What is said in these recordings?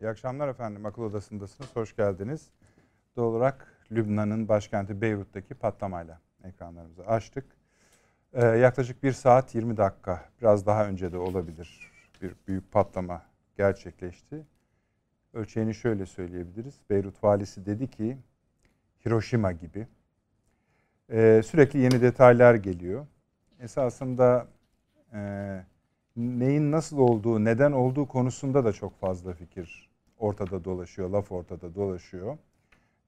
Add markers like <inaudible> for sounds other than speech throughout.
İyi akşamlar efendim. Akıl Odası'ndasınız. Hoş geldiniz. Doğal olarak Lübnan'ın başkenti Beyrut'taki patlamayla ekranlarımızı açtık. Ee, yaklaşık 1 saat 20 dakika, biraz daha önce de olabilir bir büyük patlama gerçekleşti. Ölçeğini şöyle söyleyebiliriz. Beyrut valisi dedi ki Hiroşima gibi. Ee, sürekli yeni detaylar geliyor. Esasında e, neyin nasıl olduğu, neden olduğu konusunda da çok fazla fikir ortada dolaşıyor, laf ortada dolaşıyor.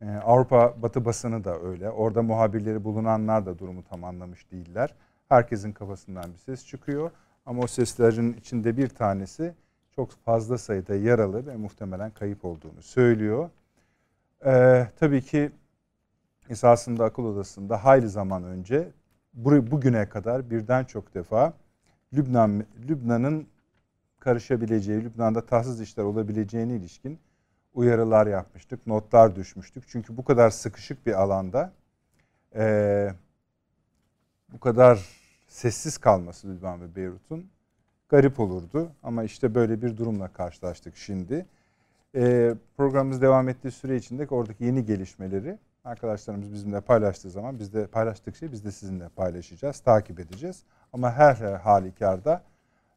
Ee, Avrupa Batı basını da öyle. Orada muhabirleri bulunanlar da durumu tam anlamış değiller. Herkesin kafasından bir ses çıkıyor. Ama o seslerin içinde bir tanesi çok fazla sayıda yaralı ve muhtemelen kayıp olduğunu söylüyor. Ee, tabii ki esasında akıl odasında hayli zaman önce bugüne kadar birden çok defa Lübnan Lübnan'ın karışabileceği, Lübnan'da tatsız işler olabileceğine ilişkin uyarılar yapmıştık, notlar düşmüştük. Çünkü bu kadar sıkışık bir alanda e, bu kadar sessiz kalması Lübnan ve Beyrut'un garip olurdu. Ama işte böyle bir durumla karşılaştık şimdi. E, programımız devam ettiği süre içinde oradaki yeni gelişmeleri arkadaşlarımız bizimle paylaştığı zaman biz de paylaştıkça biz de sizinle paylaşacağız, takip edeceğiz. Ama her halükarda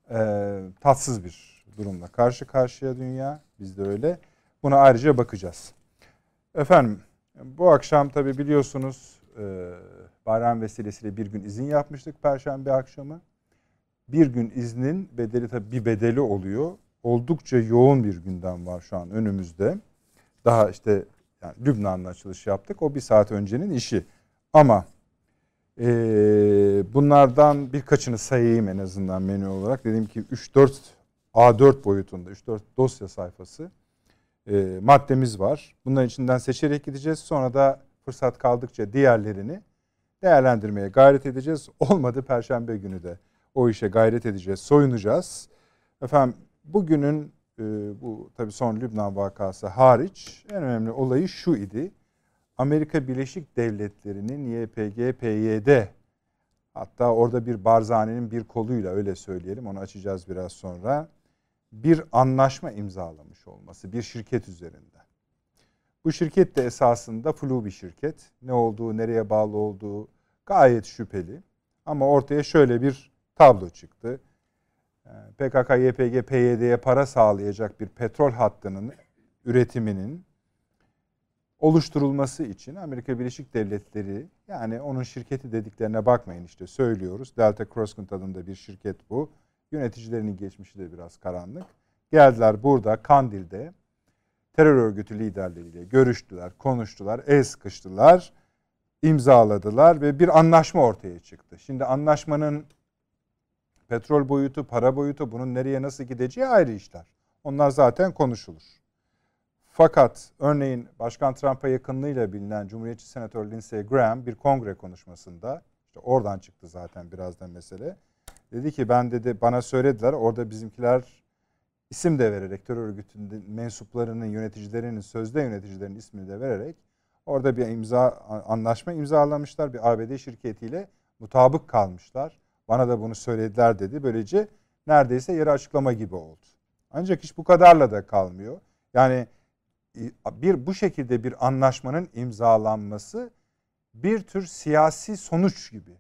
e, tatsız bir durumla karşı karşıya dünya. Biz de öyle. Buna ayrıca bakacağız. Efendim bu akşam tabi biliyorsunuz e, bayram vesilesiyle bir gün izin yapmıştık Perşembe akşamı. Bir gün iznin bedeli tabi bir bedeli oluyor. Oldukça yoğun bir gündem var şu an önümüzde. Daha işte yani Lübnan'la açılış yaptık. O bir saat öncenin işi. Ama e, bunlardan birkaçını sayayım en azından menü olarak. Dediğim ki 3-4 A4 boyutunda 3-4 dosya sayfası e, maddemiz var. Bunların içinden seçerek gideceğiz. Sonra da fırsat kaldıkça diğerlerini değerlendirmeye gayret edeceğiz. <laughs> Olmadı Perşembe günü de o işe gayret edeceğiz, soyunacağız. Efendim bugünün e, bu tabii son Lübnan vakası hariç en önemli olayı şu idi. Amerika Birleşik Devletleri'nin YPG, PYD hatta orada bir Barzani'nin bir koluyla öyle söyleyelim onu açacağız biraz sonra bir anlaşma imzalamış olması bir şirket üzerinde. Bu şirket de esasında flu bir şirket. Ne olduğu, nereye bağlı olduğu gayet şüpheli. Ama ortaya şöyle bir tablo çıktı. PKK, YPG, PYD'ye para sağlayacak bir petrol hattının üretiminin oluşturulması için Amerika Birleşik Devletleri yani onun şirketi dediklerine bakmayın işte söylüyoruz. Delta Crosscut adında bir şirket bu. Yöneticilerinin geçmişi de biraz karanlık. Geldiler burada Kandil'de terör örgütü liderleriyle görüştüler, konuştular, el sıkıştılar, imzaladılar ve bir anlaşma ortaya çıktı. Şimdi anlaşmanın petrol boyutu, para boyutu bunun nereye nasıl gideceği ayrı işler. Onlar zaten konuşulur. Fakat örneğin Başkan Trump'a yakınlığıyla bilinen Cumhuriyetçi Senatör Lindsey Graham bir kongre konuşmasında işte oradan çıktı zaten birazdan mesele. Dedi ki ben dedi bana söylediler orada bizimkiler isim de vererek terör örgütünün mensuplarının yöneticilerinin sözde yöneticilerin ismini de vererek orada bir imza anlaşma imzalamışlar bir ABD şirketiyle mutabık kalmışlar. Bana da bunu söylediler dedi. Böylece neredeyse yarı açıklama gibi oldu. Ancak iş bu kadarla da kalmıyor. Yani bir bu şekilde bir anlaşmanın imzalanması bir tür siyasi sonuç gibi.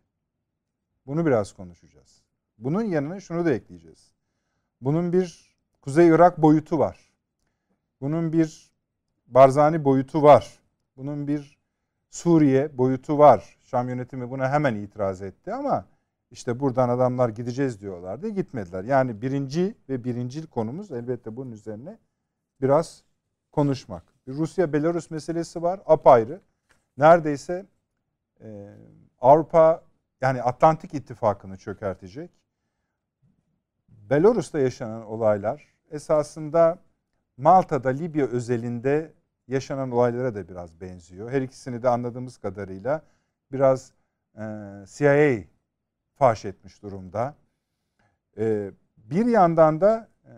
Bunu biraz konuşacağız. Bunun yanına şunu da ekleyeceğiz. Bunun bir Kuzey Irak boyutu var. Bunun bir Barzani boyutu var. Bunun bir Suriye boyutu var. Şam yönetimi buna hemen itiraz etti ama işte buradan adamlar gideceğiz diyorlardı. Gitmediler. Yani birinci ve birincil konumuz elbette bunun üzerine biraz konuşmak. Rusya-Belarus meselesi var apayrı. Neredeyse e, Avrupa yani Atlantik İttifakı'nı çökertecek. Belarus'ta yaşanan olaylar esasında Malta'da Libya özelinde yaşanan olaylara da biraz benziyor. Her ikisini de anladığımız kadarıyla biraz e, CIA faş etmiş durumda. E, bir yandan da e,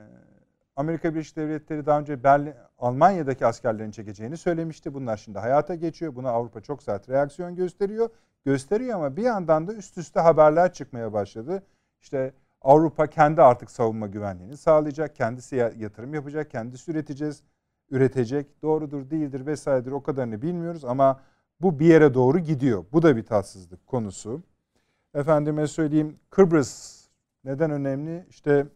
Amerika Birleşik Devletleri daha önce Berlin, Almanya'daki askerlerini çekeceğini söylemişti. Bunlar şimdi hayata geçiyor. Buna Avrupa çok sert reaksiyon gösteriyor. Gösteriyor ama bir yandan da üst üste haberler çıkmaya başladı. İşte Avrupa kendi artık savunma güvenliğini sağlayacak, kendisi yatırım yapacak, kendisi üreteceğiz, üretecek. Doğrudur, değildir vesairedir o kadarını bilmiyoruz ama bu bir yere doğru gidiyor. Bu da bir tatsızlık konusu. Efendime söyleyeyim Kıbrıs neden önemli? İşte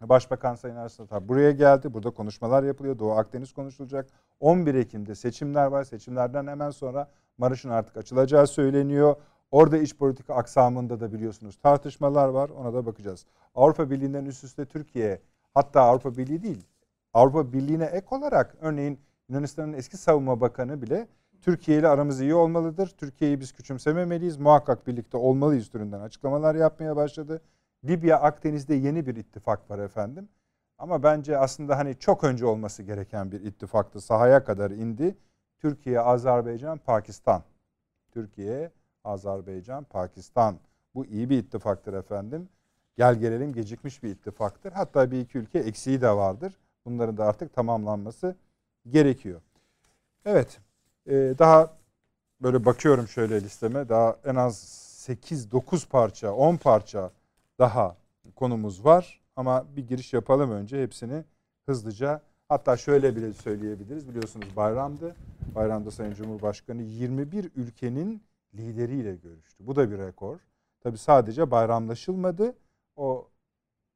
Başbakan Sayın Ataman buraya geldi. Burada konuşmalar yapılıyor. Doğu Akdeniz konuşulacak. 11 Ekim'de seçimler var. Seçimlerden hemen sonra Marış'ın artık açılacağı söyleniyor. Orada iç politika aksamında da biliyorsunuz tartışmalar var. Ona da bakacağız. Avrupa Birliği'nden üst üste Türkiye hatta Avrupa Birliği değil Avrupa Birliği'ne ek olarak örneğin Yunanistan'ın eski savunma bakanı bile Türkiye ile aramız iyi olmalıdır. Türkiye'yi biz küçümsememeliyiz. Muhakkak birlikte olmalıyız türünden açıklamalar yapmaya başladı. Libya Akdeniz'de yeni bir ittifak var efendim. Ama bence aslında hani çok önce olması gereken bir ittifaktı. Sahaya kadar indi. Türkiye, Azerbaycan, Pakistan. Türkiye, Azerbaycan, Pakistan. Bu iyi bir ittifaktır efendim. Gel gelelim gecikmiş bir ittifaktır. Hatta bir iki ülke eksiği de vardır. Bunların da artık tamamlanması gerekiyor. Evet. E, daha böyle bakıyorum şöyle listeme. Daha en az 8-9 parça, 10 parça daha konumuz var. Ama bir giriş yapalım önce hepsini hızlıca. Hatta şöyle bile söyleyebiliriz. Biliyorsunuz bayramdı. Bayramda Sayın Cumhurbaşkanı 21 ülkenin lideriyle görüştü. Bu da bir rekor. Tabi sadece bayramlaşılmadı. O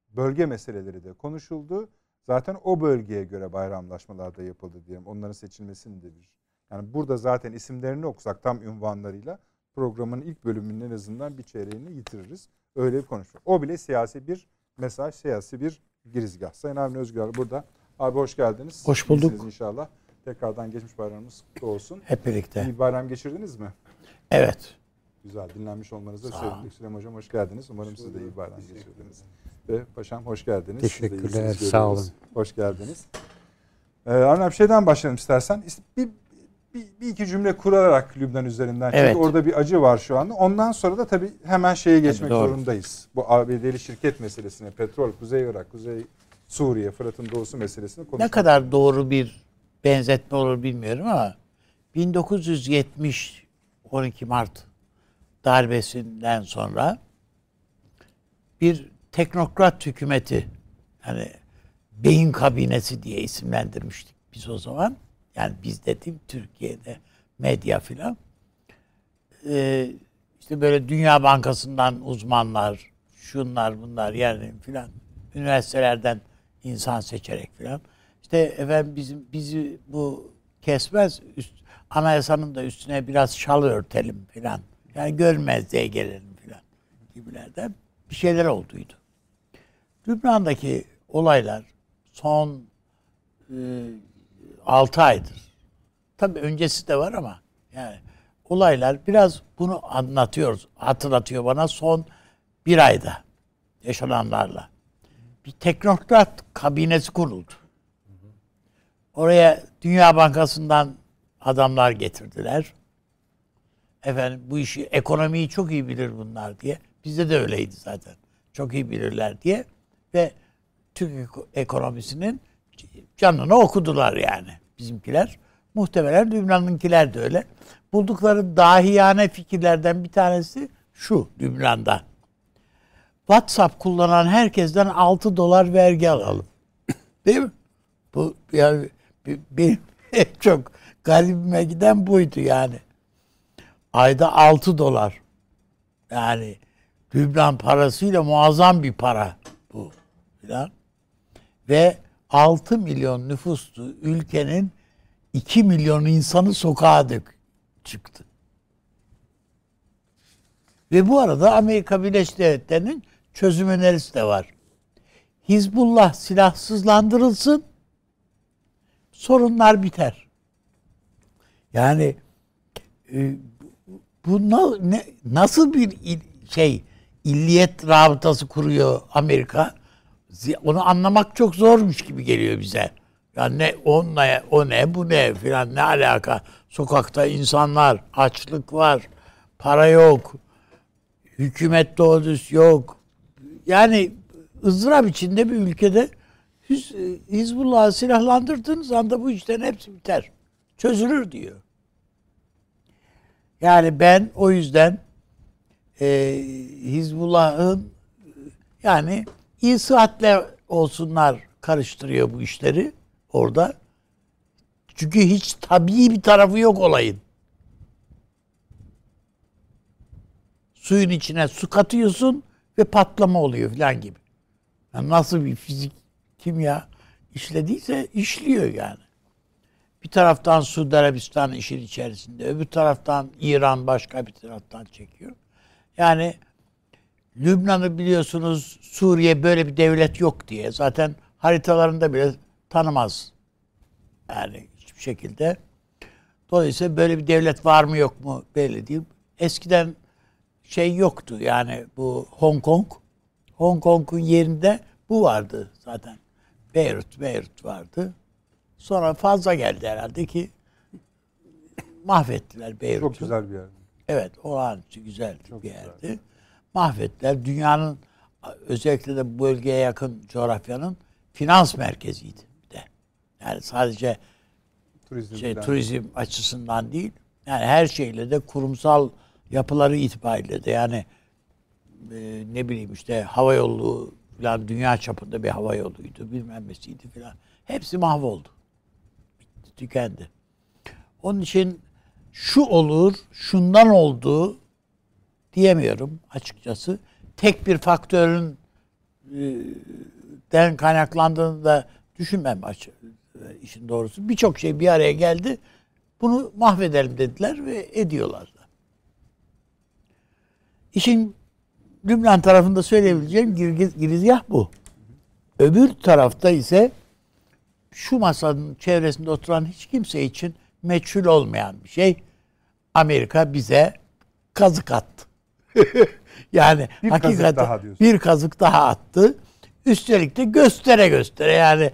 bölge meseleleri de konuşuldu. Zaten o bölgeye göre bayramlaşmalar da yapıldı diyelim. Onların seçilmesinin de bir. Yani burada zaten isimlerini okusak tam ünvanlarıyla programın ilk bölümünün en azından bir çeyreğini yitiririz. Öyle bir konuşma. O bile siyasi bir mesaj, siyasi bir girizgah. Sayın Avni Özgür burada. Abi hoş geldiniz. Hoş bulduk. İyisiniz inşallah. Tekrardan geçmiş bayramımız kutlu olsun. Hep birlikte. İyi bayram geçirdiniz mi? Evet. Güzel. Dinlenmiş olmanıza sevindik. Süleyman Hocam hoş geldiniz. Umarım siz de iyi bayram geçirdiniz. Ve Paşam hoş geldiniz. Teşekkürler. Sağ olun. Hoş geldiniz. Ee, Arnavut bir şeyden başlayalım istersen. Bir, bir, bir iki cümle kurarak Lübnan üzerinden. Çünkü evet. orada bir acı var şu anda. Ondan sonra da tabii hemen şeye geçmek tabii, zorundayız. Bu ABD'li şirket meselesine, petrol, Kuzey Irak, Kuzey Suriye, Fırat'ın doğusu meselesini konuşalım. Ne kadar doğru bir benzetme olur bilmiyorum ama 1970 12 Mart darbesinden sonra bir teknokrat hükümeti yani beyin kabinesi diye isimlendirmiştik biz o zaman. Yani biz dedim Türkiye'de medya filan. Ee, işte böyle Dünya Bankası'ndan uzmanlar, şunlar bunlar yani filan üniversitelerden insan seçerek filan. İşte efendim bizim bizi bu kesmez üst, anayasanın da üstüne biraz şal örtelim filan. Yani görmezliğe gelelim filan gibilerden bir şeyler olduydu. Lübnan'daki olaylar son e, 6 aydır. Tabii öncesi de var ama yani olaylar biraz bunu anlatıyoruz. Hatırlatıyor bana son bir ayda yaşananlarla. Bir teknokrat kabinesi kuruldu. Oraya Dünya Bankası'ndan adamlar getirdiler. Efendim bu işi ekonomiyi çok iyi bilir bunlar diye. Bizde de öyleydi zaten. Çok iyi bilirler diye ve Türk ekonomisinin canını okudular yani bizimkiler. Muhtemelen Lübnan'ınkiler de öyle. Buldukları dahiyane fikirlerden bir tanesi şu Lübnan'da. WhatsApp kullanan herkesten 6 dolar vergi alalım. <coughs> Değil mi? Bu yani benim çok garibime giden buydu yani. Ayda 6 dolar. Yani Lübnan parasıyla muazzam bir para bu. Falan. Ve 6 milyon nüfuslu ülkenin 2 milyon insanı sokağa dök çıktı. Ve bu arada Amerika Birleşik Devletleri'nin çözüm önerisi de var. Hizbullah silahsızlandırılsın, sorunlar biter. Yani e, bu nasıl bir şey illiyet rabıtası kuruyor Amerika? Onu anlamak çok zormuş gibi geliyor bize. Yani ne o ne, o ne bu ne filan ne alaka? Sokakta insanlar, açlık var, para yok, hükümet doğru yok. Yani ızdırap içinde bir ülkede Hizbullah'ı silahlandırdığınız anda bu işlerin hepsi biter. Çözülür diyor. Yani ben o yüzden e, Hizbullah'ın Yani iyi sıhhatle olsunlar karıştırıyor bu işleri orada. Çünkü hiç tabii bir tarafı yok olayın. Suyun içine su katıyorsun ve patlama oluyor falan gibi. Yani nasıl bir fizik, kimya işlediyse işliyor yani. Bir taraftan Suudi Arabistan işin içerisinde, öbür taraftan İran başka bir taraftan çekiyor. Yani Lübnan'ı biliyorsunuz Suriye böyle bir devlet yok diye zaten haritalarında bile tanımaz. Yani hiçbir şekilde. Dolayısıyla böyle bir devlet var mı yok mu belli değil. Eskiden şey yoktu yani bu Hong Kong. Hong Kong'un yerinde bu vardı zaten. Beyrut, Beyrut vardı. Sonra fazla geldi herhalde ki mahvettiler Beyrut'u. Çok güzel bir yer. Evet, olağanüstü güzel Çok bir güzel. yerdi. Mahvettiler. Dünyanın özellikle de bölgeye yakın coğrafyanın finans merkeziydi bir de. Yani sadece Turizm şey turizm açısından değil. Yani her şeyle de kurumsal yapıları itibariyle de yani e, ne bileyim işte hava yolu falan dünya çapında bir hava yoluydu bilmem nesiydi falan. Hepsi mahvoldu. Bitti, tükendi. Onun için şu olur, şundan oldu diyemiyorum açıkçası. Tek bir faktörün e, den kaynaklandığını da düşünmem açı, işin doğrusu. Birçok şey bir araya geldi. Bunu mahvedelim dediler ve ediyorlar da. İşin Lübnan tarafında söyleyebileceğim giriz- girizgah bu. Öbür tarafta ise şu masanın çevresinde oturan hiç kimse için meçhul olmayan bir şey. Amerika bize kazık attı. <laughs> yani Bir kazık hakikaten diyorsun. bir kazık daha attı. Üstelik de göstere göstere yani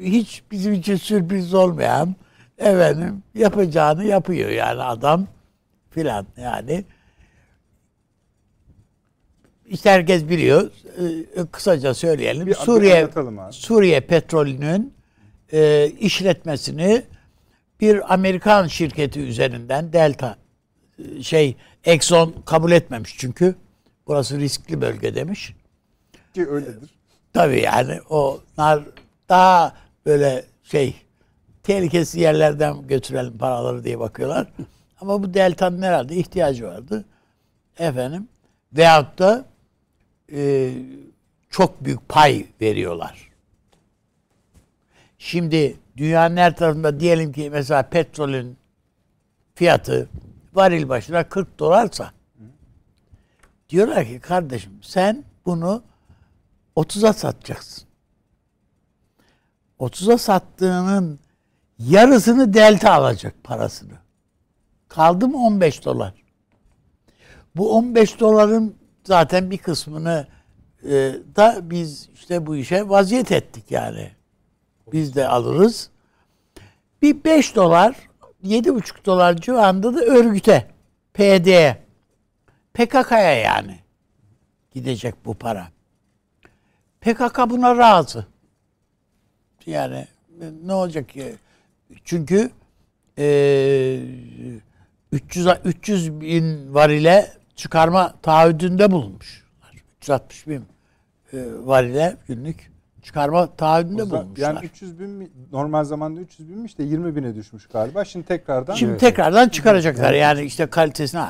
hiç bizim için sürpriz olmayan efendim yapacağını yapıyor yani adam filan yani. İşte herkes biliyor. Ee, Kısaca söyleyelim. Bir- Suriye. Suriye petrolünün e, işletmesini bir Amerikan şirketi üzerinden Delta şey Exxon kabul etmemiş çünkü burası riskli bölge demiş. Ki öyledir. Tabii yani onlar daha böyle şey tehlikesiz yerlerden götürelim paraları diye bakıyorlar. Ama bu delta'nın herhalde ihtiyacı vardı. Efendim veyahut da e, çok büyük pay veriyorlar. Şimdi dünyanın her tarafında diyelim ki mesela petrolün fiyatı varil başına 40 dolarsa diyorlar ki kardeşim sen bunu 30'a satacaksın. 30'a sattığının yarısını delta alacak parasını. Kaldı mı 15 dolar? Bu 15 doların zaten bir kısmını e, da biz işte bu işe vaziyet ettik yani. Biz de alırız. Bir 5 dolar, 7,5 dolar civarında da örgüte, PD'ye, PKK'ya yani gidecek bu para. PKK buna razı. Yani ne olacak ki? Çünkü e, 300 300 bin varile çıkarma taahhüdünde bulunmuş. 360 bin e, varile günlük çıkarma taahhüdünde bulunmuşlar. yani 300 bin mi- normal zamanda 300 binmiş de 20 bine düşmüş galiba. Şimdi tekrardan Şimdi tekrardan çıkaracaklar yani işte kalitesine.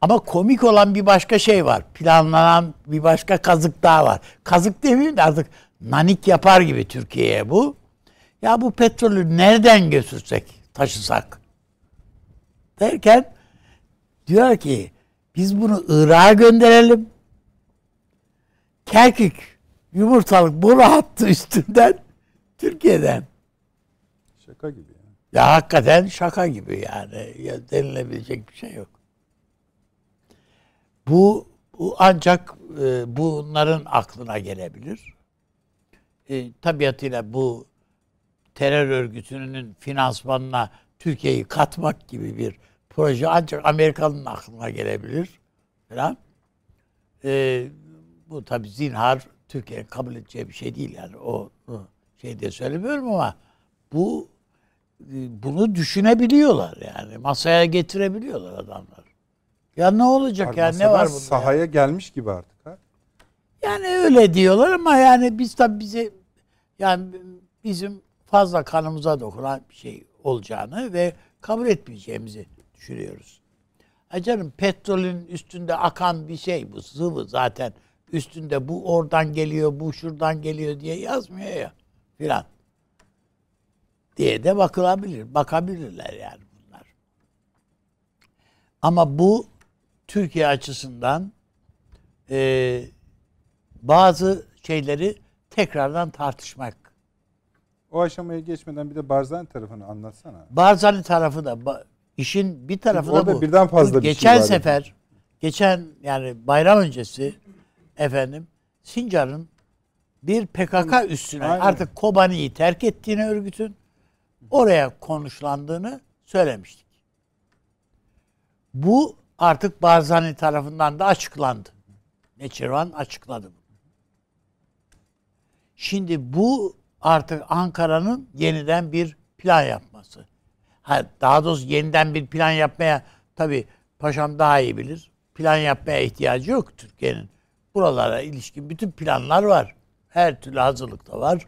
Ama komik olan bir başka şey var. Planlanan bir başka kazık daha var. Kazık demeyeyim de artık nanik yapar gibi Türkiye'ye bu. Ya bu petrolü nereden götürsek, taşısak? Derken diyor ki biz bunu Irak'a gönderelim. Kerkük yumurtalık boru hattı üstünden Türkiye'den. şaka gibi. Yani. Ya hakikaten şaka gibi yani. Ya denilebilecek bir şey yok. Bu, bu ancak e, bunların aklına gelebilir. E, tabiatıyla bu terör örgütünün finansmanına Türkiye'yi katmak gibi bir proje ancak Amerika'nın aklına gelebilir falan. E, bu tabii zinhar Türkiye'nin kabul edeceği bir şey değil yani o, şey diye söylemiyorum ama bu e, bunu düşünebiliyorlar yani. Masaya getirebiliyorlar adamlar. Ya ne olacak ya ne var bunda? ya? Sahaya gelmiş gibi artık. Ha? Yani öyle diyorlar ama yani biz tabii bize yani bizim fazla kanımıza dokunan bir şey olacağını ve kabul etmeyeceğimizi düşünüyoruz. Ha canım petrolün üstünde akan bir şey bu sıvı zaten üstünde bu oradan geliyor bu şuradan geliyor diye yazmıyor ya filan diye de bakılabilir. Bakabilirler yani bunlar. Ama bu Türkiye açısından e, bazı şeyleri tekrardan tartışmak. O aşamaya geçmeden bir de Barzani tarafını anlatsana. Barzani tarafı da işin bir tarafı Çünkü da orada bu. birden fazla bir şey geçen var. sefer geçen yani bayram öncesi efendim Sincar'ın bir PKK üstüne Aynen. artık Kobani'yi terk ettiğini örgütün oraya konuşlandığını söylemiştik. Bu artık Barzani tarafından da açıklandı. Neçirvan açıkladı bunu. Şimdi bu artık Ankara'nın yeniden bir plan yapması. Ha, daha doğrusu yeniden bir plan yapmaya tabii paşam daha iyi bilir. Plan yapmaya ihtiyacı yok Türkiye'nin. Buralara ilişkin bütün planlar var. Her türlü hazırlık da var.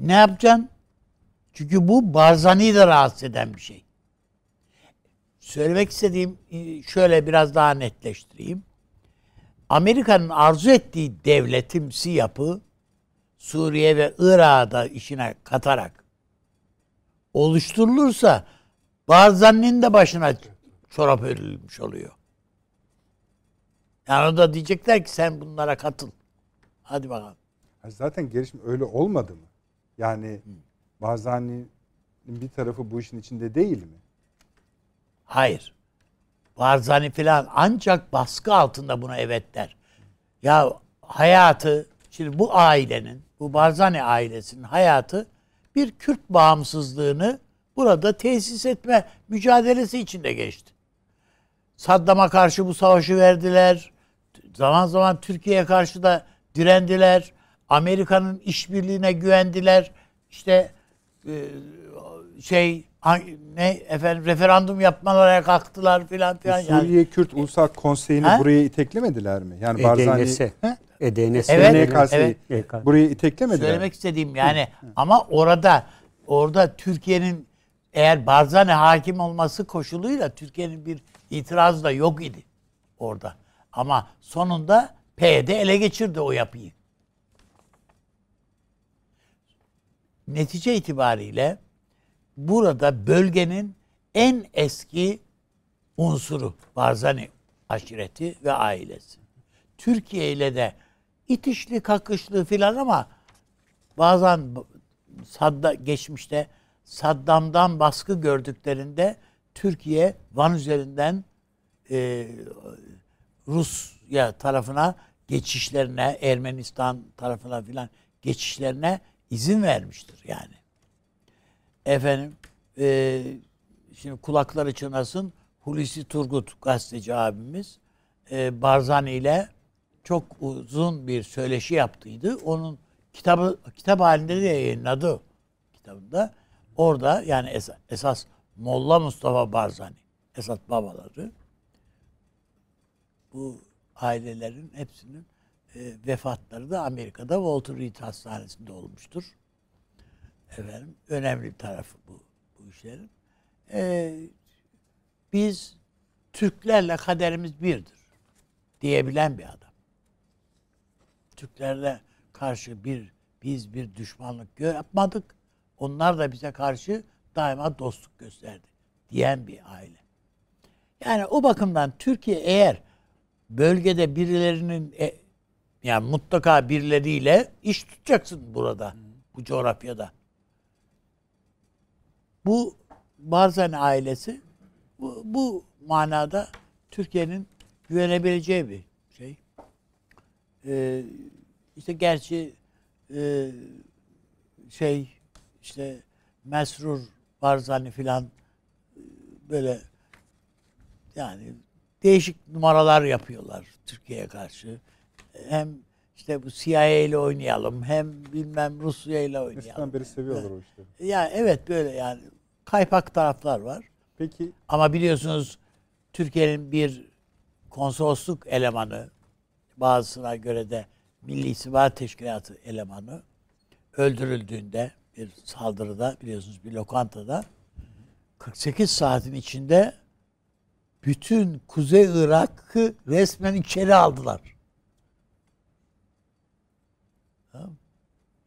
Ne yapacaksın? Çünkü bu Barzani'yi de rahatsız eden bir şey. Söylemek istediğim e, şöyle biraz daha netleştireyim. Amerika'nın arzu ettiği devletimsi yapı Suriye ve Irak'ı da işine katarak oluşturulursa Barzani'nin de başına çorap örülmüş oluyor. Yani o da diyecekler ki sen bunlara katıl. Hadi bakalım. Zaten gelişme öyle olmadı mı? Yani Barzani'nin bir tarafı bu işin içinde değil mi? Hayır. Barzani filan ancak baskı altında buna evet der. Ya hayatı, şimdi bu ailenin, bu Barzani ailesinin hayatı bir Kürt bağımsızlığını burada tesis etme mücadelesi içinde geçti. Saddam'a karşı bu savaşı verdiler. Zaman zaman Türkiye'ye karşı da direndiler. Amerika'nın işbirliğine güvendiler. İşte e, şey ne efendim referandum yapmalara kalktılar filan filan yani. Suriye Kürt Ulusal Konseyi'ni Ha? buraya iteklemediler mi? Yani Barzani EDNS. Evet, NKS'yi evet. buraya iteklemediler? Söylemek istediğim yani ama orada orada Türkiye'nin eğer Barzani hakim olması koşuluyla Türkiye'nin bir itirazı da yok idi orada. Ama sonunda PYD ele geçirdi o yapıyı. Netice itibariyle burada bölgenin en eski unsuru Barzani aşireti ve ailesi. Türkiye ile de itişli kakışlı filan ama bazen Sadda geçmişte Saddam'dan baskı gördüklerinde Türkiye Van üzerinden e, Rusya tarafına geçişlerine, Ermenistan tarafına filan geçişlerine izin vermiştir yani. Efendim, e, şimdi kulakları çınlasın Hulusi Turgut gazeteci abimiz e, Barzani ile çok uzun bir söyleşi yaptıydı. Onun kitabı kitap halinde de yayınladı kitabında. Orada yani esas, esas Molla Mustafa Barzani, esas babaları bu ailelerin hepsinin e, vefatları da Amerika'da Walter Reed Hastanesi'nde olmuştur. Efendim önemli bir tarafı bu, bu işlerin. E, biz Türklerle kaderimiz birdir diyebilen bir adam. Türklerle karşı bir biz bir düşmanlık yapmadık. Onlar da bize karşı daima dostluk gösterdi diyen bir aile. Yani o bakımdan Türkiye eğer bölgede birilerinin e, yani mutlaka birileriyle iş tutacaksın burada bu coğrafyada. Bu Barzani ailesi bu, bu manada Türkiye'nin güvenebileceği bir şey. Ee, işte gerçi e, şey işte Mesrur Barzani filan e, böyle yani değişik numaralar yapıyorlar Türkiye'ye karşı. Hem işte bu CIA ile oynayalım hem bilmem Rusya ile oynayalım. Eskiden beri seviyorlar o işleri. Ya evet böyle yani kaypak taraflar var. Peki Ama biliyorsunuz Türkiye'nin bir konsolosluk elemanı bazısına göre de Milli İstihbarat Teşkilatı elemanı öldürüldüğünde bir saldırıda biliyorsunuz bir lokantada 48 saatin içinde bütün Kuzey Irak'ı resmen içeri aldılar.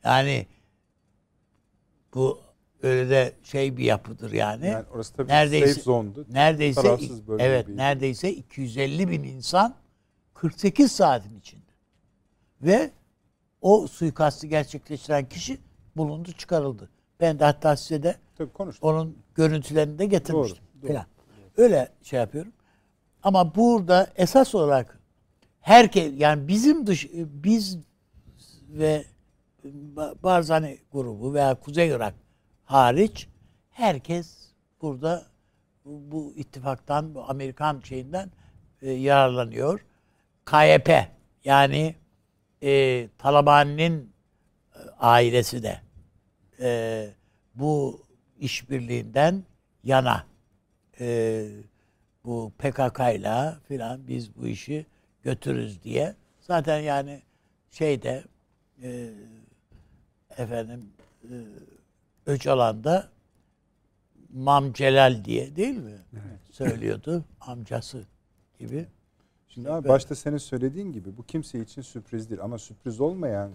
Yani bu öyle de şey bir yapıdır yani. Yani orası tabii Neredeyse- safe zone'du. neredeyse evet bir- neredeyse 250 bin insan 48 saatin içinde. Ve o suikastı gerçekleştiren kişi bulundu çıkarıldı. Ben de hatta size de Tabii onun görüntülerini de getirmiştim. Doğru, doğru. Falan. Öyle şey yapıyorum. Ama burada esas olarak herkes yani bizim dış biz ve Barzani grubu veya Kuzey Irak hariç herkes burada bu, ittifaktan, bu Amerikan şeyinden e, yararlanıyor. KYP yani e, Taliban'ın e, ailesi de e, bu işbirliğinden yana e, bu PKK ile filan biz bu işi götürürüz diye. Zaten yani şeyde e, efendim e, Öcalan'da Mam Celal diye değil mi? Söylüyordu amcası gibi. Şimdi abi başta senin söylediğin gibi bu kimse için sürpriz değil ama sürpriz olmayan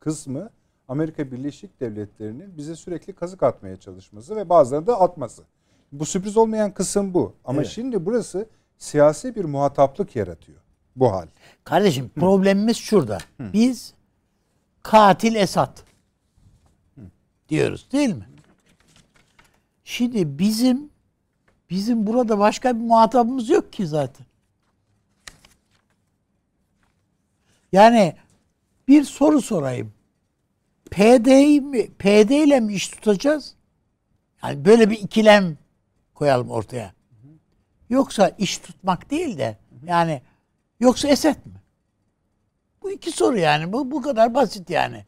kısmı Amerika Birleşik Devletleri'nin bize sürekli kazık atmaya çalışması ve bazılarını da atması. Bu sürpriz olmayan kısım bu. Ama Evet. şimdi burası siyasi bir muhataplık yaratıyor. Bu hal. Kardeşim problemimiz şurada. Biz katil Esat diyoruz değil mi? Şimdi bizim bizim burada başka bir muhatabımız yok ki zaten. Yani bir soru sorayım. PD'yi mi PD ile mi iş tutacağız? Yani böyle bir ikilem koyalım ortaya. Yoksa iş tutmak değil de yani yoksa Esed mi? Bu iki soru yani. Bu bu kadar basit yani.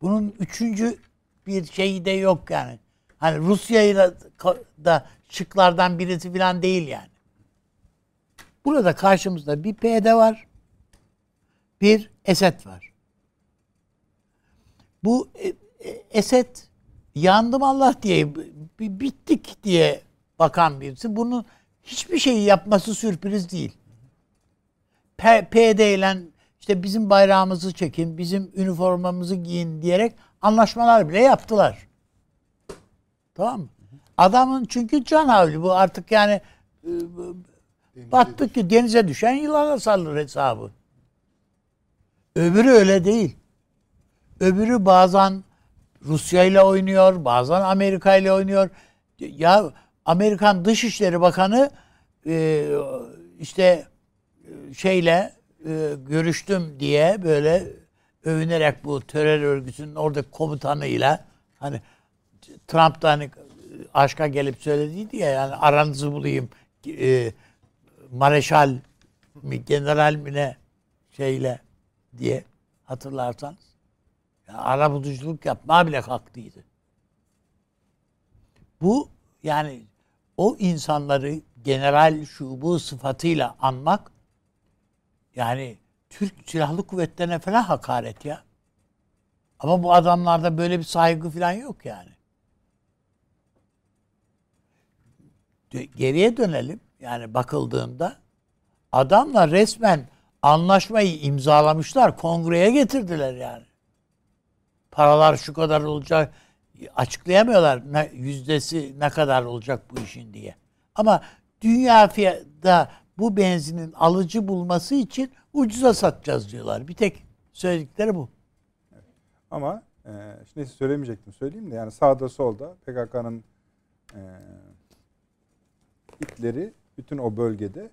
Bunun üçüncü bir şeyi de yok yani. Hani Rusya'yı da, da şıklardan birisi falan değil yani. Burada karşımızda bir PD var. Bir Esed var. Bu e, e, Esed yandım Allah diye bi- bittik diye bakan birisi. Bunun hiçbir şeyi yapması sürpriz değil. P- PD ile işte bizim bayrağımızı çekin, bizim üniformamızı giyin diyerek anlaşmalar bile yaptılar. Tamam mı? Adamın çünkü can havli bu artık yani e, battık ki denize düşen yılana sarılır hesabı. Öbürü öyle değil. Öbürü bazen Rusya ile oynuyor, bazen Amerika ile oynuyor. Ya Amerikan Dışişleri Bakanı e, işte e, şeyle e, görüştüm diye böyle övünerek bu terör örgütünün orada komutanıyla hani Trump da hani aşka gelip söylediydi ya yani aranızı bulayım e, mareşal mi general mi ne şeyle diye hatırlarsanız. Ya arabuluculuk yapma bile kalktıydı. Bu yani o insanları general şu bu sıfatıyla anmak yani Türk Silahlı Kuvvetlerine falan hakaret ya. Ama bu adamlarda böyle bir saygı falan yok yani. Geriye dönelim. Yani bakıldığında adamla resmen anlaşmayı imzalamışlar. Kongreye getirdiler yani. Paralar şu kadar olacak açıklayamıyorlar ne, yüzdesi ne kadar olacak bu işin diye. Ama dünya fiyatında bu benzinin alıcı bulması için ucuza satacağız diyorlar. Bir tek söyledikleri bu. Ama e, şimdi söylemeyecektim söyleyeyim de yani sağda solda PKK'nın e, itleri bütün o bölgede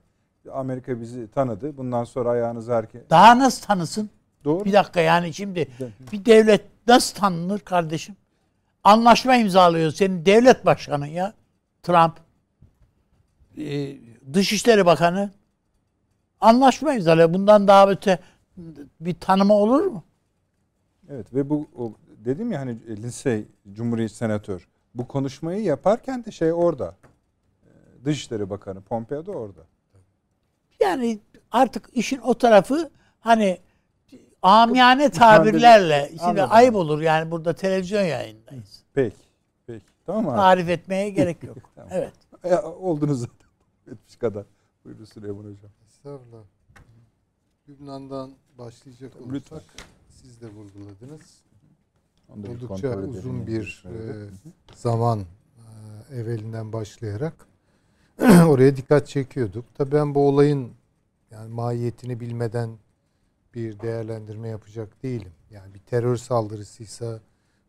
Amerika bizi tanıdı. Bundan sonra ayağınızı hareket... Daha nasıl tanısın? Doğru. Bir dakika yani şimdi bir devlet nasıl tanınır kardeşim? Anlaşma imzalıyor senin devlet başkanın ya. Trump. Ee, Dışişleri Bakanı. Anlaşma imzalıyor. Bundan daha öte bir tanıma olur mu? Evet ve bu o, dedim ya hani Lindsey Cumhuriyet Senatör bu konuşmayı yaparken de şey orada. E, Dışişleri Bakanı Pompeo da orada. Yani artık işin o tarafı hani amiyane tabirlerle şimdi Anladım. ayıp olur yani burada televizyon yayındayız. Peki. Peki. Tamam abi. Tarif etmeye gerek yok. <laughs> Tamam. Evet. E, oldunuz zaten. <laughs> Etmiş kadar. Buyurun Süleyman Hocam. Estağfurullah. Lübnan'dan başlayacak olursak Lütfen. siz de vurguladınız. Oldukça uzun bir e, zaman e, evvelinden başlayarak <clears throat> oraya dikkat çekiyorduk. Tabii ben bu olayın yani mahiyetini bilmeden bir değerlendirme yapacak değilim. Yani bir terör saldırısıysa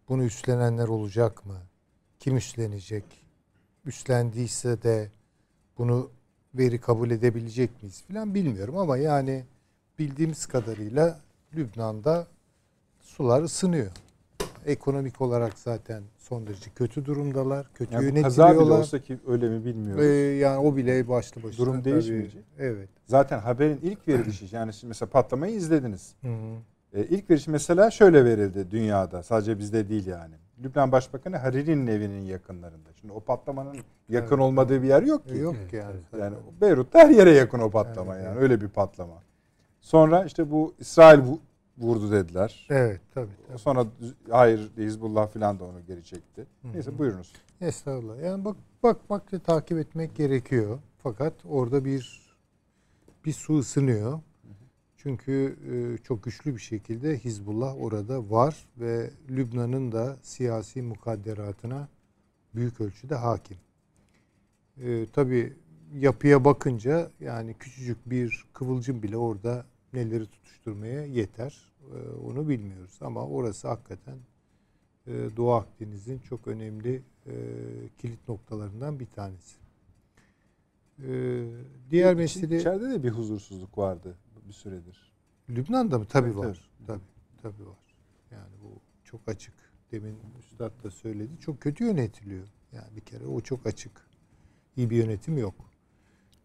bunu üstlenenler olacak mı? Kim üstlenecek? Üstlendiyse de bunu veri kabul edebilecek miyiz filan bilmiyorum ama yani bildiğimiz kadarıyla Lübnan'da sular ısınıyor. Ekonomik olarak zaten son derece kötü durumdalar. Kötü Yani bu kaza bile yönetiliyorlar. olsa ki öyle mi bilmiyoruz. Ee, yani o bile başlı başına. Durum tabii. değişmeyecek. Evet. Zaten haberin ilk verilişi yani şimdi mesela patlamayı izlediniz. Hı hı. E, ilk verişi mesela şöyle verildi dünyada. Sadece bizde değil yani. Lübnan Başbakanı Hariri'nin evinin yakınlarında. Şimdi o patlamanın yakın Evet. olmadığı bir yer yok E, ki. yok yani. Yani Beyrut'ta her yere yakın o patlama Evet, yani. Öyle bir patlama. Sonra işte bu İsrail vurdu dediler. Evet tabii. tabii. Sonra hayır Hizbullah falan da onu geri çekti. Hı hı. Neyse buyurunuz. Estağfurullah. Yani bak bakmak ve takip etmek gerekiyor. Fakat orada bir bir su ısınıyor. Çünkü e, çok güçlü bir şekilde Hizbullah orada var ve Lübnan'ın da siyasi mukadderatına büyük ölçüde hakim. E, tabii yapıya bakınca yani küçücük bir kıvılcım bile orada neleri tutuşturmaya yeter. E, onu bilmiyoruz ama orası hakikaten e, Doğu Akdeniz'in çok önemli e, kilit noktalarından bir tanesi. E, diğer mesele İçeride de bir huzursuzluk vardı bir süredir. Lübnan'da mı? Tabii Evet, var. evet. Tabii, tabii var. Yani bu çok açık. Demin Üstad da söyledi. Çok kötü yönetiliyor. Yani bir kere o çok açık. İyi bir yönetim yok.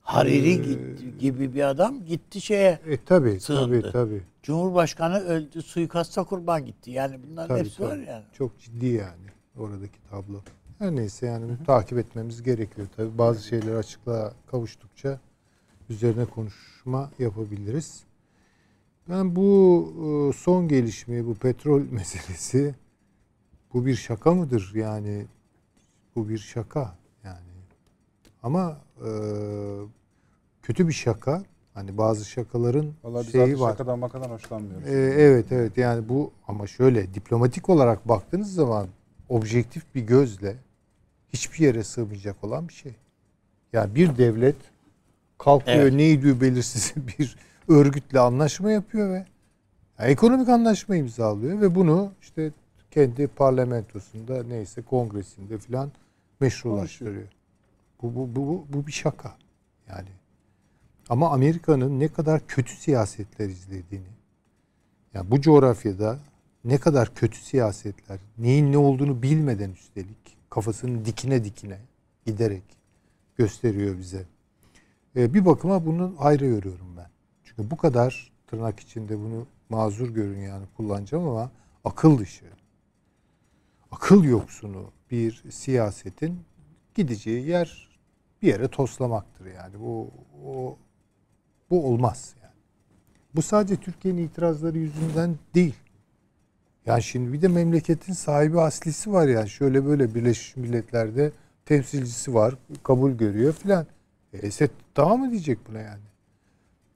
Hariri Ee, gitti- gibi bir adam gitti şeye. E tabii, Sığındı. tabii, tabii. Cumhurbaşkanı öldü, suikasta kurban gitti. Yani bunların Tabii, hepsi var tabii. yani. Çok ciddi yani oradaki tablo. Her neyse yani takip etmemiz gerekiyor. Tabii bazı şeyler açıklığa kavuştukça üzerine konuşma yapabiliriz. Ben bu e, son gelişmeyi, bu petrol <laughs> meselesi bu bir şaka mıdır? Yani bu bir şaka yani. Ama e, kötü bir şaka. Hani bazı şakaların Vallahi biz şeyi var. şakadan makadan hoşlanmıyoruz. Ee, evet evet yani bu ama şöyle diplomatik olarak baktığınız zaman objektif bir gözle hiçbir yere sığmayacak olan bir şey. Yani bir devlet kalkıyor Evet. neydi belirsiz <laughs> bir örgütle anlaşma yapıyor ve yani ekonomik anlaşma imzalıyor ve bunu işte kendi parlamentosunda neyse kongresinde filan meşrulaştırıyor. Bu, bu, bu, bu, bir şaka. Yani ama Amerika'nın ne kadar kötü siyasetler izlediğini, yani bu coğrafyada ne kadar kötü siyasetler, neyin ne olduğunu bilmeden üstelik kafasının dikine dikine giderek gösteriyor bize. Ee, bir bakıma bunu ayrı görüyorum ben. Çünkü bu kadar tırnak içinde bunu mazur görün yani kullanacağım ama akıl dışı, akıl yoksunu bir siyasetin gideceği yer bir yere toslamaktır yani. Bu o bu olmaz yani. Bu sadece Türkiye'nin itirazları yüzünden değil. Yani şimdi bir de memleketin sahibi aslisi var yani. Şöyle böyle Birleşmiş Milletler'de temsilcisi var. Kabul görüyor filan. E, Esed tamam mı diyecek buna yani?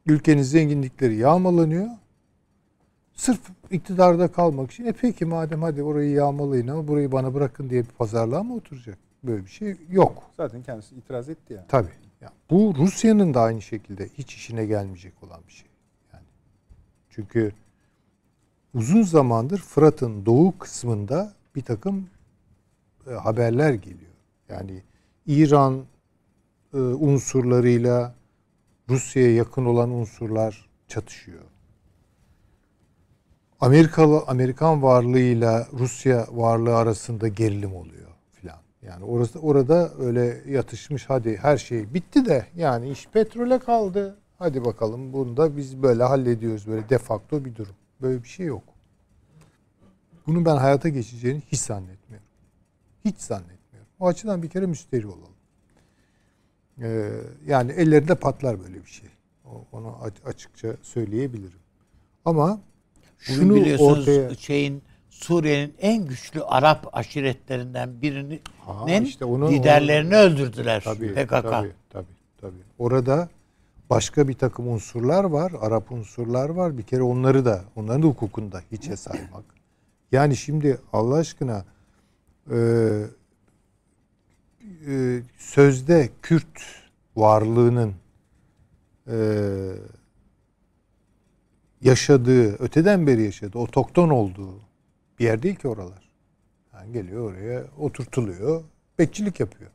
Ülkenin zenginlikleri yağmalanıyor. Sırf iktidarda kalmak için. E peki madem hadi orayı yağmalayın ama burayı bana bırakın diye bir pazarlığa mı oturacak? Böyle bir şey yok. Zaten kendisi itiraz etti yani. Tabii. Ya bu Rusya'nın da aynı şekilde hiç işine gelmeyecek olan bir şey. Yani çünkü uzun zamandır Fırat'ın doğu kısmında bir takım e, haberler geliyor. Yani İran e, unsurlarıyla Rusya'ya yakın olan unsurlar çatışıyor. Amerikalı Amerikan varlığıyla Rusya varlığı arasında gerilim oluyor. Yani orası orada öyle yatışmış hadi her şey bitti de yani iş petrole kaldı. Hadi bakalım bunu da biz böyle hallediyoruz böyle de facto bir durum. Böyle bir şey yok. Bunun ben hayata geçeceğini hiç zannetmiyorum. Hiç zannetmiyorum. O açıdan bir kere müsteri olalım. Ee, yani ellerinde patlar böyle bir şey. Onu açıkça söyleyebilirim. Ama Bugün şunu biliyorsunuz ortaya şeyin Suriye'nin en güçlü Arap aşiretlerinden birinin Ha, işte onu- liderlerini öldürdüler Tabii, PKK. Tabii, tabii, tabii. Orada başka bir takım unsurlar var. Arap unsurlar var. Bir kere onları da, onların da hukukunda hiçe saymak. Yani şimdi Allah aşkına e, e, sözde Kürt varlığının e, yaşadığı, öteden beri yaşadığı, otokton olduğu bir yer değil ki oralar. Yani geliyor oraya, oturtuluyor, bekçilik yapıyor.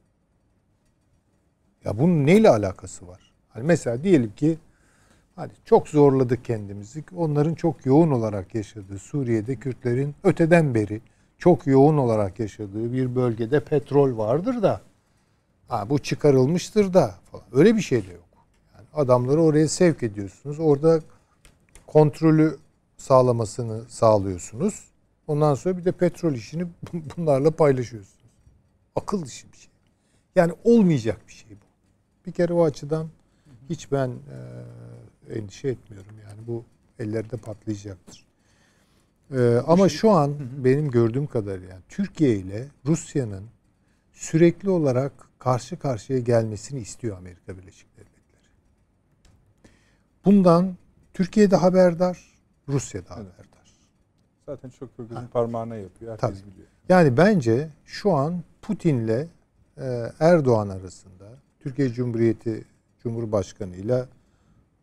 Ya bunun neyle alakası var? Hani mesela diyelim ki hadi çok zorladık kendimizi. Onların çok yoğun olarak yaşadığı Suriye'de Kürtlerin öteden beri çok yoğun olarak yaşadığı bir bölgede petrol vardır da ha, bu çıkarılmıştır da falan. Öyle bir şey de yok. Yani adamları oraya sevk ediyorsunuz. Orada kontrolü sağlamasını sağlıyorsunuz. Ondan sonra bir de petrol işini <laughs> bunlarla paylaşıyorsunuz. Akıl dışı bir şey. Yani olmayacak bir şey bu. Bir kere o açıdan hiç ben e, endişe etmiyorum. Yani bu ellerde patlayacaktır. E, ama şu an benim gördüğüm kadarıyla yani Türkiye ile Rusya'nın sürekli olarak karşı karşıya gelmesini istiyor Amerika Birleşik Devletleri. Bundan Türkiye de haberdar, Rusya da haberdar. Zaten çok gözün parmağına yapıyor. Herkes Tabii. biliyor. Yani bence şu an Putin'le e, Erdoğan arasında Türkiye Cumhuriyeti Cumhurbaşkanı ile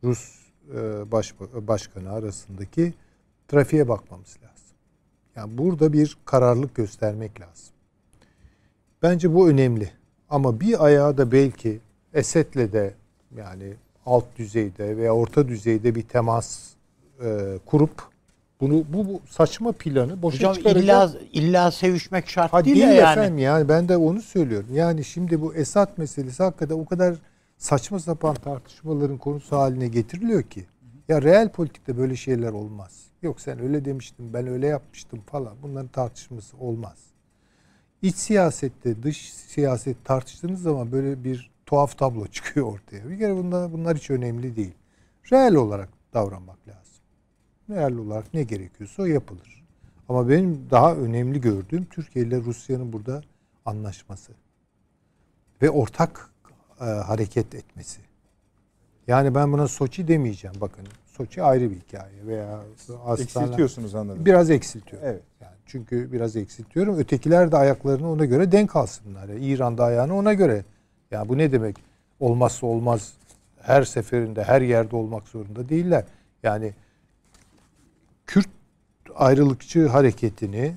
Rus e, baş, başkanı arasındaki trafiğe bakmamız lazım. Yani burada bir kararlılık göstermek lazım. Bence bu önemli. Ama bir ayağı da belki Esed'le de yani alt düzeyde veya orta düzeyde bir temas e, kurup bunu bu, bu saçma planı boşa Hocam çıkaracak. illa illa sevişmek şart Ha değil, değil ya yani. efendim yani ben de onu söylüyorum. Yani şimdi bu Esad meselesi hakikaten o kadar saçma sapan tartışmaların konusu haline getiriliyor ki. Ya real politikte böyle şeyler olmaz. Yok sen öyle demiştin ben öyle yapmıştım falan. Bunların tartışması olmaz. İç siyasette dış siyaset tartıştığınız zaman böyle bir tuhaf tablo <laughs> çıkıyor ortaya. Bir kere bunlar, bunlar hiç önemli değil. Reel olarak davranmak lazım. Reel olarak ne gerekiyorsa o yapılır. Ama benim daha önemli gördüğüm Türkiye ile Rusya'nın burada anlaşması ve ortak e, hareket etmesi. Yani ben buna Soçi demeyeceğim. Bakın Soçi ayrı bir hikaye veya Astana Eksiltiyorsunuz anladım. biraz eksiltiyorum. Evet. Yani çünkü biraz eksiltiyorum. Ötekiler de ayaklarını ona göre denk alsınlar. Yani İran da ayağını ona göre. Yani bu ne demek? Olmazsa olmaz her seferinde her yerde olmak zorunda değiller. Yani Kürt ayrılıkçı hareketini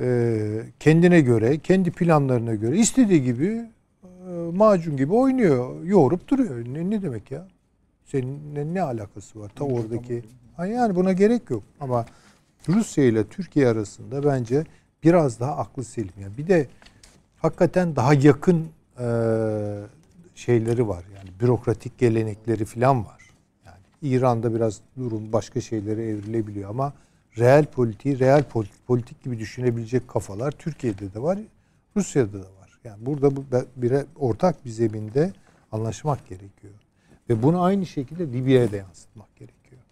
e, kendine göre, kendi planlarına göre istediği gibi e, macun gibi oynuyor, yoğurup duruyor. Ne, ne demek ya? Senin ne, alakası var? Ta oradaki. Ha yani buna gerek yok. Ama Rusya ile Türkiye arasında bence biraz daha aklı selim. Yani bir de hakikaten daha yakın e, şeyleri var. Yani bürokratik gelenekleri falan var. İran'da biraz durum başka şeylere evrilebiliyor ama reel politiği reel politik, politik gibi düşünebilecek kafalar Türkiye'de de var, Rusya'da da var. Yani burada bu bir ortak bir zeminde anlaşmak gerekiyor. Ve bunu aynı şekilde Libya'ya da yansıtmak gerekiyor.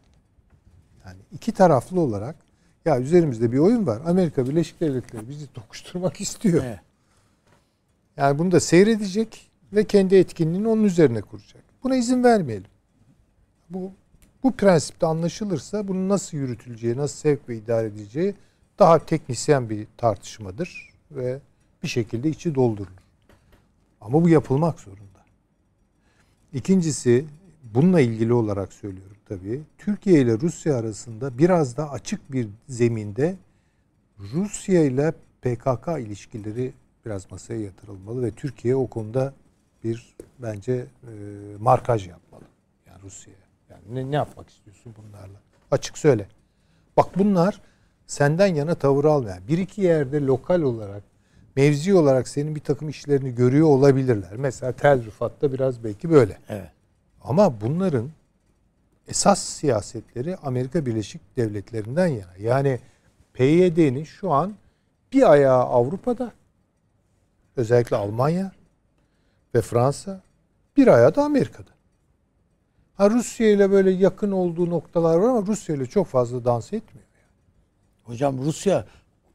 Yani iki taraflı olarak ya üzerimizde bir oyun var. Amerika Birleşik Devletleri bizi tokuşturmak istiyor. Evet. Yani bunu da seyredecek ve kendi etkinliğini onun üzerine kuracak. Buna izin vermeyelim. Bu bu prensipte anlaşılırsa bunun nasıl yürütüleceği, nasıl sevk ve idare edileceği daha teknisyen bir tartışmadır ve bir şekilde içi doldurulur. Ama bu yapılmak zorunda. İkincisi bununla ilgili olarak söylüyorum tabii. Türkiye ile Rusya arasında biraz da açık bir zeminde Rusya ile PKK ilişkileri biraz masaya yatırılmalı ve Türkiye o konuda bir bence e, markaj yapmalı. Yani Rusya'ya. Yani ne, ne yapmak istiyorsun bunlarla? Açık söyle. Bak bunlar senden yana tavır almayan. Bir iki yerde lokal olarak, mevzi olarak senin bir takım işlerini görüyor olabilirler. Mesela Tel Rıfat'ta biraz belki böyle. Evet. Ama bunların esas siyasetleri Amerika Birleşik Devletleri'nden yana. Yani PYD'nin şu an bir ayağı Avrupa'da, özellikle Almanya ve Fransa, bir ayağı da Amerika'da. Ha Rusya ile böyle yakın olduğu noktalar var ama Rusya ile çok fazla dans etmiyor. Hocam Rusya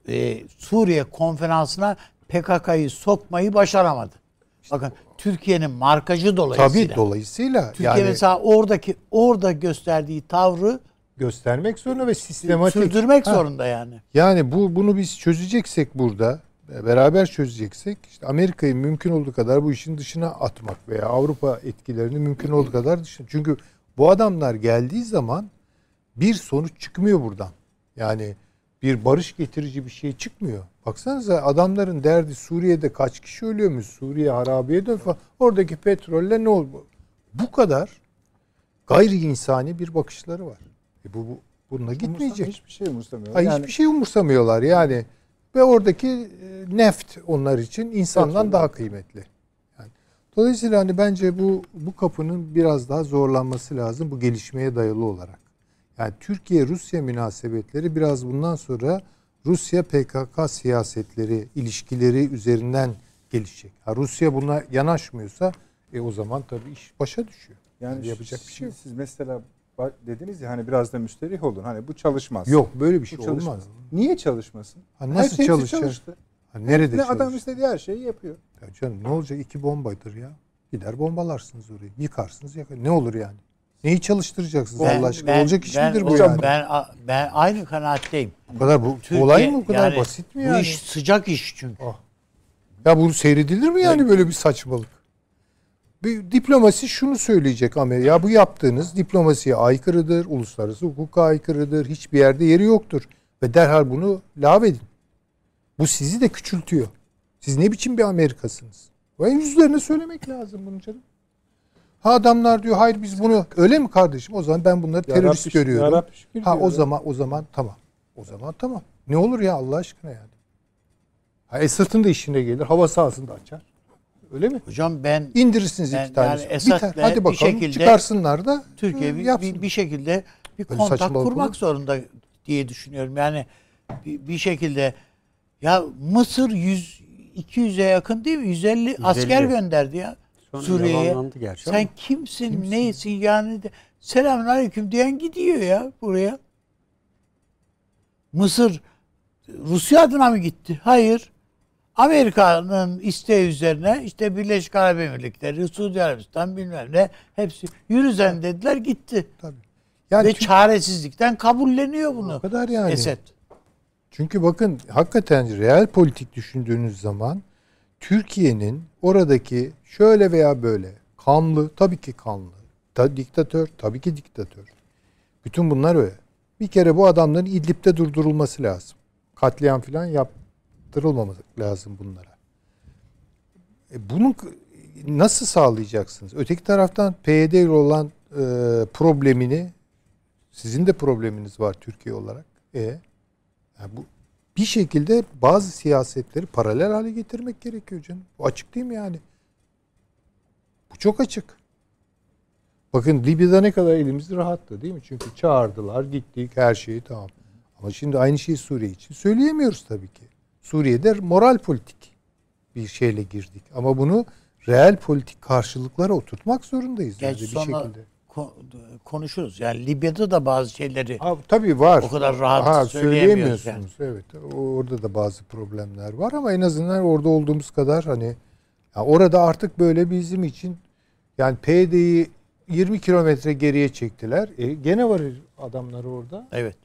e, Suriye konferansına PKK'yı sokmayı başaramadı. Bakın Türkiye'nin markacı dolayısıyla. Tabii dolayısıyla Türkiye yani mesela oradaki orada gösterdiği tavrı göstermek zorunda ve sistematik sürdürmek Ha, zorunda yani. Yani bu bunu biz çözeceksek burada beraber çözeceksek işte Amerika'yı mümkün olduğu kadar bu işin dışına atmak veya Avrupa etkilerini mümkün olduğu kadar dışına. Çünkü bu adamlar geldiği zaman bir sonuç çıkmıyor buradan. Yani bir barış getirici bir şey çıkmıyor. Baksanıza adamların derdi Suriye'de kaç kişi ölüyormuş, Suriye harabeye dön falan. Oradaki petrolle ne oldu? Bu kadar gayri insani bir bakışları var. E bu, bu bununla gitmeyecek. Hiçbir şey umursamıyor. Ha, yani Hiçbir şey umursamıyorlar yani. Ve oradaki e, neft onlar için insandan daha kıymetli. Yani, dolayısıyla hani bence bu bu kapının biraz daha zorlanması lazım bu gelişmeye dayalı olarak. Yani Türkiye-Rusya münasebetleri biraz bundan sonra Rusya PKK siyasetleri, ilişkileri üzerinden gelişecek. Ha, Rusya buna yanaşmıyorsa e o zaman tabii iş başa düşüyor. yani Yani yapacak bir şey yok. Siz mesela dediniz ya hani biraz da müsterih olun. Hani bu çalışmaz. Yok böyle bir Bu şey çalışmaz. olmaz. Niye çalışmasın? Ha, Her nasıl şey çalışacak? çalıştı. Ha, nerede Ne adam istediği her şeyi yapıyor. Ya canım ne olacak iki bombaydır ya. Gider bombalarsınız orayı. Yıkarsınız yakar. Ne olur yani? Neyi çalıştıracaksınız Allah aşkına? Olacak iş midir bu yani? Ben, ben aynı kanaatteyim. Bu kadar bu Türkiye- kolay mı? Bu kadar yani basit mi Bu yani? iş sıcak iş çünkü. Ya bu seyredilir mi yani böyle bir saçmalık? Bir diplomasi şunu söyleyecek Amerika. Ya bu yaptığınız diplomasiye aykırıdır, uluslararası hukuka aykırıdır, hiçbir yerde yeri yoktur. Ve derhal bunu lağvedin. Bu sizi de küçültüyor. Siz ne biçim bir Amerikasınız? Ve yüzlerine söylemek lazım bunu canım. Ha adamlar diyor hayır biz bunu <laughs> öyle mi kardeşim? O zaman ben bunları terörist Rabbi- görüyorum. Ya Rabbi şükür Ha o zaman o zaman tamam. O zaman tamam. Ne olur ya Allah aşkına yani. Ha Esad'ın da işine gelir. Hava sahasında açar. Öyle mi? Hocam ben İndirirsiniz Ben iki tane. yani Esad'la Biter. Hadi bir bakalım şekilde çıkarsınlar da Türkiye hı, bir, bir, bir şekilde bir Böyle kontak kurmak olur. zorunda diye düşünüyorum. Yani bir, bir şekilde ya Mısır 100 200'e yakın değil mi? 150, asker gönderdi ya Sonra Suriye'ye. Sen ama. kimsin, neysin yani de selamünaleyküm diyen gidiyor ya buraya. Mısır Rusya adına mı gitti? Hayır. Amerika'nın isteği üzerine işte Birleşik Arap Emirlikleri, Suudi Arabistan bilmem ne hepsi yürü sen dediler gitti. Tabii. Yani Ve çünkü, çaresizlikten kabulleniyor bunu. o kadar yani. Esed. çünkü bakın hakikaten real politik düşündüğünüz zaman Türkiye'nin oradaki şöyle veya böyle kanlı tabii ki kanlı. Ta, diktatör tabii ki diktatör. Bütün bunlar öyle. Bir kere bu adamların İdlib'de durdurulması lazım. Katliam falan yaptırılmaması lazım bunlara. E bunu nasıl sağlayacaksınız? Öteki taraftan PYD ile olan e, problemini sizin de probleminiz var Türkiye olarak. E yani bu bir şekilde bazı siyasetleri paralel hale getirmek gerekiyor canım. Bu açık değil mi yani? Bu çok açık. Bakın Libya'da ne kadar elimiz rahattı değil mi? Çünkü çağırdılar, gittik, her şeyi tamam. Ama şimdi aynı şeyi Suriye için söyleyemiyoruz tabii ki. Suriye'de moral politik bir şeyle girdik. Ama bunu reel politik karşılıklara oturtmak zorundayız. Bence bir şekilde. ko- konuşuruz. Yani Libya'da da bazı şeyleri Ha, tabii var. O kadar rahat ha, söyleyemiyorsunuz. Evet. Orada da bazı problemler var ama en azından orada olduğumuz kadar hani ya orada artık böyle bizim için yani PYD'yi 20 kilometre geriye çektiler. E, gene var adamlar orada. evet.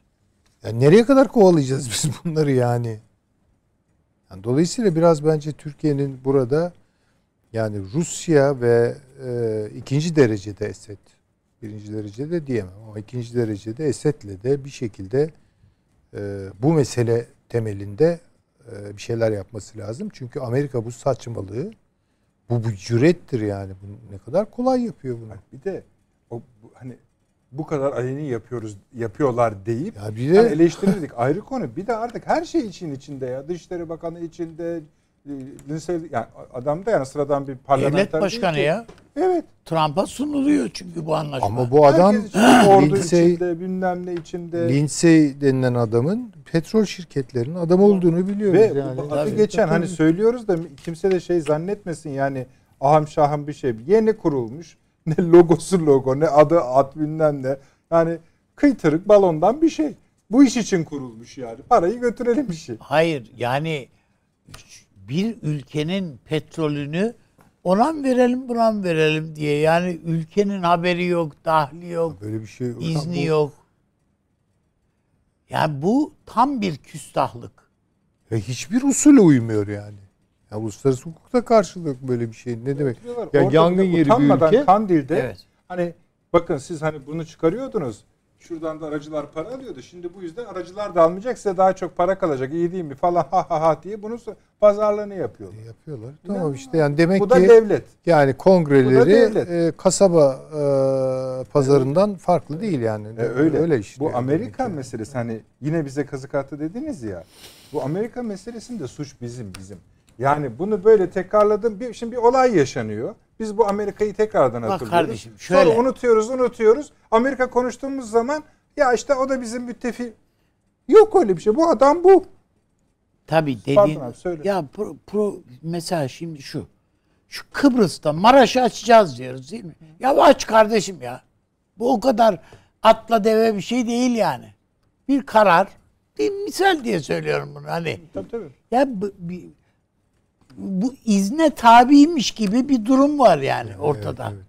Yani nereye kadar kovalayacağız biz bunları yani? Yani dolayısıyla biraz bence Türkiye'nin burada yani Rusya ve e, ikinci derecede Esed, birinci derecede diyemem ama ikinci derecede Esed'le de bir şekilde e, bu mesele temelinde e, bir şeyler yapması lazım. Çünkü Amerika bu saçmalığı, bu bu cürettir yani. Bu ne kadar kolay yapıyor bunu. Bir de o hani bu kadar aleni yapıyoruz yapıyorlar deyip Ya bir de eleştirirdik ayrı konu. Bir de artık her şey için içinde ya. Dışişleri Bakanı içinde e, Lindsey yani adam da yani sıradan bir parlamenter Devlet başkanı ki. ya. Evet. Trump'a sunuluyor çünkü bu anlaşma. ama bu adam ordu <clears throat> Lindsey- içinde, bilmem ne içinde. Lindsay denilen adamın petrol şirketlerinin adam olduğunu biliyoruz Ve yani. adı Tabii. geçen hani söylüyoruz da kimse de şey zannetmesin yani ahım şahım bir şey. Yeni kurulmuş ne logosu logo, ne adı ad bilmem ne. Yani kıytırık balondan bir şey. Bu iş için kurulmuş yani. Parayı götürelim bir şey. Hayır yani bir ülkenin petrolünü ona mı verelim buna mı verelim diye. Yani ülkenin haberi yok, dahli yok, Böyle bir şey yok. izni Bu- yok. Yani bu tam bir küstahlık. Ve hiçbir usule uymuyor yani. Ya uluslararası hukukta karşılık böyle bir şey. Ne demek? Diyorlar, Ya yangın yeri bir utanmadan ülke. Kandil'de Evet. hani bakın siz hani bunu çıkarıyordunuz. Şuradan da aracılar para alıyordu. Şimdi bu yüzden aracılar da almayacak. Size daha çok para kalacak. İyi değil mi falan ha ha ha diye bunun pazarlığını yapıyorlar. E, Yapıyorlar. Tamam işte yani demek Bu da ki devlet. yani kongreleri devlet. e, kasaba e, pazarından farklı değil yani. E, öyle. Öyle işte. bu yani Amerika demek meselesi hani yine bize kazık attı dediniz ya. Bu Amerika meselesinde suç bizim bizim. Yani bunu böyle tekrarladım. Bir, şimdi bir olay yaşanıyor. Biz bu Amerika'yı tekrardan Bak hatırlıyoruz. kardeşim, şöyle. Sonra unutuyoruz unutuyoruz. Amerika konuştuğumuz zaman ya işte o da bizim müttefik. Yok öyle bir şey. Bu adam bu. Tabii dediğin Pardon abi, söyle. ya pro, pro- mesela şimdi şu. Şu Kıbrıs'ta Maraş'ı açacağız diyoruz değil mi? Ya aç kardeşim ya. Bu o kadar atla deve bir şey değil yani. Bir karar. Bir misal diye söylüyorum bunu hani. Tabii tabii. Ya bu, bir- bu izne tabiymiş gibi bir durum var yani ortada. Evet,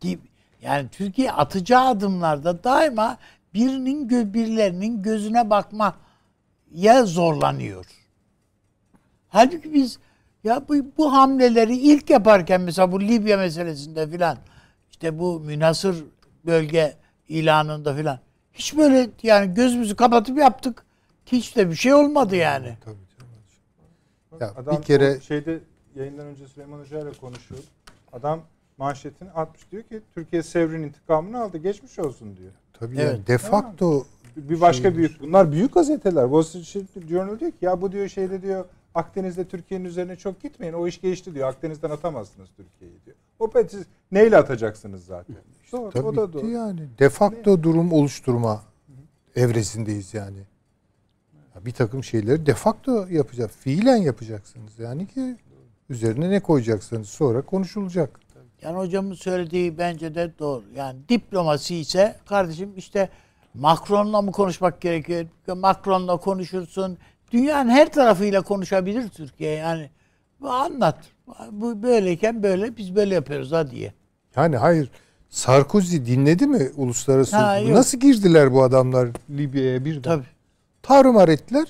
Gibi. Yani Türkiye atacağı adımlarda daima birinin gö birilerinin gözüne bakma ya zorlanıyor. Halbuki biz ya bu, bu hamleleri ilk yaparken mesela bu Libya meselesinde filan işte bu münasır bölge ilanında filan hiç böyle yani gözümüzü kapatıp yaptık. Hiç de bir şey olmadı yani. evet. Tabii. Ya Adam bir kere şeyde yayından önce Süleyman Hoca ile konuşuyordu. Adam manşetini atmış diyor ki Türkiye Sevr'in intikamını aldı. Geçmiş olsun diyor. tabii Evet. yani de facto Bir başka Şeymiş. büyük bunlar büyük gazeteler. Wall Street Journal diyor ki ya bu diyor şeyde diyor Akdeniz'de Türkiye'nin üzerine çok gitmeyin. O iş geçti diyor. Akdeniz'den atamazsınız Türkiye'yi diyor. O siz neyle atacaksınız zaten? Doğru, tabii o da doğru. yani. De facto durum oluşturma evresindeyiz yani. Bir takım şeyleri de facto yapacak. Fiilen yapacaksınız. Yani ki üzerine ne koyacaksınız sonra konuşulacak. Yani hocamın söylediği bence de doğru. Yani diplomasi ise kardeşim işte Macron'la mı konuşmak gerekiyor? Macron'la konuşursun. Dünyanın her tarafıyla konuşabilir Türkiye. Yani bu anlat. Bu böyleyken böyle biz böyle yapıyoruz ha diye. Yani hayır Sarkozy dinledi mi uluslararası? Ha, yok. Nasıl girdiler bu adamlar Libya'ya birden? Tabii. Tarumar ettiler.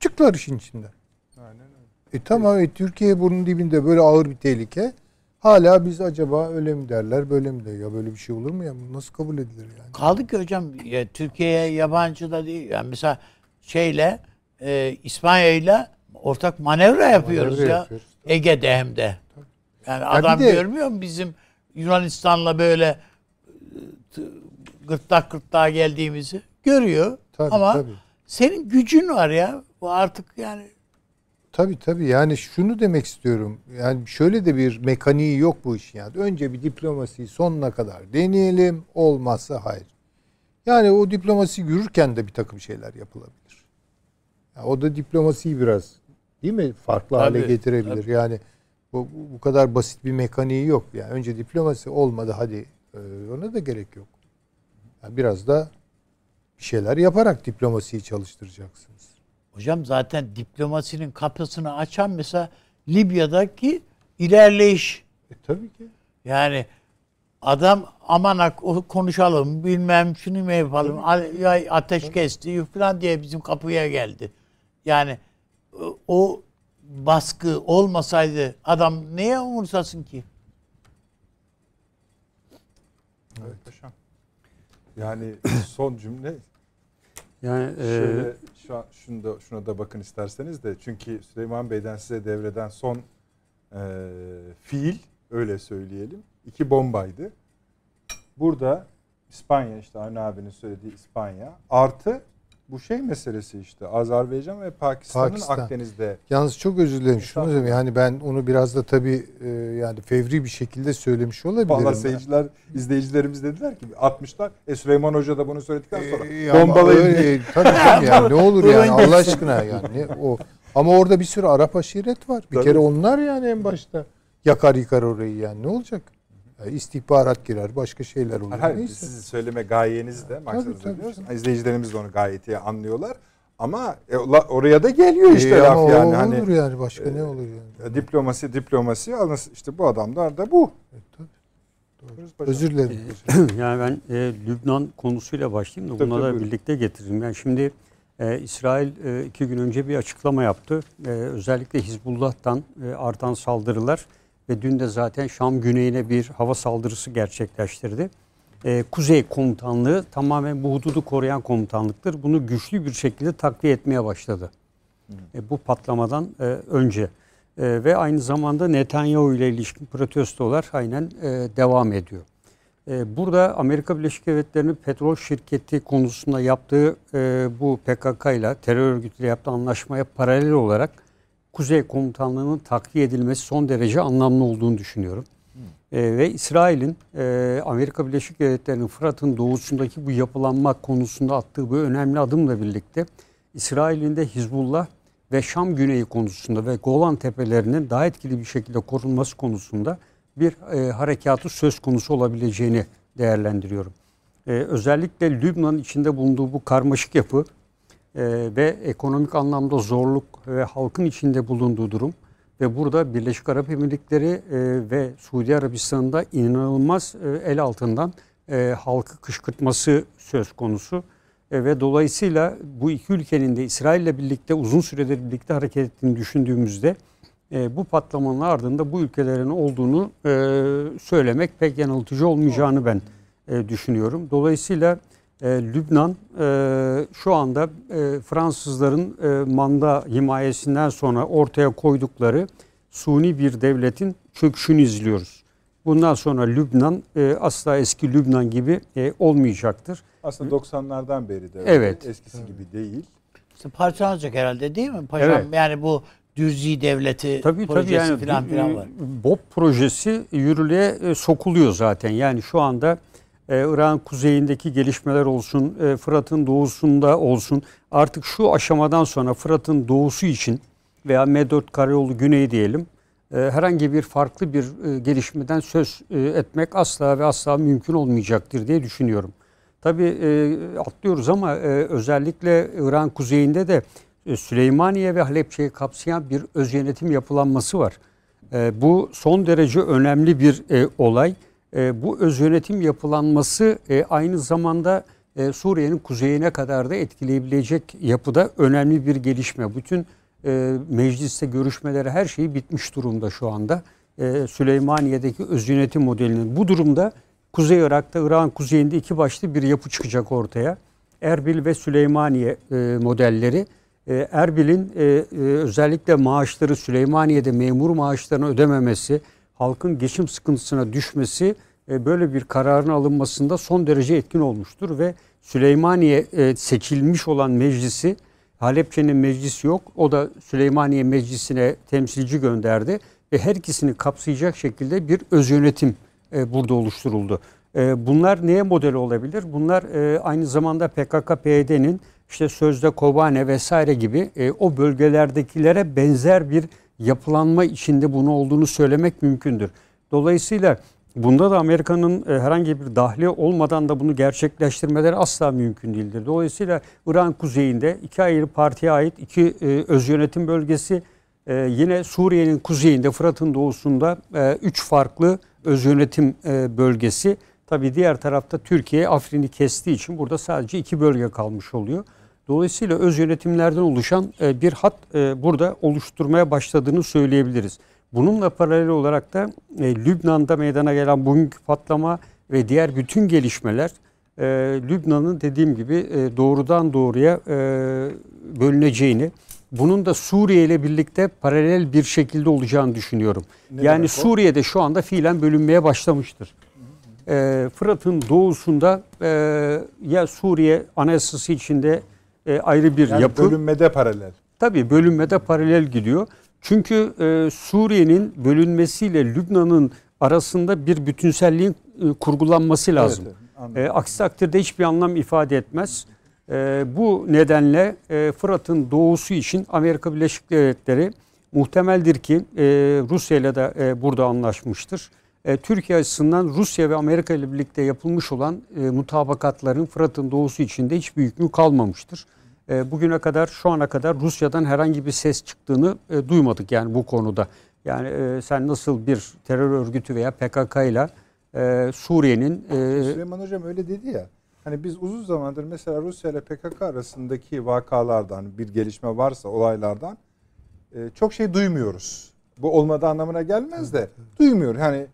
Çıktılar işin içinden. Aynen öyle. E tamam e, Türkiye bunun dibinde böyle ağır bir tehlike. Hala biz acaba öyle mi derler böyle mi der? Ya böyle bir şey olur mu ya? Nasıl kabul edilir yani? Kaldı ki hocam ya, Türkiye'ye yabancı da değil. Yani mesela şeyle e, İspanya'yla ortak manevra yapıyoruz Manevra ya. yapıyoruz. Ege'de hem de. Yani bir adam de- görmüyor mu bizim Yunanistan'la böyle e, gırtlak gırtlağa geldiğimizi? Görüyor. Tabii, Ama tabii. Senin gücün var ya. Bu artık yani Tabii tabii yani şunu demek istiyorum. Yani şöyle de bir mekaniği yok bu işin yani. Önce bir diplomasiyi sonuna kadar deneyelim. Olmazsa hayır. Yani o diplomasi yürürken de bir takım şeyler yapılabilir. Ya o da diplomasiyi biraz değil mi farklı hale Tabii, getirebilir. Yani bu, bu- kadar basit bir mekaniği yok. Yani önce diplomasi olmadı hadi ona da gerek yok. Yani biraz da bir şeyler yaparak diplomasiyi çalıştıracaksınız. hocam zaten diplomasinin kapısını açan mesela Libya'daki ilerleyiş. E, tabii ki. Yani adam aman ak- o konuşalım bilmem şunu mu yapalım ya ateş kesti falan diye bizim kapıya geldi. Yani o- o baskı olmasaydı adam neye umursasın ki? Evet. Yani son cümle Yani e, Şöyle şu an şunu da şuna da bakın isterseniz de çünkü Süleyman Bey'den size devreden son e, fiil öyle söyleyelim. iki bombaydı. Burada İspanya işte Avni abinin söylediği İspanya artı bu şey meselesi işte Azerbaycan ve Pakistan'ın Pakistan. Akdeniz'de Yalnız çok özür dilerim. Şunu söyleyeyim. Yani ben onu biraz da tabii e, yani fevri bir şekilde söylemiş olabilirim. Valla seyirciler, izleyicilerimiz dediler ki 60'lar. E Süleyman Hoca da bunu söyledikten sonra ama bombalayın diye. öyle, tabii tabii <laughs> yani ne olur yani Allah aşkına yani o ama orada bir sürü Arap aşiret var. Bir Tabii. kere onlar yani en başta yakar yıkar orayı yani ne olacak? Yani istihbarat girer, başka şeyler olur. Hayır, Neyse. sizi söyleme gayeniz de biliyoruz. canım. İzleyicilerimiz de onu gayet iyi anlıyorlar. Ama e, oraya da geliyor işte E, laf yani. olur Hani yani başka ne olur yani. e, diplomasi diplomasi yalnız işte bu adamlar da bu. E, tabii. Özür dilerim. <clears throat> yani ben e, Lübnan konusuyla başlayayım da Tabii, da birlikte getireyim. Yani şimdi e, İsrail e, iki gün önce bir açıklama yaptı. E, özellikle Hizbullah'tan e, artan saldırılar ve dün de zaten Şam güneyine bir hava saldırısı gerçekleştirdi. E, Kuzey komutanlığı tamamen bu hududu koruyan komutanlıktır. Bunu güçlü bir şekilde takviye etmeye başladı. E, bu patlamadan e, önce. E, ve aynı zamanda Netanyahu ile ilişkin protestolar aynen e, devam ediyor. E, burada Amerika Birleşik Devletleri'nin petrol şirketi konusunda yaptığı e, bu PKK ile terör örgütüyle yaptığı anlaşmaya paralel olarak Kuzey Komutanlığı'nın takviye edilmesi son derece anlamlı olduğunu düşünüyorum. E, ve İsrail'in e, Amerika Birleşik Devletleri'nin Fırat'ın doğusundaki bu yapılanma konusunda attığı bu önemli adımla birlikte İsrail'in de Hizbullah ve Şam Güneyi konusunda ve Golan Tepelerinin daha etkili bir şekilde korunması konusunda bir e, harekatı söz konusu olabileceğini değerlendiriyorum. E, özellikle Lübnan içinde bulunduğu bu karmaşık yapı ve ekonomik anlamda zorluk ve halkın içinde bulunduğu durum ve burada Birleşik Arap Emirlikleri e, ve Suudi Arabistan'da inanılmaz e, el altından e, halkı kışkırtması söz konusu. Ve dolayısıyla bu iki ülkenin de İsrail ile birlikte uzun süredir birlikte hareket ettiğini düşündüğümüzde bu patlamanın ardında bu ülkelerin olduğunu söylemek pek yanıltıcı olmayacağını ben düşünüyorum. Dolayısıyla e, Lübnan e, şu anda e, Fransızların e, manda himayesinden sonra ortaya koydukları suni bir devletin çöküşünü izliyoruz. Bundan sonra Lübnan e, asla eski Lübnan gibi e, olmayacaktır. Aslında 90'lardan beri de. Evet. eskisi gibi değil. İşte parçalanacak herhalde değil mi paşam? Evet. Yani bu Dürzi devleti Tabii tabii projesi yani falan e, filan var. BOP projesi yürürlüğe e, sokuluyor zaten. Yani şu anda e, İran kuzeyindeki gelişmeler olsun, e, Fırat'ın doğusunda olsun. Artık şu aşamadan sonra Fırat'ın doğusu için veya M4 Karayolu güneyi diyelim e, herhangi bir farklı bir e, gelişmeden söz etmek asla ve asla mümkün olmayacaktır diye düşünüyorum. Tabii atlıyoruz ama özellikle İran kuzeyinde de Süleymaniye ve Halepçe'yi kapsayan bir öz yönetim yapılanması var. Bu son derece önemli bir e, olay. E, bu öz yönetim yapılanması e, aynı zamanda e, Suriye'nin kuzeyine kadar da etkileyebilecek yapıda önemli bir gelişme. Bütün e, mecliste görüşmeleri her şeyi bitmiş durumda şu anda. E, Süleymaniye'deki öz yönetim modelinin bu durumda Kuzey Irak'ta İran kuzeyinde iki başlı bir yapı çıkacak ortaya. Erbil ve Süleymaniye e, modelleri. E, Erbil'in e, e, özellikle maaşları Süleymaniye'de memur maaşlarını ödememesi, halkın geçim sıkıntısına düşmesi e, böyle bir kararın alınmasında son derece etkin olmuştur ve Süleymaniye e, seçilmiş olan meclisi Halepçe'nin meclisi yok. O da Süleymaniye Meclisi'ne temsilci gönderdi ve her ikisini kapsayacak şekilde bir öz yönetim e, burada oluşturuldu. Bunlar neye model olabilir? Bunlar aynı zamanda PKK-PYD'nin işte sözde Kobane vesaire gibi o bölgelerdekilere benzer bir yapılanma içinde bunu olduğunu söylemek mümkündür. Dolayısıyla bunda da Amerika'nın e, herhangi bir dahli olmadan da bunu gerçekleştirmeleri asla mümkün değildir. Dolayısıyla İran kuzeyinde iki ayrı partiye ait iki e, öz yönetim bölgesi, e, yine Suriye'nin kuzeyinde Fırat'ın doğusunda üç farklı öz yönetim bölgesi. Tabii diğer tarafta Türkiye Afrin'i kestiği için burada sadece iki bölge kalmış oluyor. Dolayısıyla öz yönetimlerden oluşan e, bir hat e, burada oluşturmaya başladığını söyleyebiliriz. Bununla paralel olarak da e, Lübnan'da meydana gelen bugünkü patlama ve diğer bütün gelişmeler e, Lübnan'ın dediğim gibi e, doğrudan doğruya e, bölüneceğini, bunun da Suriye ile birlikte paralel bir şekilde olacağını düşünüyorum. Ne yani? Suriye'de şu anda fiilen bölünmeye başlamıştır. E, Fırat'ın doğusunda e, ya Suriye anayasası içinde e, ayrı bir Yani yapı. bölünmede paralel. Tabii bölünmede paralel gidiyor. Çünkü e, Suriye'nin bölünmesiyle Lübnan'ın arasında bir bütünselliğin e, kurgulanması lazım. Evet. E, aksi takdirde hiçbir anlam ifade etmez. E, bu nedenle e, Fırat'ın doğusu için Amerika Birleşik Devletleri muhtemeldir ki e, Rusya ile de e, burada anlaşmıştır. E, Türkiye açısından Rusya ve Amerika ile birlikte yapılmış olan e, mutabakatların Fırat'ın doğusu içinde hiç bir hükmü kalmamıştır. E, bugüne kadar şu ana kadar Rusya'dan herhangi bir ses çıktığını e, duymadık yani bu konuda. Yani e, sen nasıl bir terör örgütü veya PKK ile e, Suriye'nin e, Süleyman Hocam öyle dedi ya. Hani biz uzun zamandır mesela Rusya ile PKK arasındaki vakalardan bir gelişme varsa olaylardan e, çok şey duymuyoruz. Bu olmadığı anlamına gelmez de duymuyor. Hani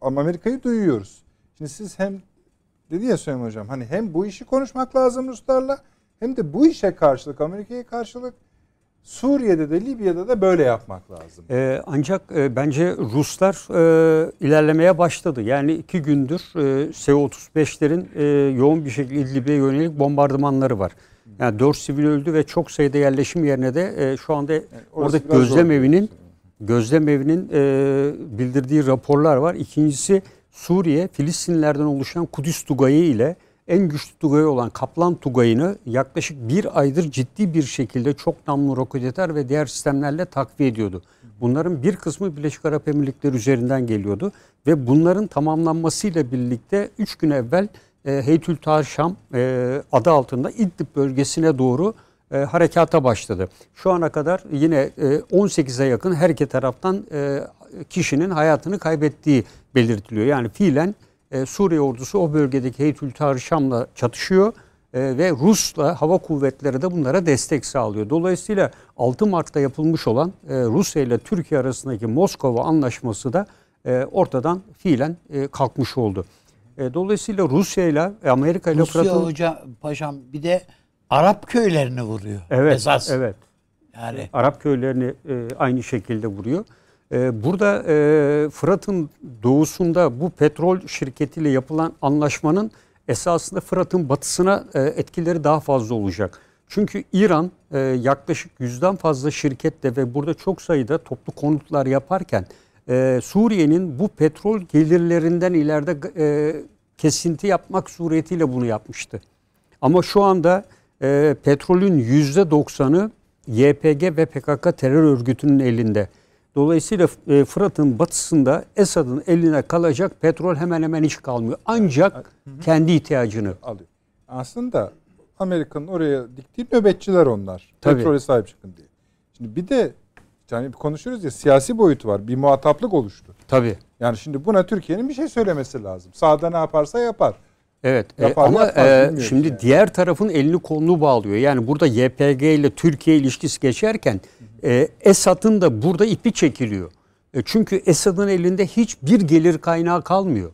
Amerika'yı duyuyoruz. Şimdi siz hem dedi ya Süleyman Hocam hani hem bu işi konuşmak lazım Ruslarla hem de bu işe karşılık Amerika'ya karşılık Suriye'de de Libya'da da böyle yapmak lazım. Ee, ancak e, bence Ruslar e, ilerlemeye başladı. Yani iki gündür e, S-35'lerin e, yoğun bir şekilde İdlib'e yönelik bombardımanları var. Yani dört sivil öldü ve çok sayıda yerleşim yerine de e, şu anda orası oradaki gözlem evinin gözlem evinin e, bildirdiği raporlar var. İkincisi Suriye Filistinlerden oluşan Kudüs Tugayı ile en güçlü Tugayı olan Kaplan Tugayı'nı yaklaşık bir aydır ciddi bir şekilde çok namlu roketer ve diğer sistemlerle takviye ediyordu. Bunların bir kısmı Birleşik Arap Emirlikleri üzerinden geliyordu ve bunların tamamlanmasıyla birlikte 3 gün evvel e, Heytül Tahrir Şam e, adı altında İdlib bölgesine doğru e, harekata başladı. Şu ana kadar yine e, 18'e yakın her iki taraftan e, kişinin hayatını kaybettiği belirtiliyor. Yani fiilen e, Suriye ordusu o bölgedeki Heytül Şam'la çatışıyor e, ve Rus'la hava kuvvetleri de bunlara destek sağlıyor. Dolayısıyla 6 Mart'ta yapılmış olan e, Rusya ile Türkiye arasındaki Moskova anlaşması da e, ortadan fiilen e, kalkmış oldu. E, dolayısıyla Rusya ile Amerika ile Rusya Fırat'ın hoca paşam bir de Arap köylerini vuruyor. Evet, Esas. evet. Yani Arap köylerini e, aynı şekilde vuruyor. E, burada e, Fırat'ın doğusunda bu petrol şirketiyle yapılan anlaşmanın esasında Fırat'ın batısına e, etkileri daha fazla olacak. Çünkü İran e, yaklaşık yüzden fazla şirketle ve burada çok sayıda toplu konutlar yaparken Suriye'nin bu petrol gelirlerinden ileride kesinti yapmak suretiyle bunu yapmıştı. Ama şu anda petrolün %90'ı YPG ve PKK terör örgütünün elinde. Dolayısıyla e, Fırat'ın batısında Esad'ın eline kalacak petrol hemen hemen hiç kalmıyor. Ancak kendi ihtiyacını. alıyor. Aslında Amerika'nın oraya diktiği nöbetçiler onlar. Tabii. Petrole sahip çıkın diye. Şimdi bir de yani konuşuyoruz ya siyasi boyutu var. Bir muhataplık oluştu. Tabii. Yani şimdi buna Türkiye'nin bir şey söylemesi lazım. Sağda ne yaparsa yapar. Evet e, Yapar ama yapmaz e, şimdi yani. diğer tarafın elini kolunu bağlıyor. Yani burada YPG ile Türkiye ilişkisi geçerken e, Esad'ın da burada ipi çekiliyor. E, çünkü Esad'ın elinde hiçbir gelir kaynağı kalmıyor.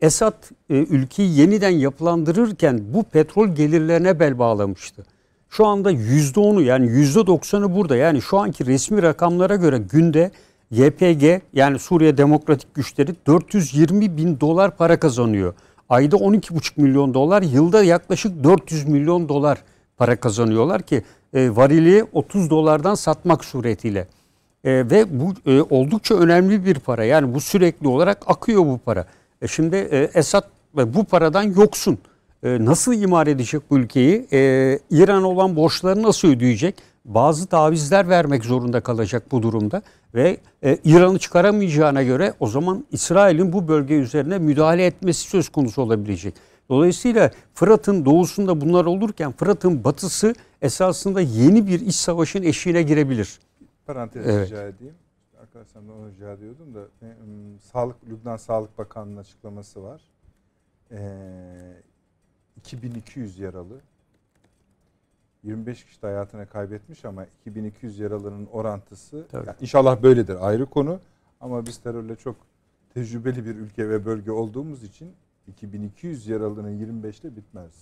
Esad e, ülkeyi yeniden yapılandırırken bu petrol gelirlerine bel bağlamıştı. Şu anda %10'u yani %90'ı burada. Yani şu anki resmi rakamlara göre günde YPG yani Suriye Demokratik Güçleri 420 bin dolar para kazanıyor. Ayda 12,5 milyon dolar, yılda yaklaşık 400 milyon dolar para kazanıyorlar ki e, varili 30 dolardan satmak suretiyle. E, ve bu e, oldukça önemli bir para. Yani bu sürekli olarak akıyor bu para. E, şimdi e, Esad ve bu paradan yoksun. E, nasıl imar edecek bu ülkeyi? E, İran olan borçları nasıl ödeyecek? Bazı tavizler vermek zorunda kalacak bu durumda ve e, İran'ı çıkaramayacağına göre o zaman İsrail'in bu bölge üzerine müdahale etmesi söz konusu olabilecek. Dolayısıyla Fırat'ın doğusunda bunlar olurken Fırat'ın batısı esasında yeni bir iç savaşın eşiğine girebilir. Parantez Evet. rica edeyim. Arkadaşlarımdan onu rica ediyordum da e, Sağlık Lübnan Sağlık Bakanlığı'nın açıklaması var. E, 2200 yaralı 25 kişi de hayatını kaybetmiş ama 2200 yaralının orantısı Tabii. yani inşallah böyledir ayrı konu ama biz terörle çok tecrübeli bir ülke ve bölge olduğumuz için 2200 yaralının 25'te bitmez.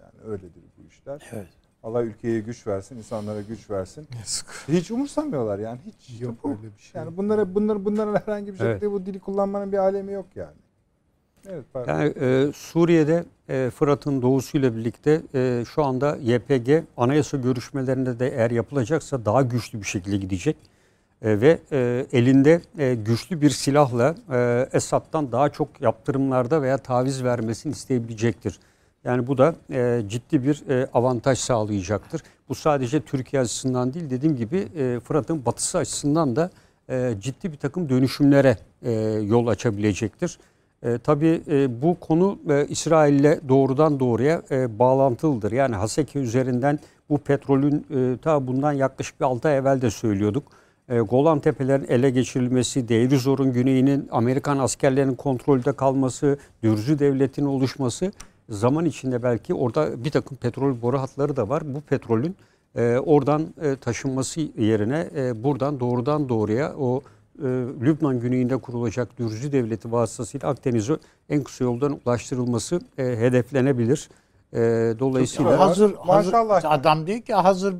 Yani öyledir bu işler. evet. Allah ülkeye güç versin, insanlara güç versin. Yazık. Hiç umursamıyorlar yani hiç. Yok bu. öyle bir şey. Yani bunlara bunlar bunların herhangi bir şekilde Evet. bu dili kullanmanın bir alemi yok yani. Evet pardon. Yani e, Suriye'de e, Fırat'ın doğusuyla birlikte e, şu anda YPG anayasa görüşmelerinde de eğer yapılacaksa daha güçlü bir şekilde gidecek. E, ve e, elinde e, güçlü bir silahla e, Esad'dan daha çok yaptırımlarda veya taviz vermesini isteyebilecektir. Yani bu da ciddi bir avantaj sağlayacaktır. Bu sadece Türkiye açısından değil dediğim gibi Fırat'ın batısı açısından da ciddi bir takım dönüşümlere yol açabilecektir. Tabii bu konu e, İsrail'le doğrudan doğruya bağlantılıdır. Yani Haseke üzerinden bu petrolün e, ta bundan yaklaşık bir 6 ay evvel de söylüyorduk. E, Golan Tepelerin ele geçirilmesi, Deir Zor'un güneyinin Amerikan askerlerinin kontrolde kalması, Dürzü Devleti'nin oluşması zaman içinde belki orada bir takım petrol boru hatları da var. Bu petrolün e, oradan e, taşınması yerine e, buradan doğrudan doğruya o e, Lübnan güneyinde kurulacak Dürzü Devleti vasıtasıyla Akdeniz'e en kısa yoldan ulaştırılması e, hedeflenebilir. E, dolayısıyla hazır, hazır Maşallah. adam diyor ki hazır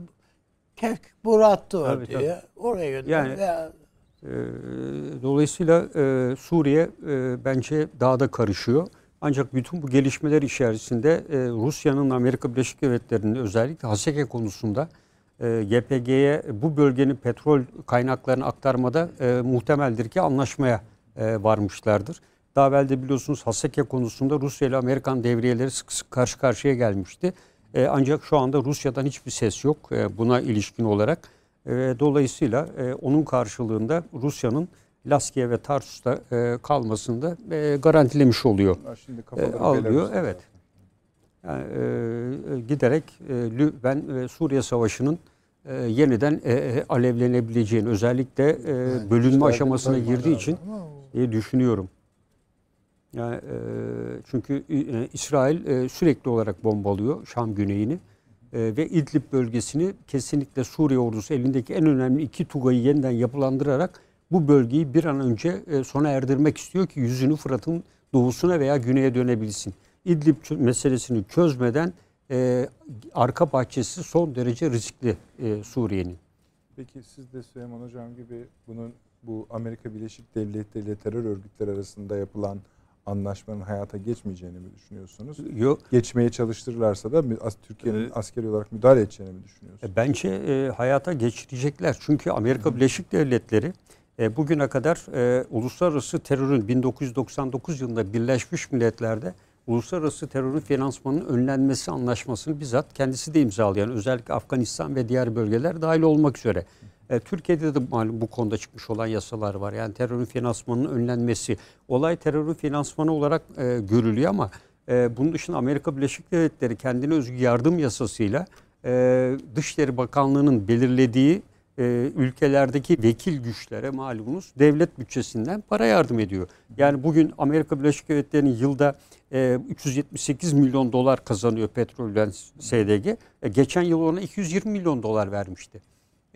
kevk boru attı var Tabii. Oraya gönder. Yani- Ya, Ee, Dolayısıyla e, Suriye e, bence daha da karışıyor. Ancak bütün bu gelişmeler içerisinde e, Rusya'nın Amerika Birleşik Devletleri'nin özellikle Haseke konusunda e, YPG'ye bu bölgenin petrol kaynaklarını aktarmada e, muhtemeldir ki anlaşmaya e, varmışlardır. Daha evvel de biliyorsunuz Haseke konusunda Rusya ile Amerikan devriyeleri sık sık karşı karşıya gelmişti. E, ancak şu anda Rusya'dan hiçbir ses yok e, buna ilişkin olarak. E, dolayısıyla e, onun karşılığında Rusya'nın Laskiye ve Tarsus'ta e, kalmasını da e, garantilemiş oluyor. Şimdi E, alıyor, evet. Yani, e, e, giderek e, Lü- ben e, Suriye Savaşı'nın e, yeniden e, e, alevlenebileceğini özellikle e, bölünme İşte aşamasına girdiği için diye düşünüyorum. Yani e, çünkü e, İsrail e, sürekli olarak bombalıyor Şam güneyini E, ve İdlib bölgesini kesinlikle Suriye ordusu elindeki en önemli iki Tugay'ı yeniden yapılandırarak bu bölgeyi bir an önce e, sona erdirmek istiyor ki yüzünü Fırat'ın doğusuna veya güneye dönebilsin. İdlib meselesini çözmeden e, arka bahçesi son derece riskli e, Suriye'nin. Peki siz de Süleyman Hocam gibi bunun bu Amerika Birleşik Devletleri ile terör örgütleri arasında yapılan anlaşmanın hayata geçmeyeceğini mi düşünüyorsunuz? Yok. Geçmeye çalıştırırlarsa da Türkiye'nin Ee, askeri olarak müdahale edeceğini mi düşünüyorsunuz? E, Bence e, hayata geçirecekler. Çünkü Amerika Birleşik Devletleri e, bugüne kadar e, uluslararası terörün 1999 yılında Birleşmiş Milletler'de uluslararası terörün finansmanının önlenmesi anlaşmasını bizzat kendisi de imzalayan özellikle Afganistan ve diğer bölgeler dahil olmak üzere. E, Türkiye'de de malum bu konuda çıkmış olan yasalar var. Yani terörün finansmanının önlenmesi. Olay terörün finansmanı olarak e, görülüyor ama e, bunun dışında Amerika Birleşik Devletleri kendine özgü yardım yasasıyla e, Dışişleri Bakanlığı'nın belirlediği e, ülkelerdeki vekil güçlere malumunuz devlet bütçesinden para yardım ediyor. Yani bugün Amerika Birleşik Devletleri'nin yılda e, 378 milyon dolar kazanıyor petrolden SDG. E, geçen yıl ona 220 milyon dolar vermişti.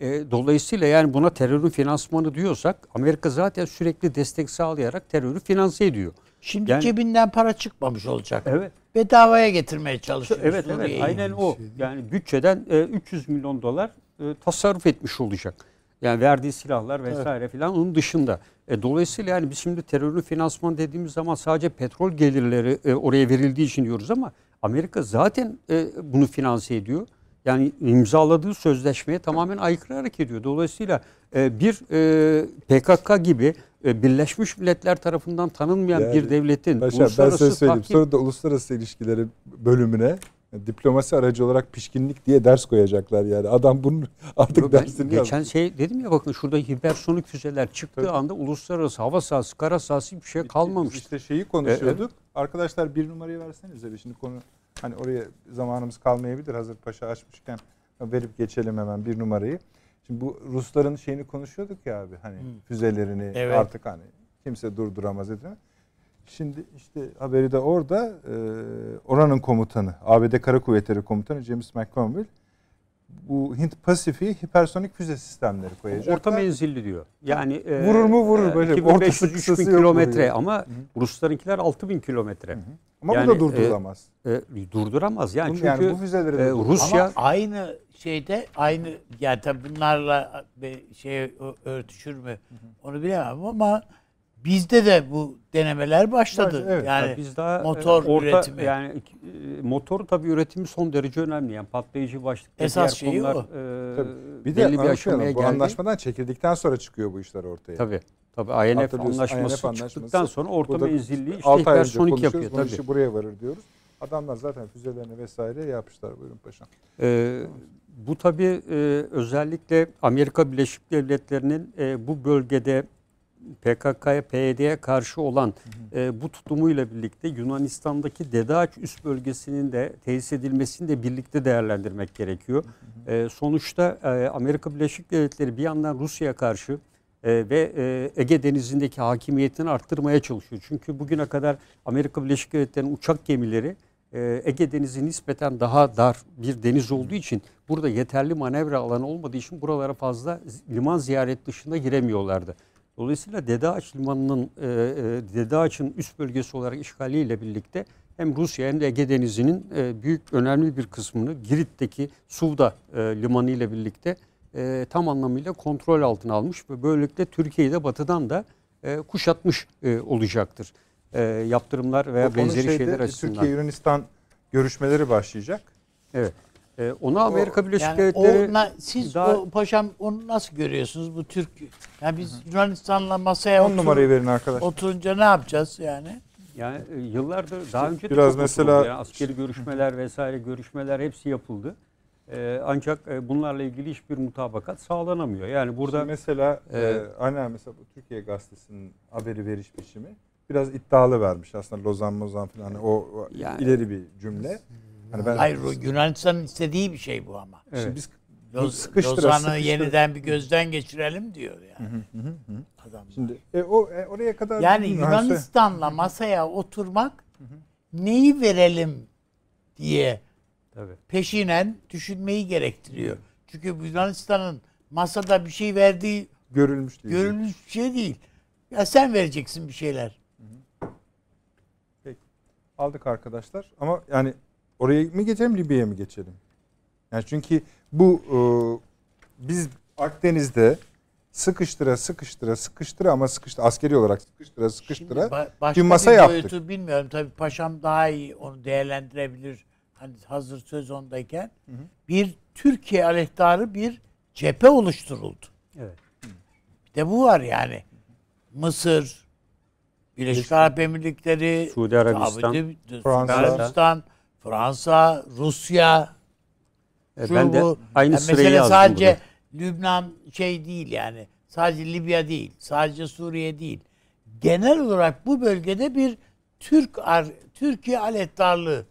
E, dolayısıyla yani buna terörün finansmanı diyorsak Amerika zaten sürekli destek sağlayarak terörü finanse ediyor. Şimdi Yani- cebinden para çıkmamış olacak. Evet. Bedavaya getirmeye çalışıyor. Evet evet Suriye'yi. aynen o. Yani bütçeden e, 300 milyon dolar e, tasarruf etmiş olacak. Yani verdiği silahlar vesaire filan onun dışında. E, dolayısıyla yani biz şimdi terörün finansman dediğimiz zaman sadece petrol gelirleri e, oraya verildiği için diyoruz ama Amerika zaten e, bunu finanse ediyor. Yani imzaladığı sözleşmeye tamamen aykırı hareket ediyor. Dolayısıyla e, bir e, PKK gibi e, Birleşmiş Milletler tarafından tanınmayan Yani bir devletin ben size uluslararası söyleyeyim. tahkim- Sonra da uluslararası ilişkileri bölümüne e, diplomasi aracı olarak pişkinlik diye ders koyacaklar yani. Adam bunun <laughs> artık ben dersini geçen yazmış. şey dedim ya bakın şurada hipersonik füzeler çıktığı Tabii. anda uluslararası hava sahası, kara sahası hiçbir şey kalmamış. işte şeyi konuşuyorduk. Arkadaşlar bir numarayı versenize bir şimdi konu hani oraya zamanımız kalmayabilir hazır paşa açmışken verip geçelim hemen bir numarayı. Şimdi bu Rusların şeyini konuşuyorduk ya abi hani füzelerini Evet. artık hani kimse durduramaz edemez. Şimdi işte haberi de orada e, oranın komutanı ABD Kara Kuvvetleri Komutanı James McConville bu Hint Pasifik'e hipersonik füze sistemleri koyacaklar. Orta menzilli diyor. Yani e, Vurur mu vurur böyle. 2500 Ortası kısası 3000 yok kilometre ama Ruslarınkiler 6000 kilometre. Ama Yani, bu da durdurulamaz. E, durduramaz yani Bunu- çünkü yani bu füzeleri de e. Rusya Ama aynı şeyde aynı yani tabii bunlarla bir şey örtüşür mü onu bilemem ama bizde de bu denemeler başladı. Evet, yani biz daha motor orta, üretimi. yani e, motor tabii üretimi son derece önemli yani patlayıcı başlık Esas diğer şeyi konular o. e, Tabii. Bir de belli bir aşamaya bu geldi. anlaşmadan çekildikten sonra çıkıyor bu işler ortaya. Tabii. Tabii INF anlaşması INF anlaşması. çıktıktan sonra orta menzilli işte hipersonik yapıyor bu tabii. işi buraya varır diyoruz. Adamlar zaten füzelerini vesaire yapmışlar. Buyurun paşam. Ee, bu tabii e, özellikle Amerika Birleşik Devletleri'nin e, bu bölgede PKK'ya, PYD'ye karşı olan e, bu tutumuyla birlikte Yunanistan'daki Dedeaç üst bölgesinin de tesis edilmesini de birlikte değerlendirmek gerekiyor. E, sonuçta e, Amerika Birleşik Devletleri bir yandan Rusya'ya karşı e, ve e, Ege Denizi'ndeki hakimiyetini arttırmaya çalışıyor. Çünkü bugüne kadar Amerika Birleşik Devletleri'nin uçak gemileri e, Ege Denizi nispeten daha dar bir deniz olduğu için burada yeterli manevra alanı olmadığı için buralara fazla liman ziyaret dışında giremiyorlardı. Dolayısıyla Dede Ağaç Limanı'nın e, e, Dede Ağaç'ın üst bölgesi olarak işgaliyle birlikte hem Rusya hem de Ege Denizi'nin e, büyük önemli bir kısmını Girit'teki Suvda e, limanı ile birlikte e, tam anlamıyla kontrol altına almış ve böylelikle Türkiye'yi de batıdan da e, kuşatmış e, olacaktır. E, yaptırımlar veya O benzeri şeyde, şeyler açısından. Türkiye Yunanistan görüşmeleri başlayacak. Evet. E, ona Amerika Birleşik Yani Devletleri ona, siz daha- o paşam onu nasıl görüyorsunuz bu Türk? Yani biz Yunanistan'la masaya 10 otur- numarayı verin arkadaşlar. oturunca ne yapacağız yani? Yani e, yıllardır daha önce de Biraz mesela- yani askeri görüşmeler vesaire görüşmeler hepsi yapıldı. E, ancak e, bunlarla ilgili hiçbir mutabakat sağlanamıyor. Yani burada Şimdi mesela e, e, aynen mesela bu Türkiye Gazetesi'nin haberi veriş biçimi biraz iddialı vermiş aslında Lozan Mozan falan o o Yani- ileri bir cümle. Hani ben Hayır o Yunanistan'ın istediği bir şey bu ama. Şimdi Evet. biz Loz, Lozan'ı yeniden bir gözden geçirelim diyor yani. Hı hı hı. Adam. Şimdi e, o e, oraya kadar Yani Yunanistan'la masaya oturmak neyi verelim diye tabii. peşinen düşünmeyi gerektiriyor. Çünkü Yunanistan'ın masada bir şey verdiği görülmüş değil. görülmüş bir şey değil. Ya sen vereceksin bir şeyler. Aldık arkadaşlar ama yani oraya mı geçelim Libya'ya mı geçelim? Yani çünkü bu e, biz Akdeniz'de sıkıştıra sıkıştıra sıkıştıra ama sıkıştı askeri olarak sıkıştıra sıkıştıra Şimdi ba- başka bir masa bir yaptık. boyutu bilmiyorum. Tabii paşam daha iyi onu değerlendirebilir. Hani hazır söz ondayken. Bir Türkiye aleyhtarı bir cephe oluşturuldu. Evet. Bir de bu var yani. Mısır, Birleşik Arap Emirlikleri, Suudi Arabistan, de- Fransa. Arabistan, Fransa, Rusya, E, şu ben de bu. aynı Yani mesele yazdım sadece buraya. Lübnan şey değil yani. Sadece Libya değil, sadece Suriye değil. Genel olarak bu bölgede bir Türk Türkiye alettarlığı.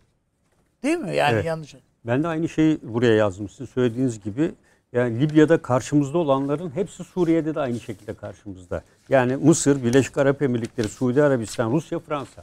Değil mi? Yani Evet. yanlış. Ben de aynı şeyi buraya yazdım. Sizin söylediğiniz gibi yani Libya'da karşımızda olanların hepsi Suriye'de de aynı şekilde karşımızda. Yani Mısır, Birleşik Arap Emirlikleri, Suudi Arabistan, Rusya, Fransa.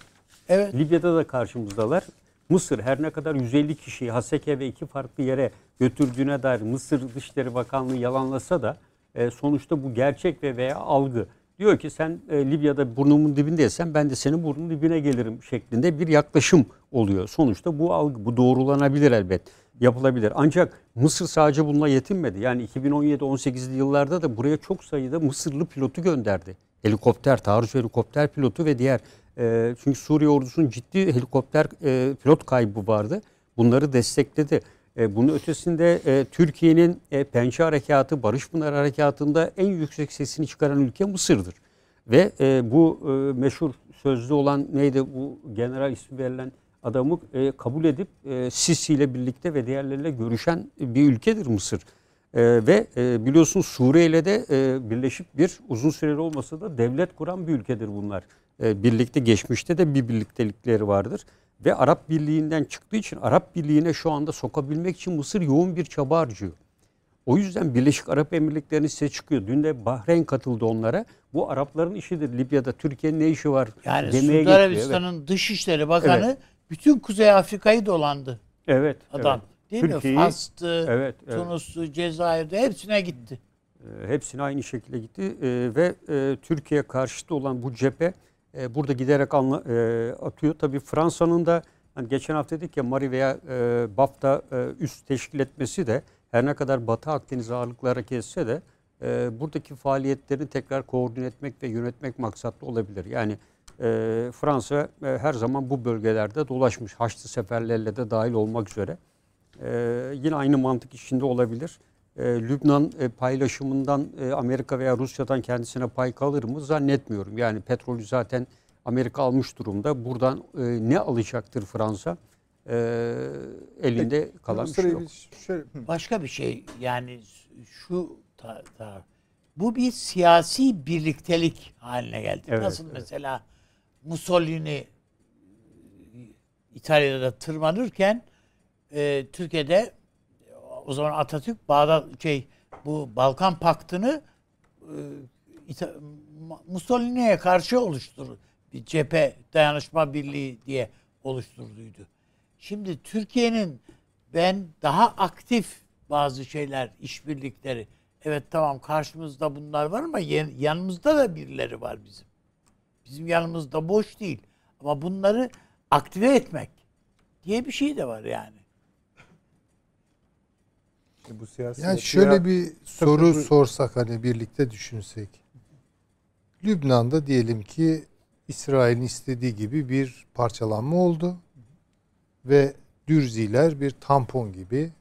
Evet. Libya'da da karşımızdalar. Mısır her ne kadar 150 kişiyi Haseke ve iki farklı yere götürdüğüne dair Mısır Dışişleri Bakanlığı yalanlasa da e, sonuçta bu gerçek ve veya algı. Diyor ki sen e, Libya'da burnumun dibindeysen ben de senin burnunun dibine gelirim şeklinde bir yaklaşım oluyor. Sonuçta bu algı bu doğrulanabilir elbet yapılabilir. Ancak Mısır sadece bununla yetinmedi. Yani 2017-18'li yıllarda da buraya çok sayıda Mısırlı pilotu gönderdi. Helikopter, taarruz helikopter pilotu ve diğer e, çünkü Suriye ordusunun ciddi helikopter e, pilot kaybı vardı. Bunları destekledi. E, bunun ötesinde e, Türkiye'nin e, Pençe Harekatı, Barış Pınar Harekatı'nda en yüksek sesini çıkaran ülke Mısır'dır. Ve e, bu e, meşhur sözlü olan neydi bu general ismi verilen adamı e, kabul edip e, Sisi ile birlikte ve diğerleriyle görüşen bir ülkedir Mısır. E, ve e, biliyorsunuz Suriye ile de e, birleşip bir uzun süreli olmasa da devlet kuran bir ülkedir bunlar. E, birlikte geçmişte de bir birliktelikleri vardır. Ve Arap Birliği'nden çıktığı için Arap Birliği'ne şu anda sokabilmek için Mısır yoğun bir çaba harcıyor. O yüzden Birleşik Arap Emirlikleri'nin size çıkıyor. Dün de Bahreyn katıldı onlara. Bu Arapların işidir. Libya'da Türkiye'nin ne işi var Yani demeye Suudi. Arabistan'ın Dışişleri Bakanı Evet. bütün Kuzey Afrika'yı dolandı Evet. adam. Değil Türkiye'yi- mi? Fas'tı, Evet, evet. Tunus'tu, Cezayir'de hepsine gitti. E, hepsine aynı şekilde gitti E, ve e, Türkiye karşıtı olan bu cephe e, burada giderek anla, e, atıyor. Tabii Fransa'nın da hani geçen hafta dedik ya Mari veya e, BAFTA e, üst teşkil etmesi de her ne kadar Batı Akdeniz ağırlıklı hareket etse de e, buradaki faaliyetlerini tekrar koordine etmek ve yönetmek maksatlı olabilir. Yani e, Fransa e, her zaman bu bölgelerde dolaşmış. Haçlı seferlerle de dahil olmak üzere. Ee, yine aynı mantık içinde olabilir. Ee, Lübnan e, paylaşımından e, Amerika veya Rusya'dan kendisine pay kalır mı zannetmiyorum. Yani petrolü zaten Amerika almış durumda. Buradan e, ne alacaktır Fransa? e, elinde kalan bir şey yok. şöyle- hı. Başka bir şey yani şu ta, ta- bu bir siyasi birliktelik haline geldi. Evet, Nasıl evet. mesela Mussolini e, İtalya'da tırmanırken e, Türkiye'de o zaman Atatürk Bağdat şey bu Balkan Paktı'nı e, Mussolini'ye karşı oluşturdu. Bir cephe dayanışma birliği diye oluşturduydu. Şimdi Türkiye'nin ben daha aktif bazı şeyler, işbirlikleri. Evet tamam karşımızda bunlar var ama yan- yanımızda da birileri var bizim. Bizim yanımızda boş değil. Ama bunları aktive etmek diye bir şey de var yani. Bu siyasi Yani yapıya- şöyle bir soru tabii. sorsak hani birlikte düşünsek. Lübnan'da diyelim ki İsrail'in istediği gibi bir parçalanma oldu. Ve Dürziler bir tampon gibi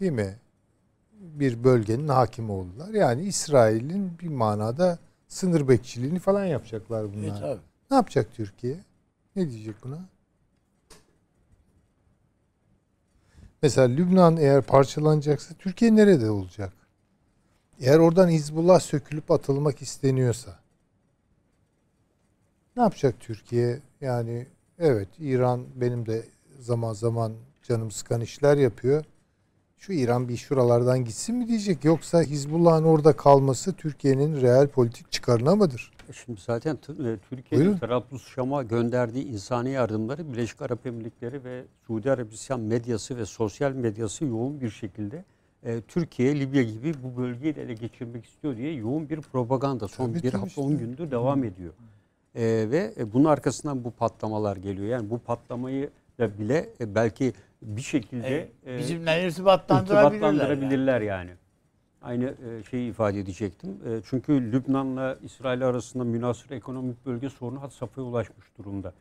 değil mi? Bir bölgenin hakimi oldular. Yani İsrail'in bir manada sınır bekçiliğini falan yapacaklar bunlar. Evet abi. Ne yapacak Türkiye? Ne diyecek buna? Mesela Lübnan eğer parçalanacaksa Türkiye nerede olacak? Eğer oradan Hizbullah sökülüp atılmak isteniyorsa ne yapacak Türkiye? Yani evet İran benim de zaman zaman canım sıkan işler yapıyor. Şu İran bir şuralardan gitsin mi diyecek yoksa Hizbullah'ın orada kalması Türkiye'nin reel politik çıkarına mıdır? Şimdi zaten e, Türkiye'nin Buyurun. Trablus Şam'a gönderdiği insani yardımları Birleşik Arap Emirlikleri ve Suudi Arabistan medyası ve sosyal medyası yoğun bir şekilde e, Türkiye, Libya gibi bu bölgeyi de ele geçirmek istiyor diye yoğun bir propaganda son Tabii, bir hafta işte. 10 gündür devam ediyor. E, ve e, bunun arkasından bu patlamalar geliyor. Yani bu patlamayı da bile e, belki bir şekilde E, e, bizimle irtibatlandırabilirler. yani. irtibatlandırabilirler yani. Aynı e, şeyi ifade edecektim. E, Çünkü Lübnan'la İsrail arasında münasır ekonomik bölge sorunu had safhaya ulaşmış durumda.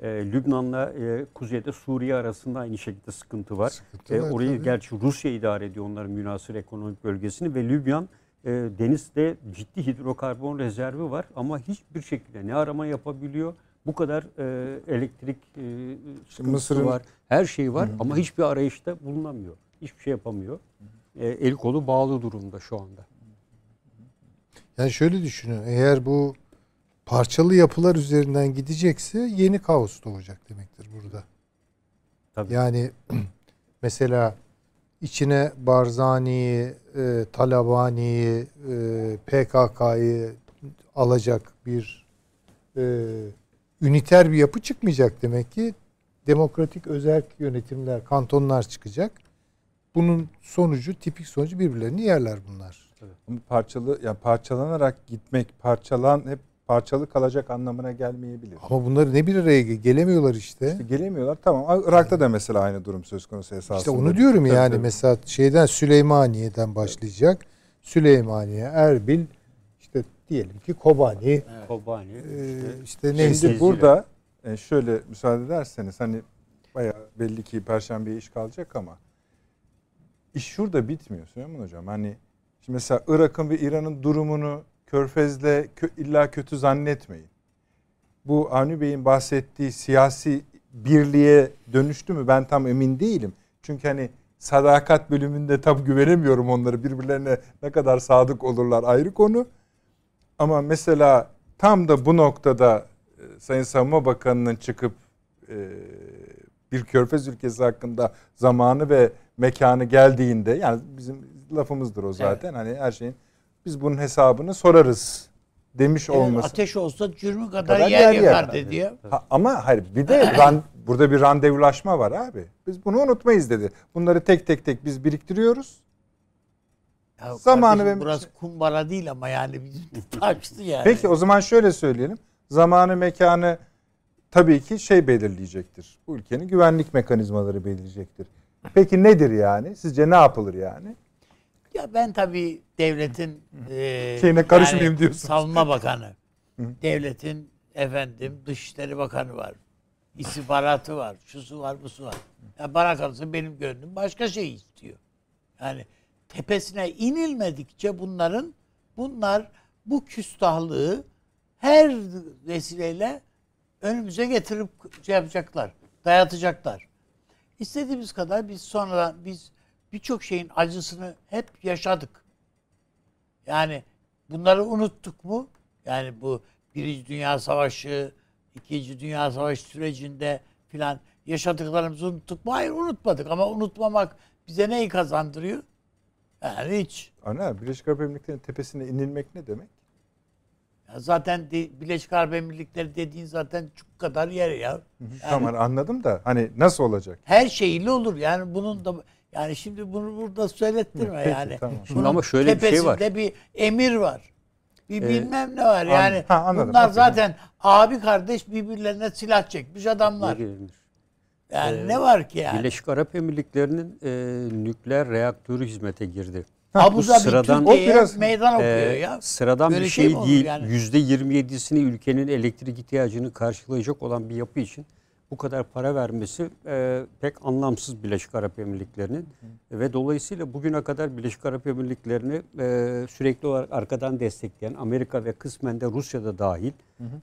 E, Lübnan'la kuzeyde Suriye arasında aynı şekilde sıkıntı var. Sıkıntı var orayı tabii. gerçi Rusya idare ediyor onların münasır ekonomik bölgesini ve Lübnan denizde ciddi hidrokarbon rezervi var ama hiçbir şekilde ne arama yapabiliyor bu kadar e, elektrik e, sıkıntısı var. Her şey var ama hiçbir arayışta bulunamıyor. Hiçbir şey yapamıyor. E, el kolu bağlı durumda şu anda. Yani şöyle düşünün. Eğer bu parçalı yapılar üzerinden gidecekse yeni kaos doğacak demektir burada. Tabii. Yani <clears throat> mesela içine Barzani'yi, e, Talabani'yi, e, PKK'yı alacak bir e, üniter bir yapı çıkmayacak demek ki. Demokratik özerk yönetimler, kantonlar çıkacak. Bunun sonucu, tipik sonucu birbirlerini yerler bunlar. Ama parçalı yani parçalanarak gitmek, parçalan hep parçalı kalacak anlamına gelmeyebilir. Ama bunları ne bir araya ge- gelemiyorlar işte. İşte gelemiyorlar. Tamam. Irak'ta da mesela aynı durum söz konusu esasında. İşte onu diyorum Tabii, yani tabii. mesela şeyden Süleymaniye'den başlayacak. Süleymaniye, Erbil, işte diyelim ki Kobani, Kobani. e, işte. işte Şimdi neyse. Şimdi- burada e, şöyle müsaade ederseniz hani bayağı belli ki perşembeye iş kalacak ama iş şurada bitmiyor Süleyman Hocam. Hani şimdi mesela Irak'ın ve İran'ın durumunu Körfez'le kö- illa kötü zannetmeyin. Bu Avni Bey'in bahsettiği siyasi birliğe dönüştü mü ben tam emin değilim. Çünkü hani sadakat bölümünde tam güvenemiyorum onları birbirlerine ne kadar sadık olurlar ayrı konu. Ama mesela tam da bu noktada e, Sayın Savunma Bakanı'nın çıkıp e, bir körfez ülkesi hakkında zamanı ve mekanı geldiğinde yani bizim lafımızdır o zaten. Hani her şeyin biz bunun hesabını sorarız demiş Evet, olması. ateş olsa cürmü kadar, Kadar yer, yer yakar dedi ya. Ha, ama hayır bir de ran, burada bir randevulaşma var abi. Biz bunu unutmayız dedi. Bunları tek tek tek biz biriktiriyoruz. Ya Zamanı kardeşim, ve- burası kumbara değil ama yani <laughs> taştı yani. Peki o zaman şöyle söyleyelim. Zamanı mekanı tabii ki şey belirleyecektir. Bu ülkenin güvenlik mekanizmaları belirleyecektir. Peki nedir yani? Sizce ne yapılır yani? Ya ben tabii devletin e, Şeyine karışmayayım diyorsunuz. Savunma Bakanı. Devletin efendim Dışişleri Bakanı var. İstihbaratı var. Şusu var, busu var. Ya bana kalırsa benim gönlüm başka şey istiyor. Yani tepesine inilmedikçe bunların bunlar bu küstahlığı her vesileyle önümüze getirip şey yapacaklar. Dayatacaklar. İstediğimiz kadar biz sonradan biz birçok şeyin acısını hep yaşadık. Yani bunları unuttuk mu? Yani bu Birinci Dünya Savaşı, İkinci Dünya Savaşı sürecinde filan yaşadıklarımızı unuttuk mu? Hayır unutmadık ama unutmamak bize neyi kazandırıyor? Yani hiç. Ana Birleşik Arap Emirlikleri'nin tepesine inilmek ne demek? Ya zaten de, Birleşik Arap Emirlikleri dediğin zaten çok kadar yer ya. Tamam anladım da hani nasıl olacak? Her şeyle olur. Yani bunun da yani şimdi bunu burada söylettirme <laughs> Peki, yani. tamam. Bunun Ama şöyle bir şey var. tepesinde bir emir var. Bir Ee, bilmem ne var. an- Yani ha, anladım. bunlar zaten abi kardeş birbirlerine silah çekmiş adamlar. Yani Ee, ne var ki yani? Birleşik Arap Emirlikleri'nin e, nükleer reaktörü hizmete girdi. Abu bu Zabi sıradan- O biraz- meydan okuyor Ee, ya. Sıradan Böyle bir şey şey, değil. yani? Yüzde 27'sini ülkenin elektrik ihtiyacını karşılayacak olan bir yapı için bu kadar para vermesi e, pek anlamsız Birleşik Arap Emirlikleri'nin. Ve dolayısıyla bugüne kadar Birleşik Arap Emirlikleri'ni e, sürekli olarak arkadan destekleyen Amerika ve kısmen de Rusya'da dahil.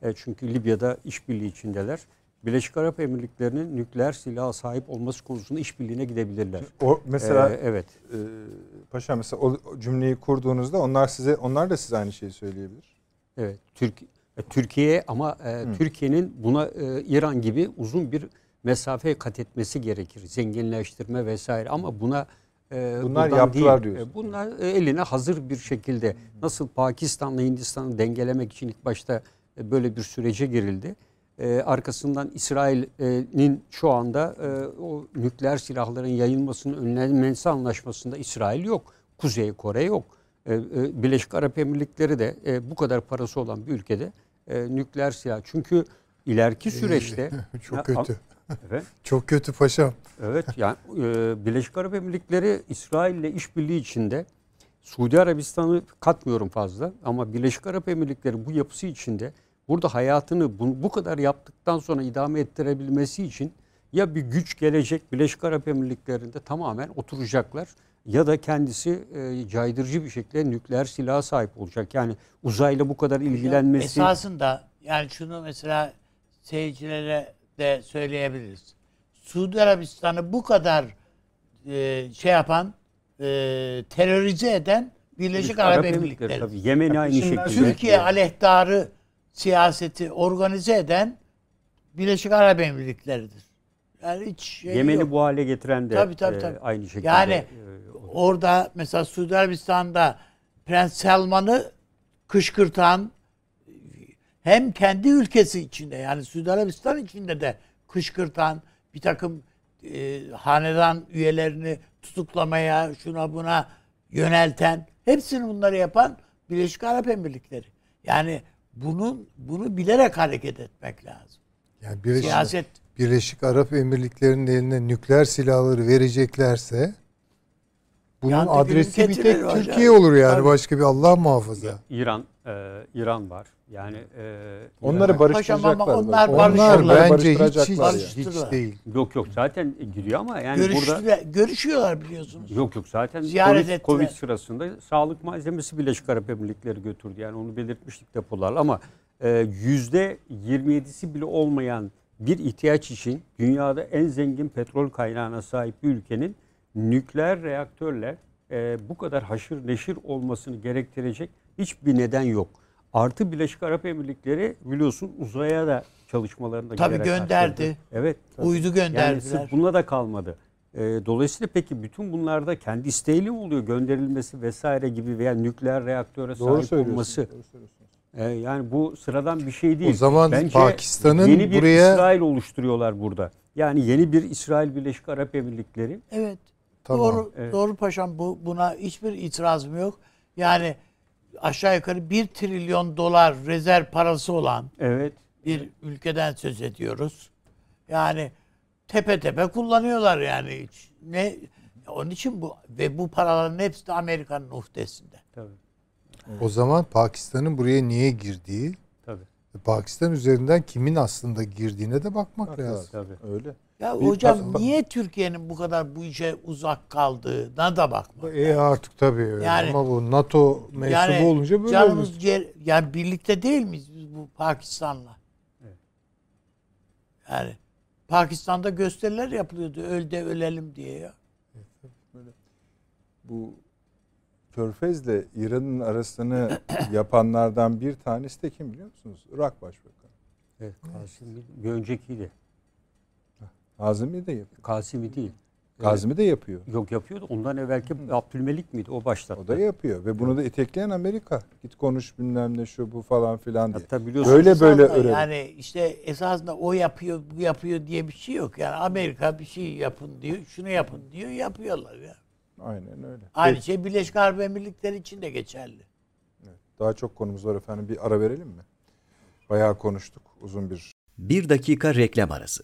E, çünkü Libya'da işbirliği içindeler. Birleşik Arap Emirlikleri'nin nükleer silaha sahip olması konusunda işbirliğine gidebilirler. O mesela Ee, evet. e, paşa mesela o cümleyi kurduğunuzda onlar size onlar da size aynı şeyi söyleyebilir. Evet, Türk e, Türkiye ama e, Türkiye'nin buna e, İran gibi uzun bir mesafe kat etmesi gerekir. Zenginleştirme vesaire ama buna e, Bunlar yaptılar değil. diyorsun. E, bunlar e, eline hazır bir şekilde nasıl Pakistan'la Hindistan'ı dengelemek için ilk başta e, böyle bir sürece girildi. E, arkasından İsrail'in şu anda e, o nükleer silahların yayılmasının önlenmesi anlaşmasında İsrail yok. Kuzey Kore yok. E, e, Birleşik Arap Emirlikleri de e, bu kadar parası olan bir ülkede e, nükleer silah. Çünkü ileriki süreçte <laughs> Çok kötü. Evet. <laughs> Çok kötü paşam. Evet yani e, Birleşik Arap Emirlikleri İsrail ile işbirliği içinde Suudi Arabistan'ı katmıyorum fazla ama Birleşik Arap Emirlikleri bu yapısı içinde burada hayatını bu, bu kadar yaptıktan sonra idame ettirebilmesi için ya bir güç gelecek Birleşik Arap Emirlikleri'nde tamamen oturacaklar ya da kendisi e, caydırıcı bir şekilde nükleer silaha sahip olacak. Yani uzayla bu kadar ilgilenmesi Esasında yani şunu mesela seyircilere de söyleyebiliriz. Suudi Arabistan'ı bu kadar e, şey yapan, e, terörize eden Birleşik Arap, Emirlikleri. tabii Yemen'i aynı şekilde. Türkiye aleyhtarı siyaseti organize eden Birleşik Arap Emirlikleri'dir. Yani hiç şey Yemen'i yok. bu hale getiren de Tabii, tabii, e, tabii. aynı şekilde. Yani e, orada mesela Suudi Arabistan'da Prens Selman'ı kışkırtan hem kendi ülkesi içinde yani Suudi Arabistan içinde de kışkırtan bir takım e, hanedan üyelerini tutuklamaya şuna buna yönelten hepsini bunları yapan Birleşik Arap Emirlikleri. Yani bunun bunu bilerek hareket etmek lazım. Yani Birleşik, Siyaset Birleşik Arap Emirlikleri'nin eline nükleer silahları vereceklerse bunun adresi bir tek hocam. Türkiye olur yani. Tabii. Başka bir Allah muhafaza. İran e, İran var. Yani e, Onları İran- barıştıracaklar. Ama onlar Onlar barışırlar. bence hiç, hiç, hiç değil. yok yok zaten gidiyor ama yani burada Görüştüler, görüşüyorlar biliyorsunuz. yok yok zaten Ziyaret COVID, ettiler. Covid sırasında sağlık malzemesi Birleşik Arap Emirlikleri götürdü. Yani onu belirtmiştik depolarla ama yüzde 27'si bile olmayan bir ihtiyaç için dünyada en zengin petrol kaynağına sahip bir ülkenin nükleer reaktörle e, bu kadar haşır neşir olmasını gerektirecek hiçbir neden yok. Artı Birleşik Arap Emirlikleri biliyorsun uzaya da çalışmalarında Tabii gönderdi. arttırdı. Evet. Uydu Yani gönderdiler. sırf bununla da kalmadı. Ee, dolayısıyla peki bütün bunlarda kendi isteğiyle mi oluyor gönderilmesi vesaire gibi veya nükleer reaktöre Doğru sahip söylüyorsun. olması? Doğru söylüyorsunuz. Ee, yani bu sıradan bir şey değil. O zaman Bence Pakistan'ın yeni bir buraya- İsrail oluşturuyorlar burada. Yani yeni bir İsrail Birleşik Arap Emirlikleri. Evet. Tamam. Doğru, Evet. doğru paşam bu buna hiçbir itirazım yok. Yani aşağı yukarı 1 trilyon dolar rezerv parası olan Evet. bir ülkeden söz ediyoruz. Yani tepe tepe kullanıyorlar yani hiç. Ne onun için bu ve bu paraların hepsi de Amerika'nın uhdesinde. Tabii. O zaman Pakistan'ın buraya niye girdiği, Tabii. Pakistan üzerinden kimin aslında girdiğine de bakmak Bak lazım. Tabii. Öyle. Ya Bir hocam pa- pa- niye Türkiye'nin bu kadar bu işe uzak kaldığına da bakmak. E artık tabii öyle. Yani- ama bu NATO mensubu Yani olunca böyle canımız oluyor. ciğer, yani birlikte değil miyiz biz bu Pakistan'la? Evet. Yani Pakistan'da gösteriler yapılıyordu. Öl de ölelim diye ya. Bu Körfez'le İran'ın arasını <coughs> yapanlardan bir tanesi de kim biliyor musunuz? Irak Başbakanı. Evet, Kasimi bir öncekiydi. Kazimi de yapıyor. Kasimi değil. Kazimi de yapıyor. Yok yapıyordu. Ondan evvelki Abdülmelik miydi? O başlattı. O da yapıyor ve bunu da itekleyen Amerika. Git konuş bilmem ne şu bu falan filan diye. Hatta biliyorsun Böyle böyle öğren. Yani işte esasında o yapıyor, bu yapıyor diye bir şey yok. Yani Amerika bir şey yapın diyor, şunu yapın diyor, yapıyorlar ya. Aynen öyle. Aynı Peki, şey Birleşik Arap Emirlikleri için de geçerli. Daha çok konumuz var efendim. Bir ara verelim mi? Bayağı konuştuk. Uzun bir Bir dakika reklam arası.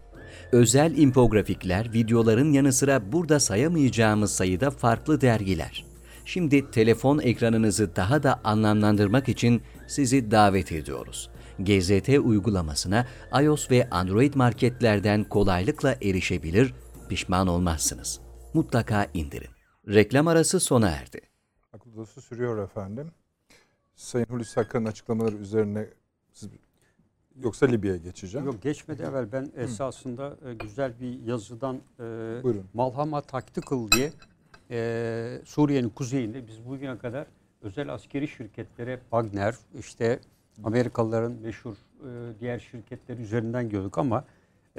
Özel infografikler, videoların yanı sıra burada sayamayacağımız sayıda farklı dergiler. Şimdi telefon ekranınızı daha da anlamlandırmak için sizi davet ediyoruz. GZT uygulamasına iOS ve Android marketlerden kolaylıkla erişebilir, pişman olmazsınız. Mutlaka indirin. Reklam arası sona erdi. akıl sürüyor efendim. Sayın Hulusi Akar'ın açıklamaları üzerine siz, yoksa Libya'ya geçeceğim. Yok geçmedi evvel ben esasında e, güzel bir yazıdan e, Buyurun. Malhama Tactical diye e, Suriye'nin kuzeyinde biz bugüne kadar özel askeri şirketlere Wagner işte Amerikalıların meşhur e, diğer şirketler üzerinden gördük ama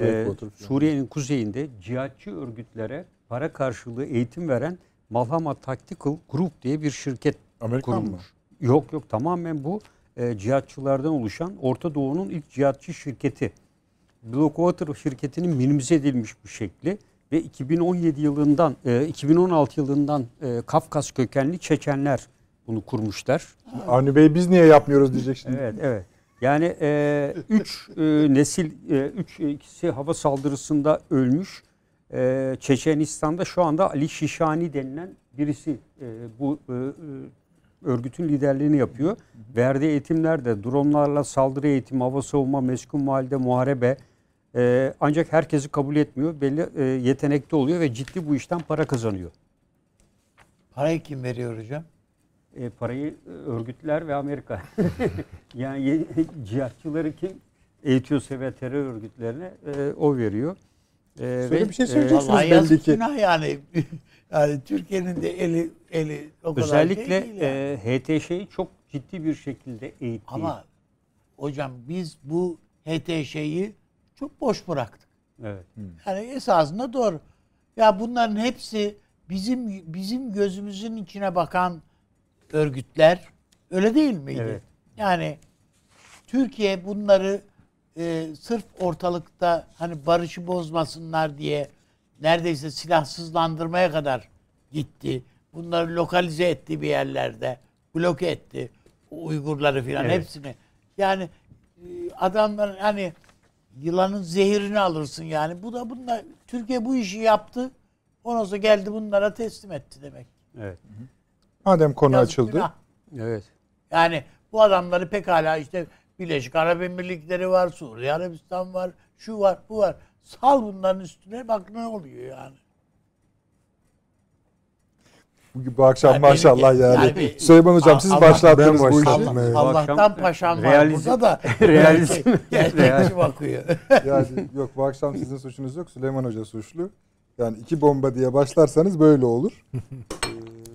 e. Suriye'nin kuzeyinde cihatçı örgütlere para karşılığı eğitim veren Malhama Tactical Group diye bir şirket Amerikan mı? kurulmuş. Yok yok tamamen bu e, cihatçılardan oluşan Orta Doğu'nun ilk cihatçı şirketi. Blackwater şirketinin minimize edilmiş bir şekli ve 2017 yılından e, 2016 yılından e, Kafkas kökenli Çeçenler bunu kurmuşlar. Avni Bey biz niye yapmıyoruz diyecek şimdi. Evet, evet. Yani e, üç e, nesil, e, üç e, ikisi hava saldırısında ölmüş. E, Çeçenistan'da şu anda Ali Şişani denilen birisi e, bu e, e, örgütün liderliğini yapıyor. Verdiği eğitimler de dronlarla saldırı eğitimi, hava savunma, meskun mahalde, muharebe. E, ancak herkesi kabul etmiyor. Belli e, yetenekli oluyor ve ciddi bu işten para kazanıyor. Parayı kim veriyor hocam? E, parayı e, örgütler ve Amerika. <laughs> yani cihatçıları kim eğitiyorsa ve terör örgütlerine e, o veriyor. E, Şöyle bir şey söyleyeceksiniz Vallahi belli ki. günah yani. <laughs> yani Türkiye'nin de eli eli o kadar Özellikle şey değil yani. e, HTŞ'yi çok ciddi bir şekilde eğitti. Ama hocam biz bu HTŞ'yi çok boş bıraktık. Evet. Yani esasında doğru. Ya bunların hepsi bizim bizim gözümüzün içine bakan örgütler öyle değil miydi? Evet. Yani Türkiye bunları e, sırf ortalıkta hani barışı bozmasınlar diye neredeyse silahsızlandırmaya kadar gitti. Bunları lokalize etti bir yerlerde. Bloke etti. Uygurları filan Evet. hepsini. Yani e, adamların hani yılanın zehirini alırsın yani. Bu da bunlar Türkiye bu işi yaptı. Ondan sonra geldi bunlara teslim etti demek. Evet. Madem konu Yazık açıldı. günah. Evet. Yani bu adamları pekala işte Birleşik Arap Emirlikleri var, Suriye Arabistan var, şu var, bu var. Sal bunların üstüne bak ne oluyor yani. Bugün bu akşam Yani maşallah benim- yani. yani Süleyman Hocam siz Allah- başlattınız ben bu işi. Allah, evet. Allah'tan akşam paşam var realizm- burada da. <laughs> realizm. <laughs> Gerçekçi bakıyor. <laughs> Yani yok bu akşam sizin suçunuz yok. Süleyman Hoca suçlu. Yani iki bomba diye başlarsanız böyle olur.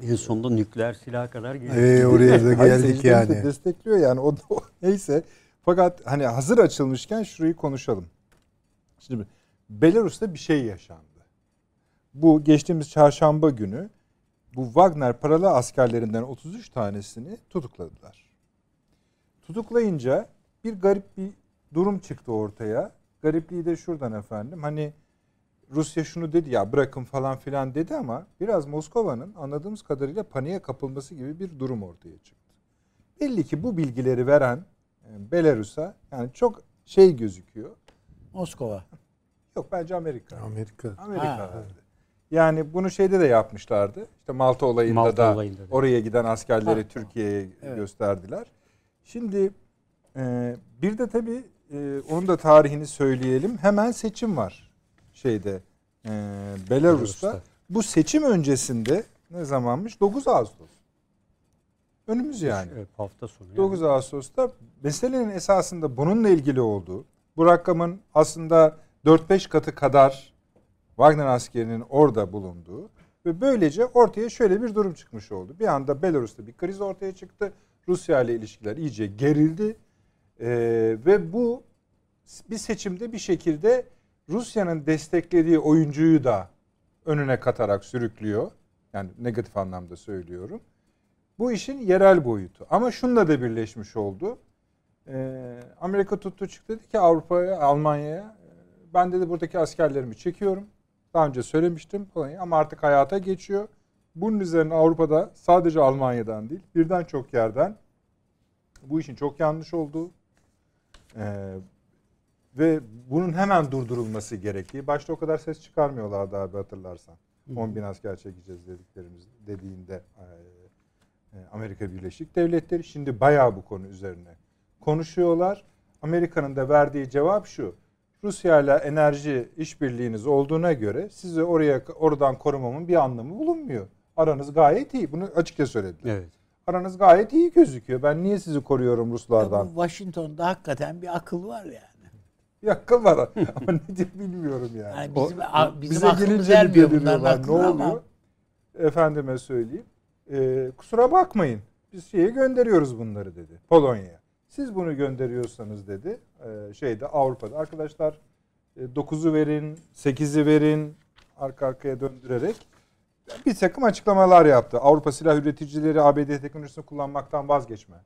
En sonunda nükleer silah kadar geliyor. Ee, oraya da geldik de yani. destekliyor yani o, o neyse. Fakat hani hazır açılmışken şurayı konuşalım. Şimdi Belarus'ta bir şey yaşandı. Bu geçtiğimiz çarşamba günü bu Wagner paralı askerlerinden 33 tanesini tutukladılar. Tutuklayınca bir garip bir durum çıktı ortaya. Garipliği de şuradan efendim. Hani Rusya şunu dedi ya bırakın falan filan dedi ama biraz Moskova'nın anladığımız kadarıyla paniğe kapılması gibi bir durum ortaya çıktı. Belli ki bu bilgileri veren e, Belarus'a yani çok şey gözüküyor. Moskova. Yok bence Amerika. Amerika. Amerika Ha. verdi. Yani bunu şeyde de yapmışlardı. İşte Malta olayında Malta da olayında da. oraya giden askerleri. Türkiye'ye Evet. gösterdiler. Şimdi e, bir de tabii e, onun da tarihini söyleyelim. Hemen seçim var şeyde e, Belarus'ta. Belarus'ta. Bu seçim öncesinde ne zamanmış? 9 Ağustos. Önümüz yani. Evet, hafta sonu. yani. 9 Ağustos'ta meselenin esasında bununla ilgili olduğu, bu rakamın aslında 4-5 katı kadar Wagner askerinin orada bulunduğu ve böylece ortaya şöyle bir durum çıkmış oldu. Bir anda Belarus'ta bir kriz ortaya çıktı. Rusya ile ilişkiler iyice gerildi. Ee, ve bu bir seçimde bir şekilde Rusya'nın desteklediği oyuncuyu da önüne katarak sürüklüyor. Yani negatif anlamda söylüyorum. Bu işin yerel boyutu. Ama şunla da birleşmiş oldu. Ee, Amerika tuttu çıktı dedi ki Avrupa'ya, Almanya'ya e, ben dedi buradaki askerlerimi çekiyorum. Daha önce söylemiştim Polonya ama artık hayata geçiyor. Bunun üzerine Avrupa'da sadece Almanya'dan değil birden çok yerden bu işin çok yanlış olduğu e, ve bunun hemen durdurulması gerektiği. Başta o kadar ses çıkarmıyorlardı abi hatırlarsan. 10 bin asker çekeceğiz dediklerimiz dediğinde e, e, Amerika Birleşik Devletleri şimdi bayağı bu konu üzerine konuşuyorlar. Amerika'nın da verdiği cevap şu. Rusya ile enerji işbirliğiniz olduğuna göre sizi oraya oradan korumamın bir anlamı bulunmuyor. Aranız gayet iyi. Bunu açıkça söylediler. Evet. Aranız gayet iyi gözüküyor. Ben niye sizi koruyorum Bu Ruslardan? Washington'da hakikaten bir akıl var yani. Akıl var <laughs> ama nedir bilmiyorum yani. Yani O- bizim, a- bizim bize gelince bunların deliriyorlar. Ne ama. oluyor? Efendime söyleyeyim. Ee, kusura bakmayın. Biz şeye gönderiyoruz bunları dedi. Polonya'ya. Siz bunu gönderiyorsanız dedi. e, şeyde Avrupa'da. Arkadaşlar 9'u verin, 8'i verin. Arka arkaya döndürerek bir takım açıklamalar yaptı. Avrupa silah üreticileri ABD teknolojisini kullanmaktan vazgeçme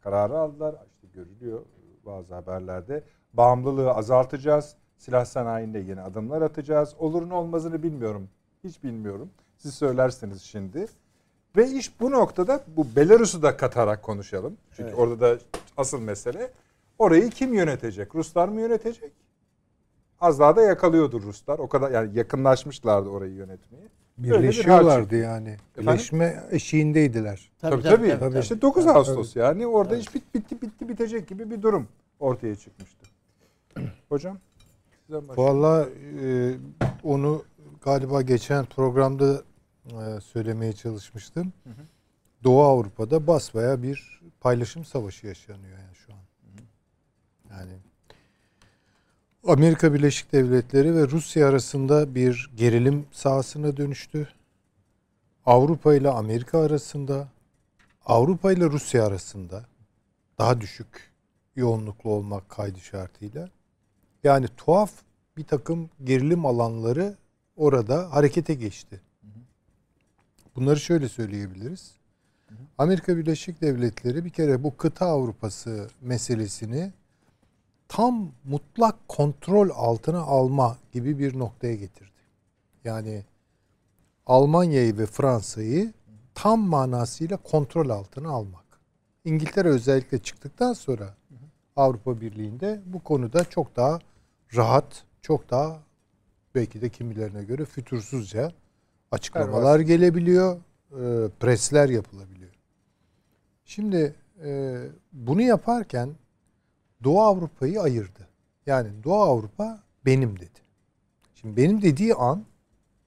kararı aldılar. İşte görülüyor bazı haberlerde. Bağımlılığı azaltacağız. Silah sanayinde yeni adımlar atacağız. Olurun olmazını bilmiyorum. Hiç bilmiyorum. Siz söylersiniz şimdi. Ve iş bu noktada bu Belarus'u da katarak konuşalım. Çünkü Evet. orada da asıl mesele orayı kim yönetecek? Ruslar mı yönetecek? Az daha da yakalıyordur Ruslar. O kadar yani yakınlaşmışlardı orayı bir hal Birleşiyorlardı çıktı. yani. Birleşme eşiğindeydiler. Tabii tabii. tabii. İşte 9 Tabii, Ağustos yani orada iş bit, bitti bitti bitecek gibi bir durum ortaya çıkmıştı. Hocam sizden başlayalım. Vallahi e, onu galiba geçen programda e, söylemeye çalışmıştım. Doğu Avrupa'da basbaya bir paylaşım savaşı yaşanıyor yani şu an. Yani Amerika Birleşik Devletleri ve Rusya arasında bir gerilim sahasına dönüştü. Avrupa ile Amerika arasında, Avrupa ile Rusya arasında daha düşük yoğunluklu olmak kaydı şartıyla. Yani tuhaf bir takım gerilim alanları orada harekete geçti. Bunları şöyle söyleyebiliriz. Amerika Birleşik Devletleri bir kere bu kıta Avrupası meselesini tam mutlak kontrol altına alma gibi bir noktaya getirdi. Yani Almanya'yı ve Fransa'yı tam manasıyla kontrol altına almak. İngiltere özellikle çıktıktan sonra Avrupa Birliği'nde bu konuda çok daha rahat, çok daha belki de kimilerine göre fütursuzca açıklamalar gelebiliyor, e, presler yapılabiliyor. Şimdi e, bunu yaparken Doğu Avrupa'yı ayırdı. Yani Doğu Avrupa benim dedi. Şimdi benim dediği an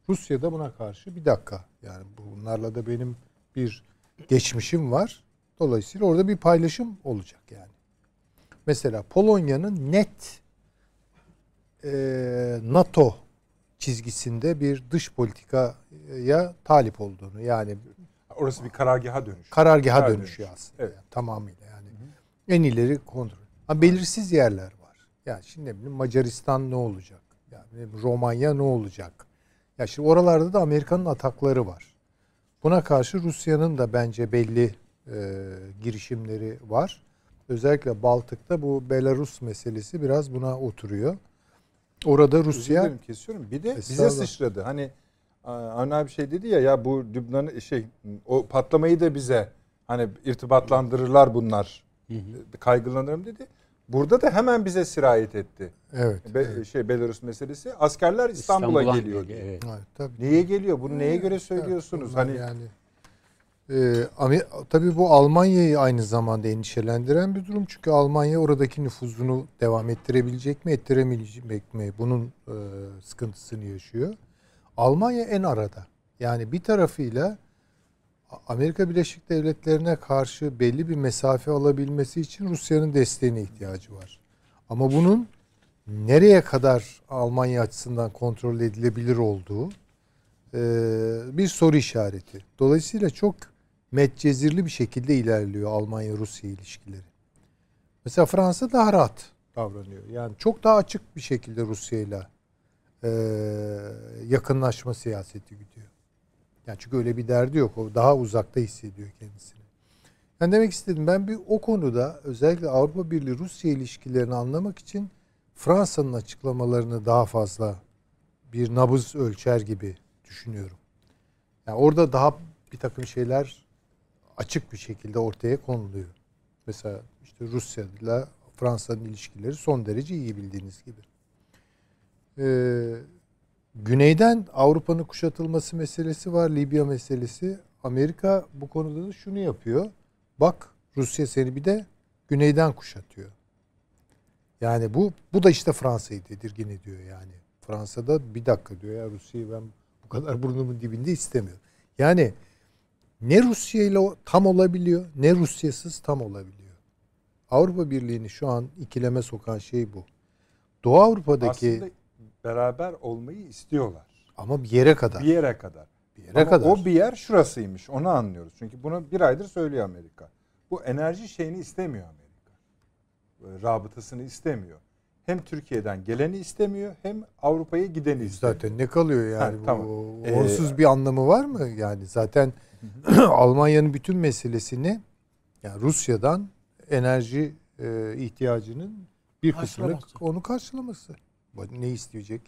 Rusya'da buna karşı bir dakika. Yani bunlarla da benim bir geçmişim var. Dolayısıyla orada bir paylaşım olacak yani. Mesela Polonya'nın net e, NATO çizgisinde bir dış politikaya talip olduğunu yani Orası bir karargaha dönüş. karargaha Karar dönüşüyor dönüş. aslında. Evet. yani tamamıyla yani. En ileri kontrol. Ama belirsiz yerler var. Yani şimdi ne bileyim Macaristan ne olacak? Yani Romanya ne olacak? Ya şimdi oralarda da Amerika'nın atakları var. Buna karşı Rusya'nın da bence belli e, girişimleri var. Özellikle Baltık'ta bu Belarus meselesi biraz buna oturuyor. Orada Rusya dilerim, kesiyorum. Bir de bize sıçradı. Hani Avni abi şey dedi ya ya bu Lübnan'ı şey o patlamayı da bize hani irtibatlandırırlar bunlar. Kaygılanırım dedi. Burada da hemen bize sirayet etti. Evet. Be- evet. şey Belarus meselesi. Askerler İstanbul'a İstanbul'a geliyor. geliyor, diye. evet. Evet, tabii. Niye geliyor? Bunu neye göre Evet, söylüyorsunuz? bunlar hani yani e, Amer- tabii bu Almanya'yı aynı zamanda endişelendiren bir durum. Çünkü Almanya oradaki nüfuzunu devam ettirebilecek mi, ettiremeyecek mi? Bunun e, sıkıntısını yaşıyor. Almanya en arada. Yani bir tarafıyla Amerika Birleşik Devletleri'ne karşı belli bir mesafe alabilmesi için Rusya'nın desteğine ihtiyacı var. Ama bunun nereye kadar Almanya açısından kontrol edilebilir olduğu e, bir soru işareti. Dolayısıyla çok metcezirli bir şekilde ilerliyor Almanya-Rusya ilişkileri. Mesela Fransa daha rahat davranıyor. Yani çok daha açık bir şekilde Rusya ile e, yakınlaşma siyaseti gidiyor. Yani çünkü öyle bir derdi yok. O daha uzakta hissediyor kendisini. Ben demek istedim ben bir o konuda özellikle Avrupa Birliği Rusya ilişkilerini anlamak için Fransa'nın açıklamalarını daha fazla bir nabız ölçer gibi düşünüyorum. Yani orada daha bir takım şeyler açık bir şekilde ortaya konuluyor. Mesela işte Rusya ile Fransa'nın ilişkileri son derece iyi bildiğiniz gibi. Ee, güneyden Avrupa'nın kuşatılması meselesi var, Libya meselesi. Amerika bu konuda da şunu yapıyor. Bak Rusya seni bir de güneyden kuşatıyor. Yani bu bu da işte Fransa'yı tedirgin ediyor yani. Fransa'da bir dakika diyor ya Rusya'yı ben bu kadar burnumun dibinde istemiyorum. Yani ne Rusya ile tam olabiliyor ne Rusyasız tam olabiliyor. Avrupa Birliği'ni şu an ikileme sokan şey bu. Doğu Avrupa'daki aslında beraber olmayı istiyorlar. ama bir yere kadar. Bir yere kadar. Bir yere Ama kadar. o bir yer şurasıymış. Onu anlıyoruz. Çünkü bunu bir aydır söylüyor Amerika. Bu enerji şeyini istemiyor Amerika. Böyle Rabıtasını istemiyor. Hem Türkiye'den geleni istemiyor hem Avrupa'ya gideni istemiyor. Zaten ne kalıyor yani? Ha, bu tamam. Onsuz Ee, bir anlamı var mı? Yani zaten <clears throat> Almanya'nın bütün meselesini yani Rusya'dan enerji e, ihtiyacının bir kısmını onu karşılaması. Ne isteyecek?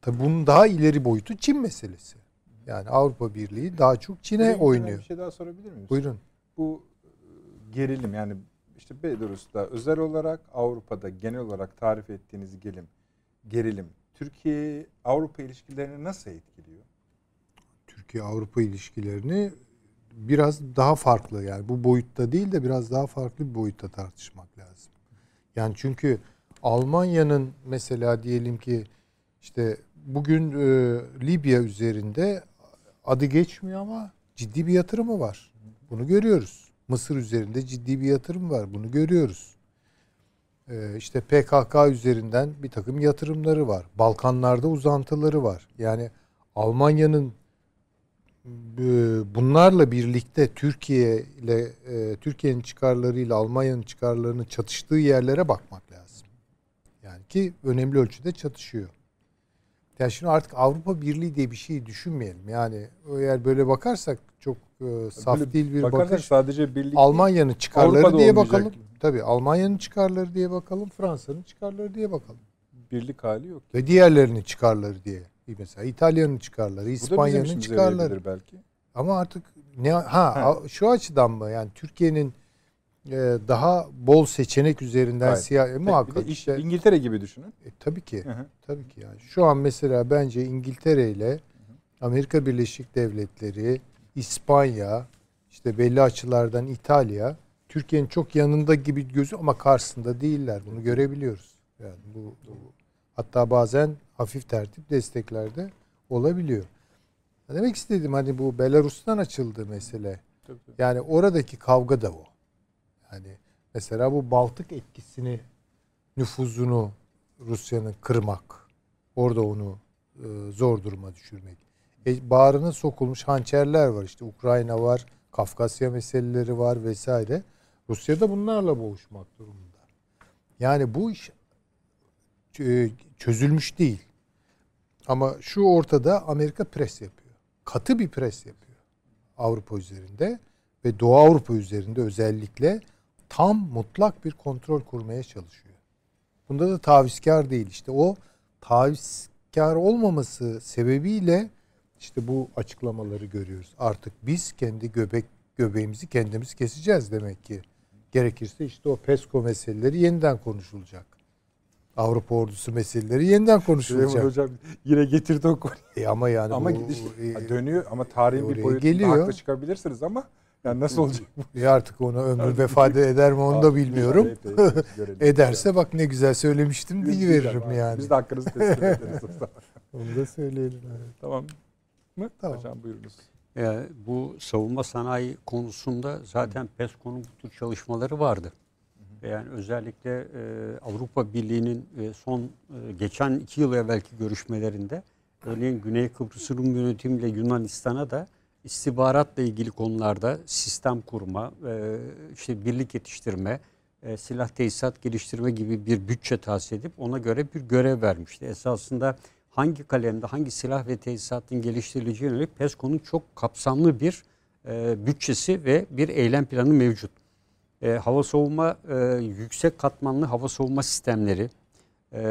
Tabii bunun daha ileri boyutu Çin meselesi. Yani Avrupa Birliği daha çok Çin'e oynuyor. Bir şey daha sorabilir miyim? Buyurun. Bu e, gerilim yani işte Belarus'ta özel olarak Avrupa'da genel olarak tarif ettiğiniz gerilim, gerilim Türkiye Avrupa ilişkilerini nasıl etkiliyor? Türkiye-Avrupa ilişkilerini biraz daha farklı yani bu boyutta değil de biraz daha farklı bir boyutta tartışmak lazım. Yani çünkü Almanya'nın mesela diyelim ki işte bugün e, Libya üzerinde adı geçmiyor ama ciddi bir yatırımı var. Bunu görüyoruz. Mısır üzerinde ciddi bir yatırım var. Bunu görüyoruz. E, işte PKK üzerinden bir takım yatırımları var. Balkanlarda uzantıları var. Yani Almanya'nın bunlarla birlikte Türkiye ile e, Türkiye'nin çıkarlarıyla Almanya'nın çıkarlarının çatıştığı yerlere bakmak lazım. Yani ki önemli ölçüde çatışıyor. Yani şimdi artık Avrupa Birliği diye bir şey düşünmeyelim. Yani eğer böyle bakarsak çok e, saf Böyle değil bir bakış. sadece birlik Almanya'nın çıkarları Avrupa'da diye bakalım. Tabii Almanya'nın çıkarları diye bakalım, Fransa'nın çıkarları diye bakalım. birlik hali yok. Ve diğerlerinin çıkarları diye. Mesela İtalya'nın çıkarları, İspanya'nın çıkarları. belki. Ama artık ne ha, şu açıdan mı yani Türkiye'nin e, daha bol seçenek üzerinden Hayır. siyah e, muhakkak iş- işte İngiltere gibi düşünün. e, tabii ki Hı hı. tabii ki yani şu an mesela bence İngiltere ile Amerika Birleşik Devletleri, İspanya, işte belli açılardan İtalya Türkiye'nin çok yanında gibi gözü ama karşısında değiller. Bunu görebiliyoruz. Yani bu, bu hatta bazen hafif tertip desteklerde olabiliyor. Demek istedim hani bu Belarus'tan açıldı mesele. Tabii. Yani oradaki kavga da o. Yani mesela bu Baltık etkisini, nüfuzunu Rusya'nın kırmak. Orada onu e, zor duruma düşürmek. E, bağrına sokulmuş hançerler var. İşte Ukrayna var, Kafkasya meseleleri var vesaire. Rusya da bunlarla boğuşmak durumunda. Yani bu iş çözülmüş değil. Ama şu ortada Amerika pres yapıyor. Katı bir pres yapıyor. Avrupa üzerinde ve Doğu Avrupa üzerinde özellikle tam mutlak bir kontrol kurmaya çalışıyor. Bunda da tavizkar değil. İşte o tavizkar olmaması sebebiyle işte bu açıklamaları görüyoruz. Artık biz kendi göbek göbeğimizi kendimiz keseceğiz demek ki. Gerekirse işte o PESCO meseleleri yeniden konuşulacak. Avrupa ordusu meseleleri yeniden Süleyman konuşulacak. Hocam yine getirdi o konuyu. E ama yani Ama bu, gidiş e, dönüyor ama tarihin bir boyutunda geliyor. haklı çıkabilirsiniz ama yani nasıl olacak bu? e artık ona ömür vefade eder mi onu da bilmiyorum. <laughs> Ederse bak ne güzel söylemiştim diye veririm yani. Biz de hakkınızı teslim ederiz o zaman. <laughs> Onu da söyleyelim. evet. Tamam mı? Tamam. Hocam buyurunuz. E, bu savunma sanayi konusunda zaten PESCO'nun bu tür çalışmaları vardı. Yani özellikle e, Avrupa Birliği'nin e, son e, geçen iki yıl evvelki görüşmelerinde örneğin Güney Kıbrıs Rum yönetimiyle Yunanistan'a da istihbaratla ilgili konularda sistem kurma, e, işte birlik yetiştirme, e, silah tesisat geliştirme gibi bir bütçe tahsis edip ona göre bir görev vermişti. Esasında hangi kalemde hangi silah ve tesisatın geliştirileceği yönelik PESCO'nun çok kapsamlı bir e, bütçesi ve bir eylem planı mevcut. E, hava savunma e, yüksek katmanlı hava savunma sistemleri, e,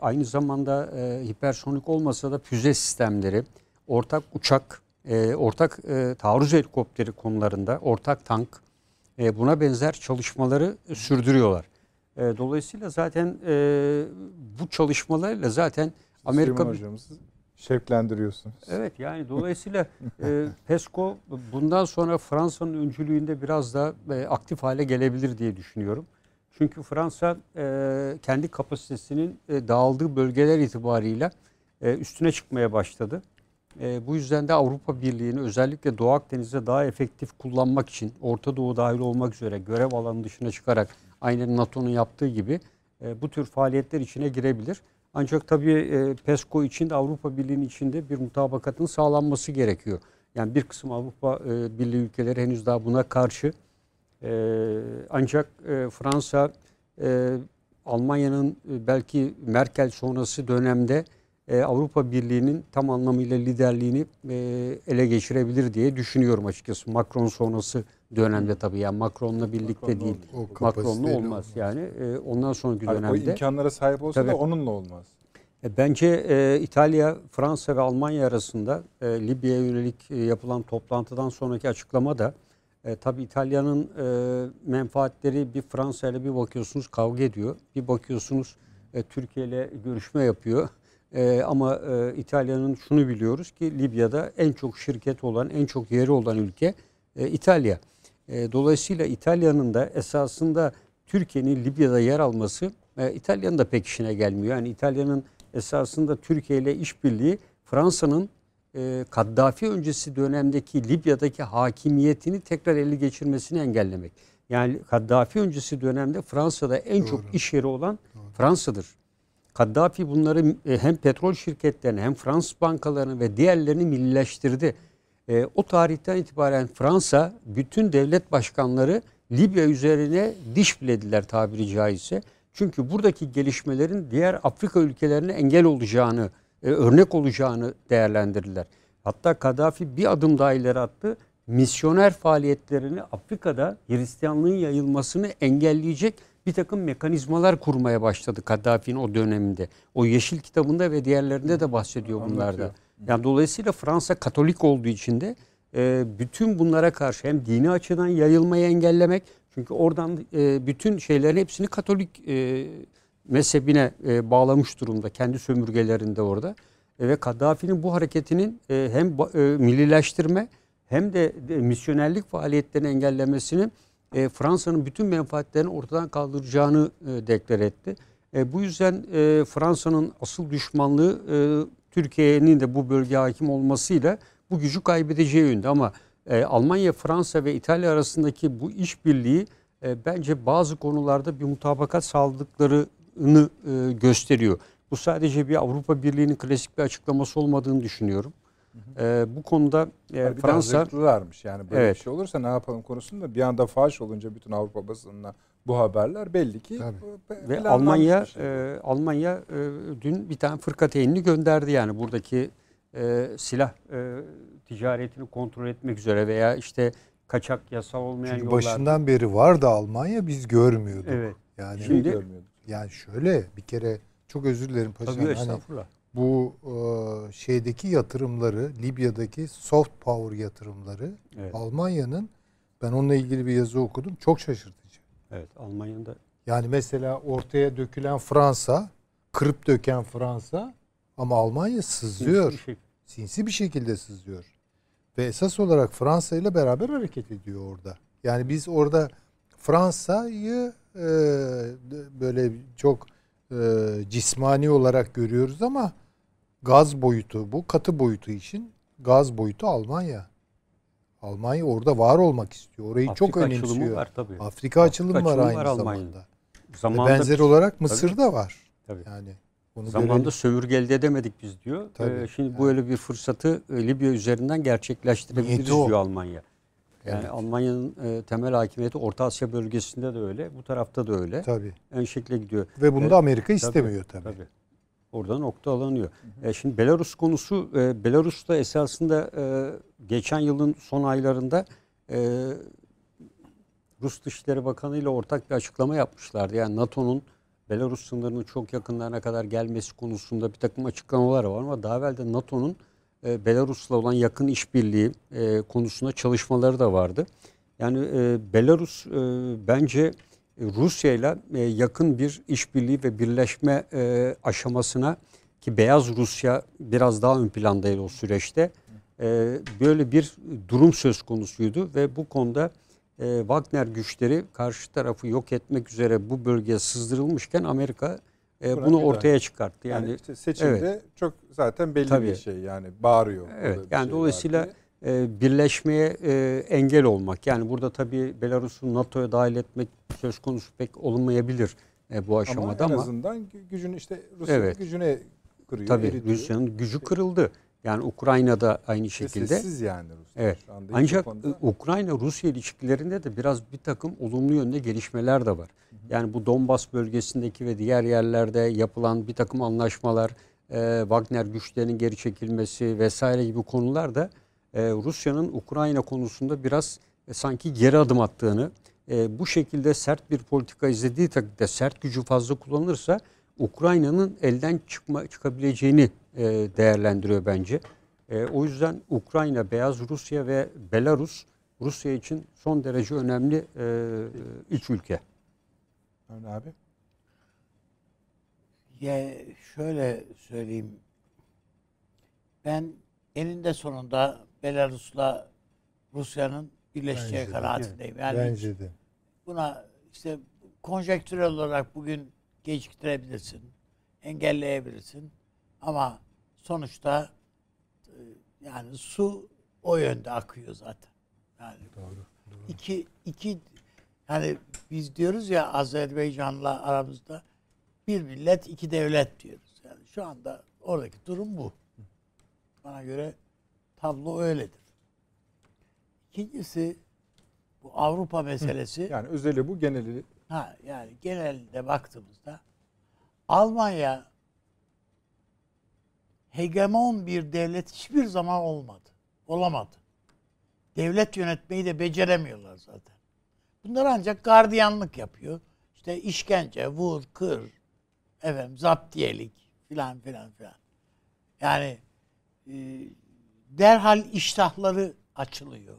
aynı zamanda e, hipersonik olmasa da füze sistemleri, ortak uçak, e, ortak e, taarruz helikopteri konularında, ortak tank, e, buna benzer çalışmaları sürdürüyorlar. E, dolayısıyla zaten e, bu çalışmalarla zaten Amerika Süleyman hocamızı şevklendiriyorsunuz. Evet yani dolayısıyla e, PESCO bundan sonra Fransa'nın öncülüğünde biraz da e, aktif hale gelebilir diye düşünüyorum. Çünkü Fransa e, kendi kapasitesinin e, dağıldığı bölgeler itibarıyla e, üstüne çıkmaya başladı. E, bu yüzden de Avrupa Birliği'ni özellikle Doğu Akdeniz'de daha efektif kullanmak için Orta Doğu dahil olmak üzere görev alanı dışına çıkarak aynen NATO'nun yaptığı gibi e, bu tür faaliyetler içine girebilir. Ancak tabii e, PESCO için de Avrupa Birliği'nin içinde bir mutabakatın sağlanması gerekiyor. Yani bir kısım Avrupa e, Birliği ülkeleri henüz daha buna karşı. E, ancak e, Fransa, e, Almanya'nın e, belki Merkel sonrası dönemde e, Avrupa Birliği'nin tam anlamıyla liderliğini e, ele geçirebilir diye düşünüyorum açıkçası. Macron sonrası dönemde tabii yani Macron'la birlikte Macron'la değil. O Macron'la kapasiteyle olmaz yani. E, ondan sonraki o dönemde. imkanlara sahip olsa Tabii. da onunla olmaz. E, Bence e, İtalya, Fransa ve Almanya arasında e, Libya'ya yönelik e, yapılan toplantıdan sonraki açıklamada e, tabii İtalya'nın e, menfaatleri bir Fransa ile bir bakıyorsunuz kavga ediyor. Bir bakıyorsunuz e, Türkiye ile görüşme yapıyor. E, ama e, İtalya'nın şunu biliyoruz ki Libya'da en çok şirket olan, en çok yeri olan ülke e, İtalya. E, dolayısıyla İtalya'nın da esasında Türkiye'nin Libya'da yer alması e, İtalya'nın da pek işine gelmiyor. Yani İtalya'nın esasında Türkiye ile işbirliği Fransa'nın e, Kaddafi öncesi dönemdeki Libya'daki hakimiyetini tekrar ele geçirmesini engellemek. Yani Kaddafi öncesi dönemde Fransa'da en çok iş yeri olan Fransa'dır. Kaddafi bunları hem petrol şirketlerini hem Fransız bankalarını ve diğerlerini millileştirdi. E, o tarihten itibaren Fransa bütün devlet başkanları Libya üzerine diş bilediler tabiri caizse. Çünkü buradaki gelişmelerin diğer Afrika ülkelerine engel olacağını, e, örnek olacağını değerlendirdiler. Hatta Kaddafi bir adım daha ileri attı. Misyoner faaliyetlerini Afrika'da Hristiyanlığın yayılmasını engelleyecek bir takım mekanizmalar kurmaya başladı Kaddafi'nin o döneminde. O Yeşil kitabında ve diğerlerinde de bahsediyor bunlarda. Anlatıyor. Yani dolayısıyla Fransa Katolik olduğu için de e, bütün bunlara karşı hem dini açıdan yayılmayı engellemek çünkü oradan e, bütün şeylerin hepsini Katolik e, mezhebine e, bağlamış durumda kendi sömürgelerinde orada E, ve Kaddafi'nin bu hareketinin e, hem e, millileştirme hem de, de misyonerlik faaliyetlerini engellemesini e, Fransa'nın bütün menfaatlerini ortadan kaldıracağını e, deklar etti. E, bu yüzden e, Fransa'nın asıl düşmanlığı e, Türkiye'nin de bu bölgeye hakim olmasıyla bu gücü kaybedeceği yönde ama e, Almanya, Fransa ve İtalya arasındaki bu işbirliği e, bence bazı konularda bir mutabakat sağladıklarını e, gösteriyor. Bu sadece bir Avrupa Birliği'nin klasik bir açıklaması olmadığını düşünüyorum. E, bu konuda e, Yani bir Fransa yani böyle Evet. bir şey olursa ne yapalım konusunda bir anda faş olunca bütün Avrupa basınına bu haberler belli ki Tabii. Ve planlanmış Almanya şey. e, Almanya e, dün bir tane fırkateynini gönderdi yani buradaki e, silah e, ticaretini kontrol etmek üzere veya işte kaçak yasal olmayan Çünkü yollar. başından beri vardı Almanya biz görmüyorduk. Evet. Yani Şimdi- görmüyorduk. yani şöyle bir kere çok özür dilerim paşam. Tabii Hani bu e, şeydeki yatırımları Libya'daki soft power yatırımları Evet. Almanya'nın ben onunla ilgili bir yazı okudum çok şaşırtıcı. Evet Almanya'nın da Yani mesela ortaya dökülen Fransa, kırıp döken Fransa ama Almanya sızıyor. bir şey. Sinsi bir şekilde sızıyor. Ve esas olarak Fransa ile beraber hareket ediyor orada. Yani biz orada Fransa'yı e, böyle çok e, cismani olarak görüyoruz ama gaz boyutu bu katı boyutu için gaz boyutu Almanya. Almanya orada var olmak istiyor. Orayı çok Afrika açılımı önemsiyor. var tabii. Afrika açılımı var aynı var zamanda. Zamanında benzer olarak Mısır'da var. Tabii. Yani bunu Zamanında görelim. sömürge elde edemedik biz diyor. Tabii. Ee, şimdi bu öyle bir fırsatı e, Libya üzerinden gerçekleştirebiliriz Niyeti o. diyor Almanya. Yani Evet. Almanya'nın e, temel hakimiyeti Orta Asya bölgesinde de öyle, bu tarafta da öyle. Tabii. En şekilde gidiyor. Ve bunu Evet, da Amerika istemiyor tabii. Tabii. Orada nokta alınıyor. E, şimdi Belarus konusu, e, Belarus'ta esasında e, geçen yılın son aylarında e, Rus Dışişleri Bakanı ile ortak bir açıklama yapmışlardı. Yani NATO'nun Belarus sınırının çok yakınlarına kadar gelmesi konusunda bir takım açıklamalar var ama daha evvel de NATO'nun e, Belarus'la olan yakın işbirliği e, konusunda çalışmaları da vardı. Yani e, Belarus e, bence Rusya ile e, yakın bir işbirliği ve birleşme e, aşamasına ki Beyaz Rusya biraz daha ön plandaydı o süreçte. E, böyle bir durum söz konusuydu ve bu konuda e, Wagner güçleri karşı tarafı yok etmek üzere bu bölgeye sızdırılmışken Amerika e, bunu ortaya çıkarttı. Yani, Yani, işte seçimde evet. çok zaten belli Tabii. bir şey yani bağırıyor. Evet, yani şey dolayısıyla. E, birleşmeye e, engel olmak. Yani burada tabii Belarus'u NATO'ya dahil etmek söz konusu pek olunmayabilir e, bu aşamada ama en ama, azından gücünü işte Rusya Evet. gücüne kırıyor. tabii. Rusya'nın gücü kırıldı. Yani Ukrayna'da aynı şekilde. Sessiz yani Rusya Evet. şu anda. Ancak e, Ukrayna-Rusya ilişkilerinde de biraz bir takım olumlu yönde gelişmeler de var. Yani bu Donbas bölgesindeki ve diğer yerlerde yapılan bir takım anlaşmalar, e, Wagner güçlerinin geri çekilmesi vesaire gibi konular da e, Rusya'nın Ukrayna konusunda biraz e, sanki geri adım attığını, e, bu şekilde sert bir politika izlediği takdirde sert gücü fazla kullanırsa Ukrayna'nın elden çıkma çıkabileceğini e, değerlendiriyor bence. E, o yüzden Ukrayna, Beyaz Rusya ve Belarus Rusya için son derece önemli e, üç ülke. Öyle abi. Ya şöyle söyleyeyim. Ben eninde sonunda Belarus'la Rusya'nın birleşeceği Bence de. kanaatindeyim. Yani Bence de. buna işte konjektürel olarak bugün geciktirebilirsin, engelleyebilirsin. Ama sonuçta e, yani su o yönde akıyor zaten. Yani Doğru. iki iki hani biz diyoruz ya Azerbaycan'la aramızda bir millet iki devlet diyoruz. Yani şu anda oradaki durum bu. Bana göre tablo öyledir. İkincisi bu Avrupa meselesi. Yani özeli bu geneli Ha yani genelde baktığımızda Almanya hegemon bir devlet hiçbir zaman olmadı. Olamadı. Devlet yönetmeyi de beceremiyorlar zaten. Bunlar ancak gardiyanlık yapıyor. İşte işkence, vur, kır, efendim zaptiyelik filan filan filan. Yani e, derhal iştahları açılıyor.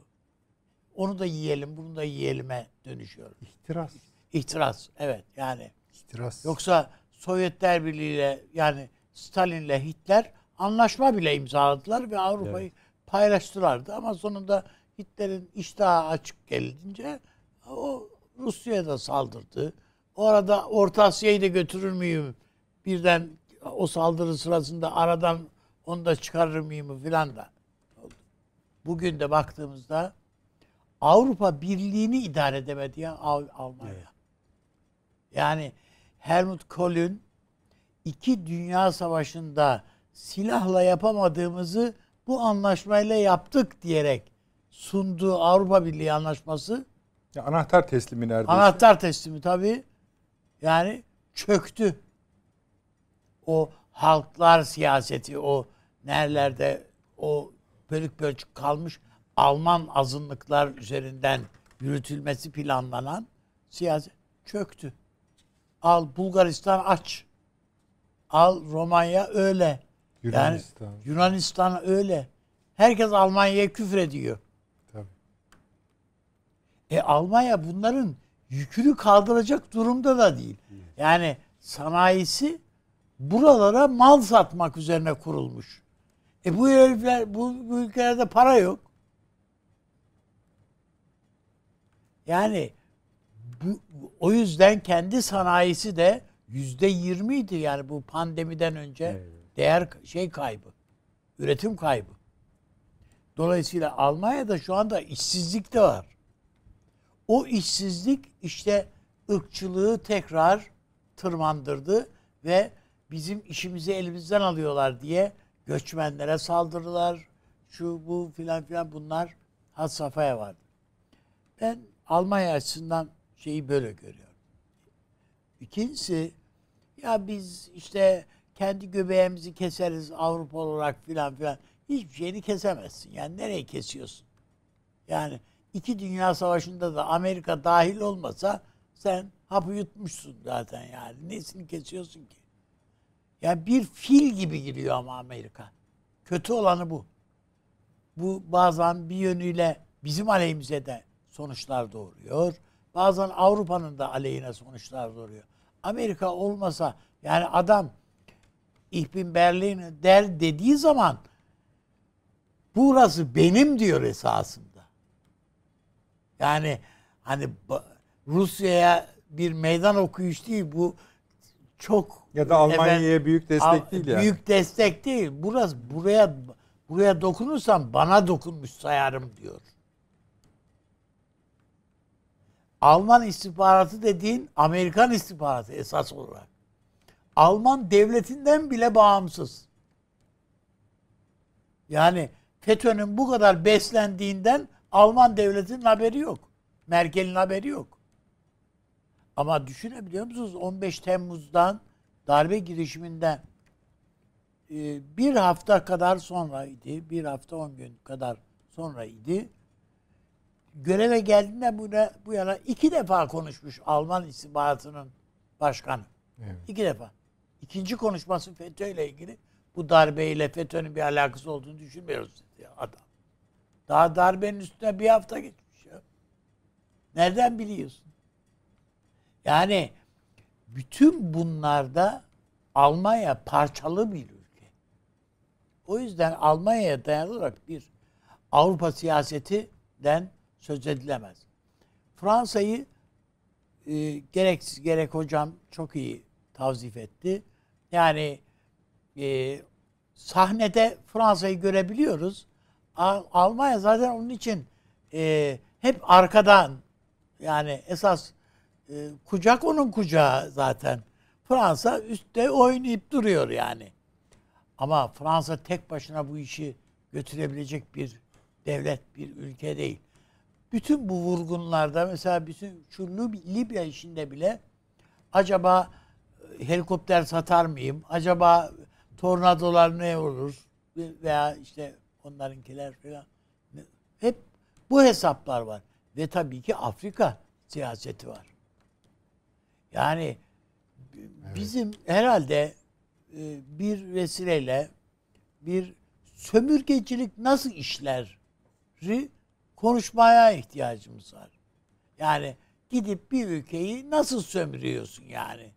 Onu da yiyelim, bunu da yiyelim'e dönüşüyor. İhtiras. İhtiras, evet yani. İhtiras. Yoksa Sovyetler Birliği ile yani Stalin'le Hitler anlaşma bile imzaladılar ve Avrupa'yı paylaştılardı. Ama sonunda Hitler'in iştahı açık gelince o Rusya'ya da saldırdı. O arada Orta Asya'yı da götürür müyüm? Birden o saldırı sırasında aradan onu da çıkarır mıyım filan da. Bugün de baktığımızda Avrupa Birliği'ni idare edemedi ya Al- Almanya. Yani Helmut Kohl'ün iki dünya savaşında silahla yapamadığımızı bu anlaşmayla yaptık diyerek sunduğu Avrupa Birliği anlaşması ya anahtar teslimi neredeyse. anahtar teslimi tabii yani çöktü. O halklar siyaseti o nerelerde o bölük bölçük kalmış Alman azınlıklar üzerinden yürütülmesi planlanan siyaset çöktü. Al Bulgaristan aç. Al Romanya öyle. Yunanistan. Yani Yunanistan öyle. Herkes Almanya'ya küfür ediyor. Tabii. E Almanya bunların yükünü kaldıracak durumda da değil. Yani sanayisi buralara mal satmak üzerine kurulmuş. E bu herifler, bu, bu ülkelerde para yok. Yani bu, o yüzden kendi sanayisi de yüzde yirmiydi yani bu pandemiden önce değer şey kaybı, üretim kaybı. Dolayısıyla Almanya'da şu anda işsizlik de var. O işsizlik işte ırkçılığı tekrar tırmandırdı ve bizim işimizi elimizden alıyorlar diye göçmenlere saldırılar, şu bu filan filan bunlar had safhaya vardı. Ben Almanya açısından şeyi böyle görüyorum. İkincisi ya biz işte kendi göbeğimizi keseriz Avrupa olarak filan filan. Hiçbir şeyini kesemezsin. Yani nereye kesiyorsun? Yani iki dünya savaşında da Amerika dahil olmasa sen hapı yutmuşsun zaten yani. Nesini kesiyorsun ki? Yani bir fil gibi giriyor ama Amerika. Kötü olanı bu. Bu bazen bir yönüyle bizim aleyhimize de sonuçlar doğuruyor. Bazen Avrupa'nın da aleyhine sonuçlar doğuruyor. Amerika olmasa yani adam Ich bin Berlin der dediği zaman burası benim diyor esasında. Yani hani Rusya'ya bir meydan okuyuş değil bu çok Ya da Almanya'ya büyük destek değil yani. Büyük destek değil. Burası buraya buraya dokunursam bana dokunmuş sayarım diyor. Alman istihbaratı dediğin Amerikan istihbaratı esas olarak. Alman devletinden bile bağımsız. Yani FETÖ'nün bu kadar beslendiğinden Alman devletinin haberi yok. Merkel'in haberi yok. Ama düşünebiliyor musunuz? 15 Temmuz'dan darbe girişiminden e, bir hafta kadar sonraydı. Bir hafta on gün kadar sonraydı. Göreve geldiğinde bu, bu yana iki defa konuşmuş Alman istihbaratının başkanı. Evet. İki defa. İkinci konuşması FETÖ ile ilgili. Bu darbeyle FETÖ'nün bir alakası olduğunu düşünmüyoruz dedi adam. Daha darbenin üstüne bir hafta geçmiş ya. Nereden biliyorsun? Yani bütün bunlarda Almanya parçalı bir ülke. O yüzden Almanya'ya dayanılarak bir Avrupa siyasetinden söz edilemez. Fransa'yı e, gereksiz gerek hocam çok iyi tavzif etti. Yani e, sahnede Fransa'yı görebiliyoruz. Al- Almanya zaten onun için e, hep arkadan yani esas e, kucak onun kucağı zaten. Fransa üstte oynayıp duruyor yani. Ama Fransa tek başına bu işi götürebilecek bir devlet, bir ülke değil. Bütün bu vurgunlarda mesela bütün şu Lib- Libya işinde bile acaba e, helikopter satar mıyım? Acaba tornadolar ne olur? Veya işte onlarınkiler falan. Hep bu hesaplar var. Ve tabii ki Afrika siyaseti var. Yani bizim herhalde e, bir vesileyle bir sömürgecilik nasıl işleri konuşmaya ihtiyacımız var. Yani gidip bir ülkeyi nasıl sömürüyorsun yani?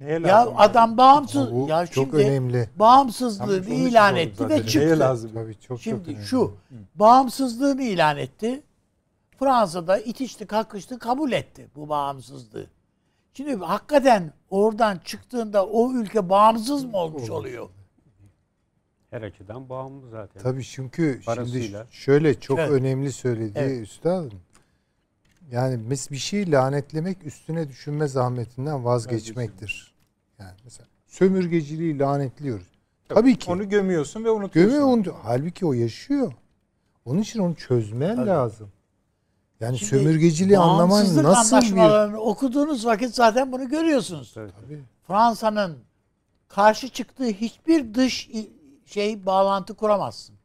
Neye Ya lazım? adam bağımsız Ama bu ya çok şimdi önemli. bağımsızlığını şunu ilan etti zaten. ve Neye çıktı. lazım? Tabii çok çok Şimdi önemli. şu bağımsızlığını ilan etti. Fransa'da itişti kakıştı kabul etti bu bağımsızlığı. Şimdi hakikaten oradan çıktığında o ülke bağımsız mı olmuş oluyor? Her açıdan bağımlı zaten. Tabii çünkü şimdi Parasıyla. şöyle çok Evet. önemli söylediği Evet. üstadım. Yani mes bir şeyi lanetlemek üstüne düşünme zahmetinden vazgeçmektir. Yani mesela sömürgeciliği lanetliyoruz. Tabii ki. Onu gömüyorsun ve unutuyorsun. Gömüyor onu. Halbuki o yaşıyor. Onun için onu çözmen lazım. Yani Şimdi sömürgeciliği anlaman nasıl bir... anlaşmalarını okuduğunuz vakit zaten bunu görüyorsunuz. Tabii. Fransa'nın karşı çıktığı hiçbir dış şey bağlantı kuramazsın.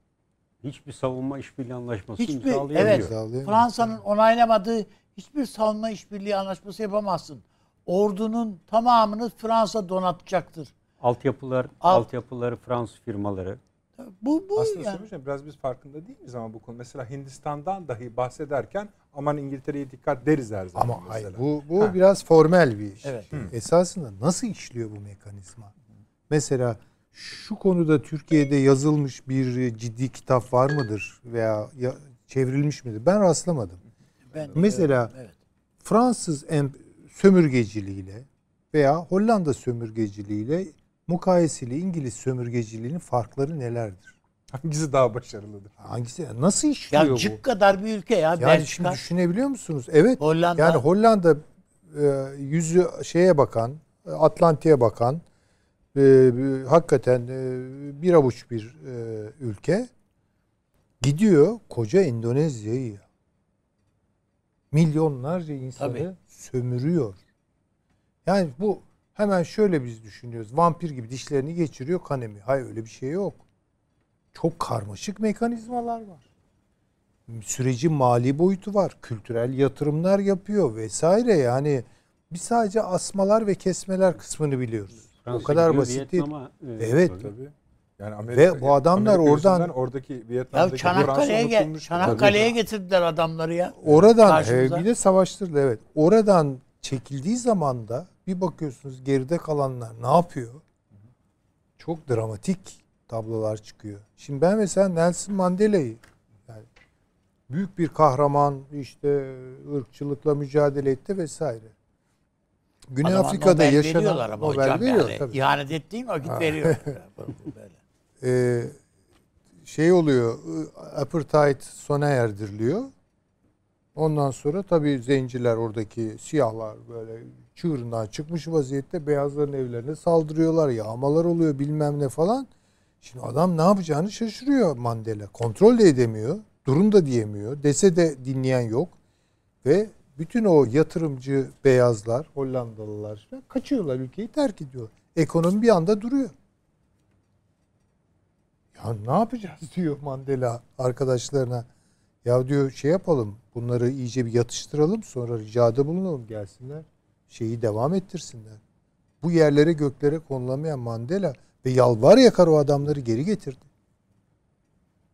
Hiçbir savunma işbirliği anlaşması Hiçbir imzalayamıyor. evet. Fransa'nın onaylamadığı hiçbir savunma işbirliği anlaşması yapamazsın. Ordunun tamamını Fransa donatacaktır. Altyapılar, Alt- altyapıları Fransız firmaları. Bu bu Aslında yani. söyleyeyim, biraz biz farkında değil miyiz ama bu konu. Mesela Hindistan'dan dahi bahsederken aman İngiltere'ye dikkat deriz her zaman. Ama mesela. hayır bu bu Ha. biraz formel bir iş. Evet. Esasında nasıl işliyor bu mekanizma? Mesela şu konuda Türkiye'de yazılmış bir ciddi kitap var mıdır veya ya- çevrilmiş midir? Ben rastlamadım. Ben, Mesela- evet. Fransız em- sömürgeciliğiyle veya Hollanda sömürgeciliğiyle mukayeseli İngiliz sömürgeciliğinin farkları nelerdir? Hangisi daha başarılıdır? Hangisi nasıl işliyor Ya bu? cık kadar bir ülke ya. Yani Belçika, şimdi düşünebiliyor musunuz? Evet. Hollanda. Yani Hollanda e, yüzü şeye bakan, Atlantik'e bakan e, e, hakikaten e, bir avuç bir e, ülke gidiyor koca Endonezya'yı milyonlarca insanı Tabii. sömürüyor. Yani bu hemen şöyle biz düşünüyoruz. Vampir gibi dişlerini geçiriyor kan emiyor. Hayır öyle bir şey yok. Çok karmaşık mekanizmalar var sürecin mali boyutu var. Kültürel yatırımlar yapıyor vesaire. Yani biz sadece asmalar ve kesmeler kısmını biliyoruz. o kadar basit değil. Evet. Tabii. Yani Ve bu adamlar Amerika oradan- oradaki Ya Vietnam'daki Çanakkale'ye Fransa gel. Çanakkale'ye getirdiler adamları ya. Oradan e, bir de savaştırdı evet. Oradan çekildiği zaman da bir bakıyorsunuz geride kalanlar ne yapıyor? Çok dramatik tablolar çıkıyor. Şimdi ben mesela Nelson Mandela'yı yani büyük bir kahraman işte ırkçılıkla mücadele etti vesaire. Güney Adama Afrika'da Nobel yaşanan ama Nobel hocam veriyor yani. tabii. İhanet ettiğin vakit veriyor. <laughs> Böyle. Ee, şey oluyor apartheid sona erdiriliyor. Ondan sonra tabii zenciler oradaki siyahlar böyle çığırından çıkmış vaziyette beyazların evlerine saldırıyorlar. Yağmalar oluyor bilmem ne falan. Şimdi adam ne yapacağını şaşırıyor Mandela. Kontrol de edemiyor. Durun da diyemiyor. Dese de dinleyen yok. Ve bütün o yatırımcı beyazlar, Hollandalılar kaçıyorlar ülkeyi terk ediyor. Ekonomi bir anda duruyor. Ya ne yapacağız <laughs> diyor Mandela arkadaşlarına. Ya diyor şey yapalım bunları iyice bir yatıştıralım sonra ricada bulunalım gelsinler. Şeyi devam ettirsinler. Bu yerlere göklere konulamayan Mandela ve yalvar yakar o adamları geri getirdi.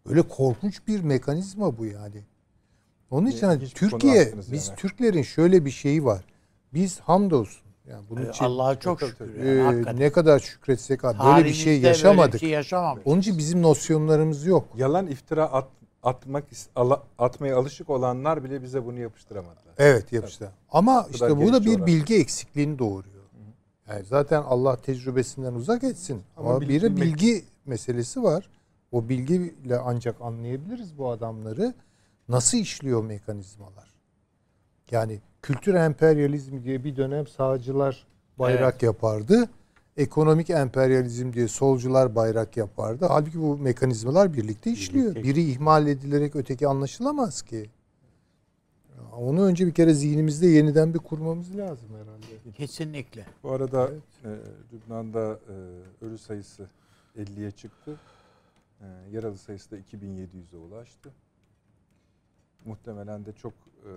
Böyle korkunç bir mekanizma bu yani. Onun için hani Türkiye, biz yani. Türklerin şöyle bir şeyi var. Biz hamdolsun. Yani bunun Ee, için Allah'a çok şükür. Yani, e, hakikaten. ne kadar şükretsek abi, böyle bir şey yaşamadık. bir şey. Onun için bizim nosyonlarımız yok. Yalan iftira at, atmak atmaya alışık olanlar bile bize bunu yapıştıramadılar. Evet yapıştı. Ama işte bu da bir coğrafya. bilgi eksikliğini doğuruyor. Yani zaten Allah tecrübesinden uzak etsin. Ama Ama, bir de bilgi meselesi var. O bilgiyle ancak anlayabiliriz bu adamları. Nasıl işliyor mekanizmalar? Yani kültür emperyalizmi diye bir dönem sağcılar bayrak yapardı. Ekonomik emperyalizm diye solcular bayrak yapardı. Halbuki bu mekanizmalar birlikte işliyor. Biri ihmal edilerek öteki anlaşılamaz ki. Onu önce bir kere zihnimizde yeniden bir kurmamız lazım herhalde. Kesinlikle. Bu arada e, Lübnan'da e, ölü sayısı 50'ye çıktı. E, yaralı sayısı da 2700'e ulaştı. Muhtemelen de çok e,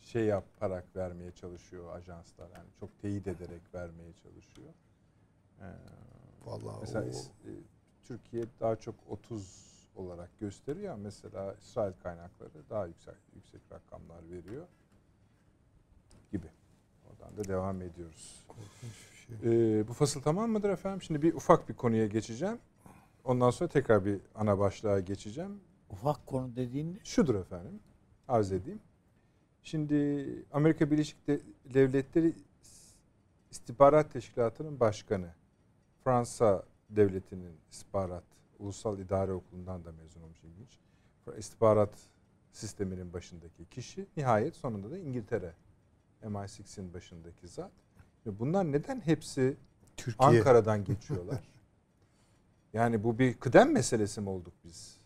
şey yaparak vermeye çalışıyor ajanslar. Yani çok teyit ederek vermeye çalışıyor. Vallahi mesela o- e, Türkiye daha çok 30 olarak gösteriyor mesela İsrail kaynakları daha yüksek yüksek rakamlar veriyor gibi. Oradan da devam ediyoruz. Ee, bu fasıl tamam mıdır efendim? Şimdi bir ufak bir konuya geçeceğim. Ondan sonra tekrar bir ana başlığa geçeceğim. Ufak konu dediğin Şudur efendim. Arz edeyim. Şimdi Amerika Birleşik De- Devletleri İstihbarat Teşkilatı'nın başkanı. Fransa Devleti'nin istihbarat Ulusal İdare Okulu'ndan da mezun olmuş ilginç. İstihbarat sisteminin başındaki kişi nihayet sonunda da İngiltere MI6'in başındaki zat. Ve bunlar neden hepsi Türkiye Ankara'dan geçiyorlar? <laughs> yani bu bir kıdem meselesi mi olduk biz?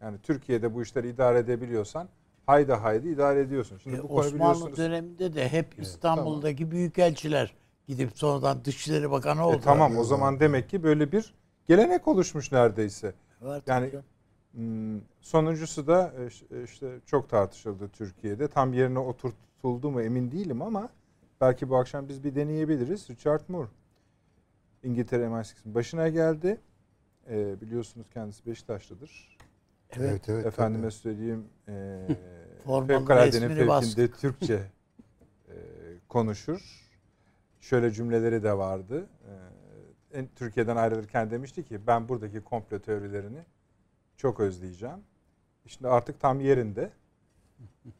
Yani Türkiye'de bu işleri idare edebiliyorsan hayda haydi idare ediyorsun. Şimdi E, bu Osmanlı biliyorsunuz. döneminde de hep İstanbul'daki büyükelçiler gidip sonradan Dışişleri Bakanı E, oldu. tamam o zaman demek ki böyle bir gelenek oluşmuş neredeyse. Var Yani- tabii. Hmm, Sonuncusu da e, e, işte çok tartışıldı Türkiye'de. Tam yerine oturtuldu mu emin değilim ama belki bu akşam biz bir deneyebiliriz. Richard Moore İngiltere MI6'in başına geldi. E, biliyorsunuz kendisi Beşiktaşlıdır. Evet evet. Efendime söyleyeyim e, fevkaladenin fevkinde bastık. Türkçe e, konuşur. Şöyle cümleleri de vardı. E, en, Türkiye'den ayrılırken demişti ki ben buradaki komplo teorilerini çok özleyeceğim. Şimdi artık tam yerinde. E,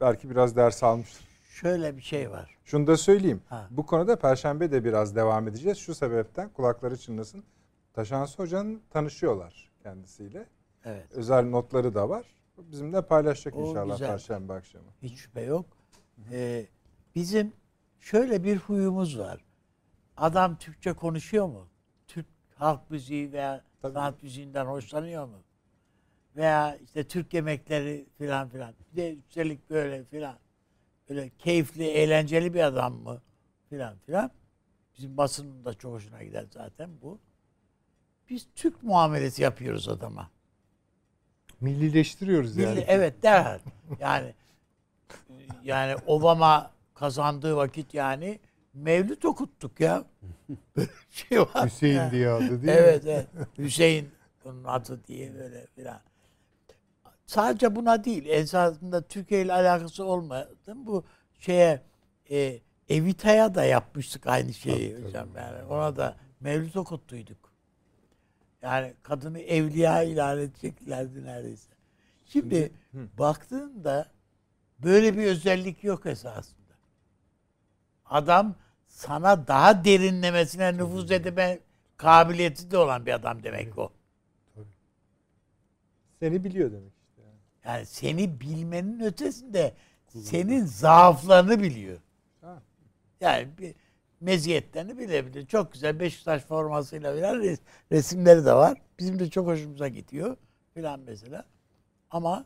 belki biraz ders almıştır. Şöyle bir şey var. Şunu da söyleyeyim. Ha. Bu konuda Perşembe de biraz devam edeceğiz. Şu sebepten kulakları çınlasın. Taşansı Hoca'nın tanışıyorlar kendisiyle. Evet. Özel notları da var. Bizimle paylaşacak O inşallah güzel. Perşembe akşamı. Hiç şüphe yok. Ee, bizim şöyle bir huyumuz var. Adam Türkçe konuşuyor mu? Türk halk müziği veya Tabii. sanat müziğinden hoşlanıyor mu? Veya işte Türk yemekleri filan filan. Bir de üstelik böyle filan. Böyle keyifli, eğlenceli bir adam mı? Filan filan. Bizim basının da çok hoşuna gider zaten bu. Biz Türk muamelesi yapıyoruz adama. Millileştiriyoruz yani. Milli- evet derhal. Yani yani Obama kazandığı vakit yani mevlüt okuttuk ya. <laughs> Böyle bir şey var. Hüseyin Yani. diye adı değil mi? Evet, evet. Hüseyin bunun adı diye böyle filan. Sadece buna değil. Esasında Türkiye ile alakası olmadı. Bu şeye e, Evita'ya da yapmıştık aynı şeyi Tabii, hocam tabii. yani. Ona da mevlüt okuttuyduk. Yani kadını evliya ilan edeceklerdi neredeyse. Şimdi baktığında böyle bir özellik yok esasında. Adam sana daha derinlemesine nüfuz edeme kabiliyeti de olan bir adam demek o. Seni biliyor demek işte. Yani. Yani seni bilmenin ötesinde senin zaaflarını biliyor. Ha. Yani bir meziyetlerini bilebilir. Çok güzel Beşiktaş formasıyla filan res- resimleri de var. Bizim de çok hoşumuza gidiyor filan mesela. Ama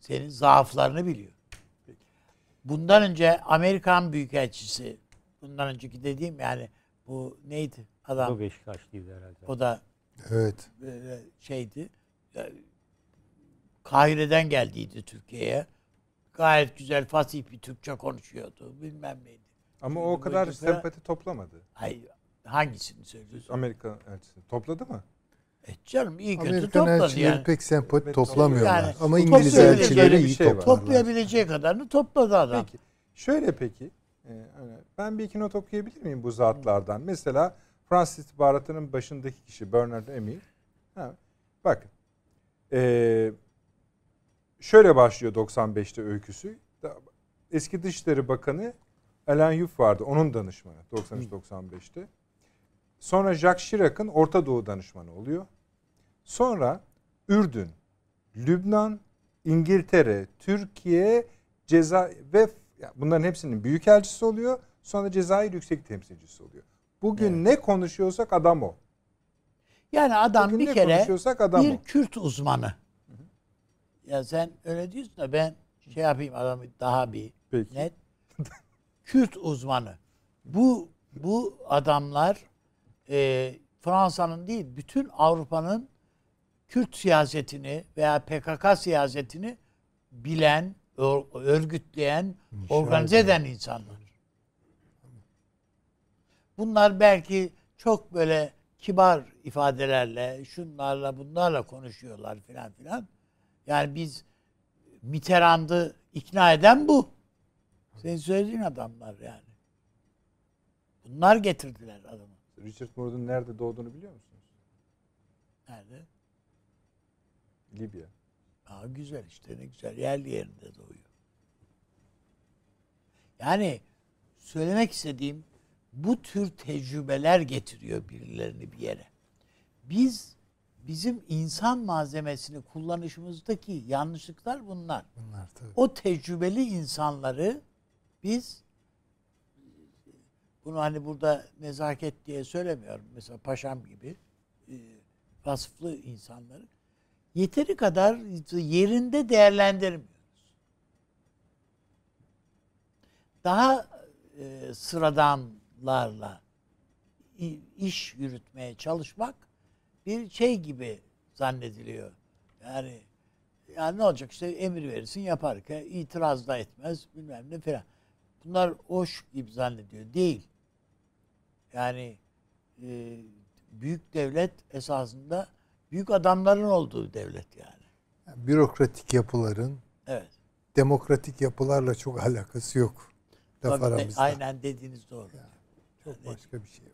senin zaaflarını biliyor. Bundan önce Amerikan Büyükelçisi, bundan önceki dediğim yani bu neydi Bu adam? Beşiktaşlıydı herhalde. O da Evet. böyle şeydi. Yani Kahire'den geldiydi Türkiye'ye. Gayet güzel fasih bir Türkçe konuşuyordu. Bilmem neydi. Ama Şimdi o kadar sempati toplamadı. Hayır, hangisini söylüyorsun? Amerika elçisi. Topladı mı? E canım iyi kötü Amerikan topladı elçileri yani. pek sempati toplamıyorlar. yani Ama İngiliz elçileri iyi şey toplarlar. Toplayabileceği kadarını topladı adam. Peki. Şöyle peki. e, hani ben bir iki not okuyabilir miyim bu zatlardan? Mesela Fransız istihbaratının başındaki kişi Bernard Emil. Ha, bakın. e, şöyle başlıyor 95'te öyküsü. Eski Dışişleri Bakanı Alain Yup vardı. Onun danışmanı 93-95'te. Sonra Jacques Chirac'ın Orta Doğu danışmanı oluyor. Sonra Ürdün, Lübnan, İngiltere, Türkiye, Ceza ve bunların hepsinin büyükelçisi oluyor. Sonra Cezayir yüksek temsilcisi oluyor. Bugün ne konuşuyorsak adam o. Yani adam Bugün bir kere adam bir o. Kürt uzmanı. Ya sen öyle diyorsun da ben şey yapayım adamı daha bir Peki. net. Kürt uzmanı. Bu bu adamlar e, Fransa'nın değil bütün Avrupa'nın Kürt siyasetini veya PKK siyasetini bilen, ör- örgütleyen, organize eden insanlar. Bunlar belki çok böyle kibar ifadelerle, şunlarla bunlarla konuşuyorlar filan filan. Yani biz Mitterrand'ı ikna eden bu. Senin söylediğin adamlar yani. Bunlar getirdiler adamı. Richard Moore'un nerede doğduğunu biliyor musunuz? Nerede? Libya. Aa, güzel işte ne güzel yerli yerinde doğuyor. Yani söylemek istediğim bu tür tecrübeler getiriyor birilerini bir yere. Biz bizim insan malzemesini kullanışımızdaki yanlışlıklar bunlar. Bunlar tabii. O tecrübeli insanları biz bunu hani burada nezaket diye söylemiyorum. Mesela paşam gibi e, vasıflı insanları yeteri kadar yerinde değerlendirmiyoruz. Daha e, sıradanlarla iş yürütmeye çalışmak bir şey gibi zannediliyor. Yani yani ne olacak işte emir verirsin yapar ki itiraz da etmez bilmem ne falan. Bunlar hoş gibi zannediyor. Değil. Yani e, büyük devlet esasında büyük adamların olduğu devlet yani. Yani bürokratik yapıların Evet. demokratik yapılarla çok alakası yok. Laf Tabii aramızda. aynen dediğiniz doğru. Çok başka bir şey var.